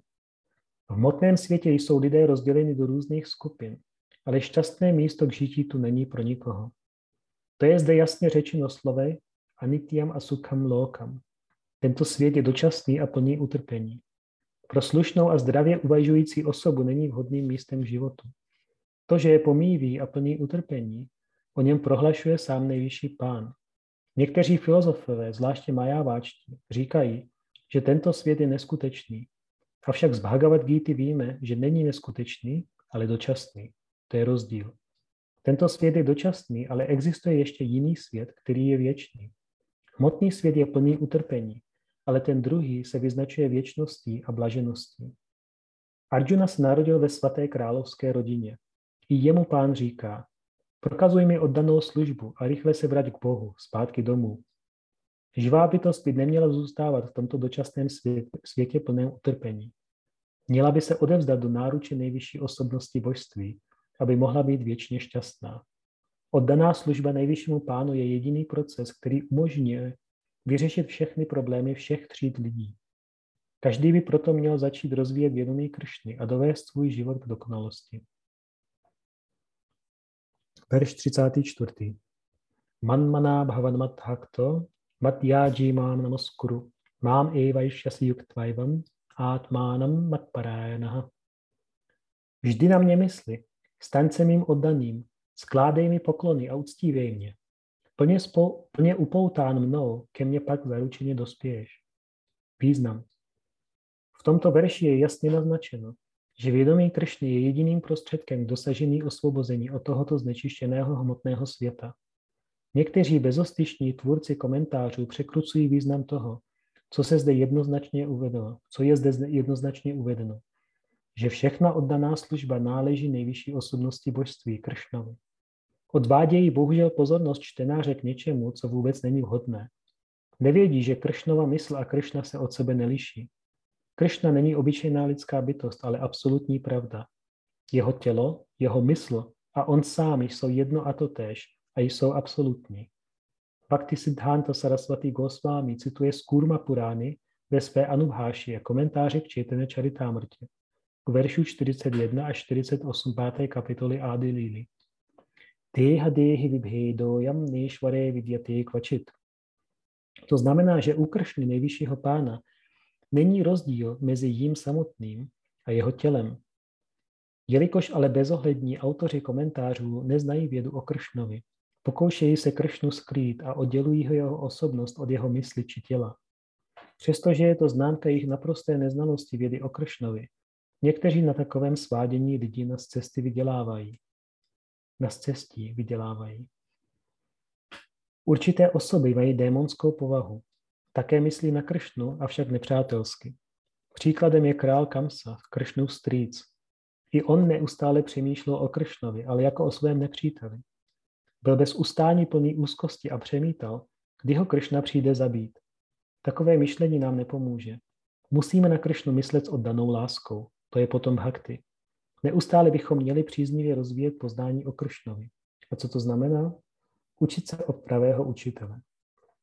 V hmotném světě jsou lidé rozděleni do různých skupin, ale šťastné místo k žití tu není pro nikoho. To je zde jasně řečeno slovy anityam a sukham lokam. Tento svět je dočasný a plný utrpení. Pro slušnou a zdravě uvažující osobu není vhodným místem životu. To, že je pomývý a plný utrpení, o něm prohlašuje sám nejvyšší pán. Někteří filozofové, zvláště majáváčtí, říkají, že tento svět je neskutečný. Avšak z Bhagavad Gita víme, že není neskutečný, ale dočasný. To je rozdíl. Tento svět je dočasný, ale existuje ještě jiný svět, který je věčný. Hmotný svět je plný utrpení, ale ten druhý se vyznačuje věčností a blažeností. Arjuna se narodil ve svaté královské rodině. I jemu pán říká, prokazuj mi oddanou službu a rychle se vrať k Bohu, zpátky domů. Živá bytost by neměla zůstávat v tomto dočasném světě, světě plném utrpení. Měla by se odevzdat do náruče nejvyšší osobnosti božství, aby mohla být věčně šťastná. Oddaná služba nejvyššímu pánu je jediný proces, který umožňuje vyřešit všechny problémy všech tříd lidí. Každý by proto měl začít rozvíjet vědomí Kršny a dovést svůj život k dokonalosti. Verš 34. Manmana bhavan mat hakto, mat yaji mám namaskuru, mám evajšasi yuktvaivam, atmánam mat parayanaha. Vždy na mě mysli, staň se mým oddaným, skládej mi poklony a uctívej mě. Plně, spo, plně upoután mnou, ke mně pak zaručeně dospěješ. Význam. V tomto verši je jasně naznačeno, že vědomí Kršny je jediným prostředkem k dosažení osvobození od tohoto znečištěného hmotného světa. Někteří bezostyšní tvůrci komentářů překrucují význam toho, co se zde jednoznačně uvedlo, co je zde jednoznačně uvedeno, že všechna oddaná služba náleží nejvyšší osobnosti božství Kršnovi. Odvádějí bohužel pozornost čtenáře k něčemu, co vůbec není vhodné. Nevědí, že Kršnova mysl a Kršna se od sebe neliší. Kršna není obyčejná lidská bytost, ale absolutní pravda. Jeho tělo, jeho mysl a on sám jsou jedno a to též a jsou absolutní. Bhakti Siddhanta Saraswati Goswami cituje z Kurma Purány ve své Anubháši a komentáři k Četene Charitamrtě k veršu 41 až 48 5. kapitoly Adi Lili. Teha dehi vibhedoyam nešvare vidyate kvačit. To znamená, že u Kršny nejvyššího pána není rozdíl mezi jím samotným a jeho tělem. Jelikož ale bezohlední autoři komentářů neznají vědu o Kršnovi, pokoušejí se Kršnu skrýt a oddělují jeho osobnost od jeho mysli či těla. Přestože je to známka jejich naprosté neznalosti vědy o Kršnovi, někteří na takovém svádění lidí na cesty vydělávají na cestí vydělávají. Určité osoby mají démonskou povahu. Také myslí na Kršnu, avšak nepřátelsky. Příkladem je král Kamsa, Kršnu strýc. I on neustále přemýšlel o Kršnovi, ale jako o svém nepříteli. Byl bez ustání plný úzkosti a přemítal, kdy ho Kršna přijde zabít. Takové myšlení nám nepomůže. Musíme na Kršnu myslet s oddanou láskou. To je potom bhakti. Neustále bychom měli příznivě rozvíjet poznání o Kršnovi. A co to znamená? Učit se od pravého učitele.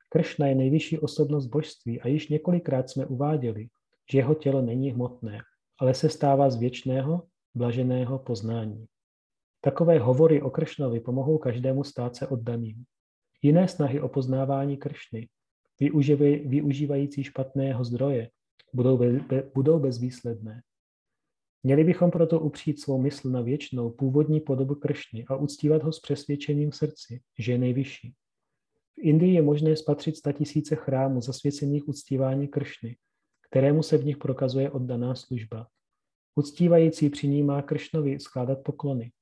Kršna je nejvyšší osobnost božství a již několikrát jsme uváděli, že jeho tělo není hmotné, ale se stává z věčného, blaženého poznání. Takové hovory o Kršnovi pomohou každému stát se oddaným. Jiné snahy o poznávání Kršny, využívající špatného zdroje, budou, budou bezvýsledné. Měli bychom proto upřít svou mysl na věčnou původní podobu Kršny a uctívat ho s přesvědčením v srdci, že je nejvyšší. V Indii je možné spatřit statisíce chrámů zasvěcených uctívání Kršny, kterému se v nich prokazuje oddaná služba. Uctívající při ní má Kršnovi skládat poklony.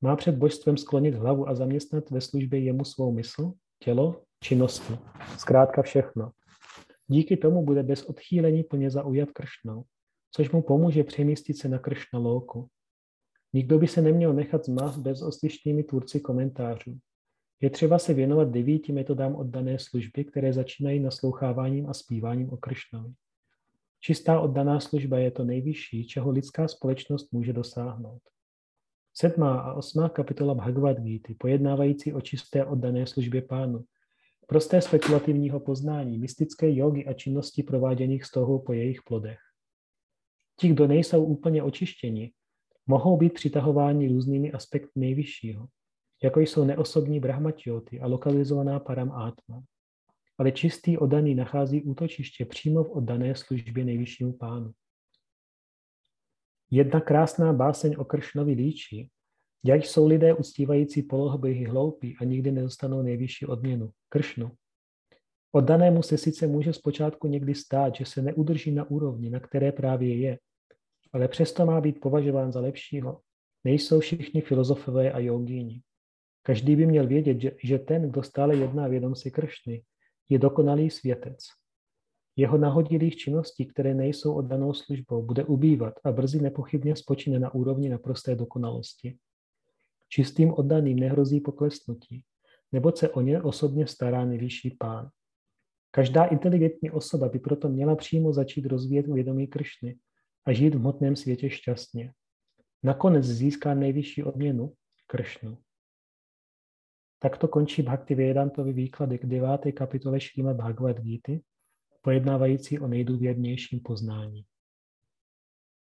Má před božstvem sklonit hlavu a zaměstnat ve službě jemu svou mysl, tělo, činnosti. Zkrátka všechno. Díky tomu bude bez odchýlení plně zaujat Kršnou, což mu pomůže přemístit se na Kršna louku. Nikdo by se neměl nechat zmást bez oslišnými tvůrci komentářů. Je třeba se věnovat devíti metodám oddané služby, které začínají nasloucháváním a zpíváním o Kršnovi. Čistá oddaná služba je to nejvyšší, čeho lidská společnost může dosáhnout. Sedmá a osmá kapitola Bhagavad Gita, pojednávající o čisté oddané službě pánu, prosté spekulativního poznání, mystické jogy a činnosti prováděných z toho po jejich plodech. Ti, kdo nejsou úplně očištěni, mohou být přitahováni různými aspekty nejvyššího, jako jsou neosobní brahmatioty a lokalizovaná param atma. Ale čistý oddaný nachází útočiště přímo v oddané službě nejvyššímu pánu. Jedna krásná báseň o Kršnovi líčí, jak jsou lidé uctívající polohobyhy hloupí a nikdy nedostanou nejvyšší odměnu, Kršnu. Oddanému se sice může zpočátku někdy stát, že se neudrží na úrovni, na které právě je, ale přesto má být považován za lepšího. Nejsou všichni filozofové a jogíni. Každý by měl vědět, že, že ten, kdo stále jedná vědom si Kršny, je dokonalý světec. Jeho nahodilých činností, které nejsou oddanou službou, bude ubývat a brzy nepochybně spočine na úrovni naprosté dokonalosti. Čistým oddaným nehrozí poklesnutí, neboť se o ně osobně stará nejvyšší pán. Každá inteligentní osoba by proto měla přímo začít rozvíjet vědomí Kršny a žít v hmotném světě šťastně. Nakonec získá nejvyšší odměnu Kršnu. Takto končí Bhakti Vedantovi výklady k deváté kapitole Šrýma Bhagavad Gita, pojednávající o nejdůvěrnějším poznání.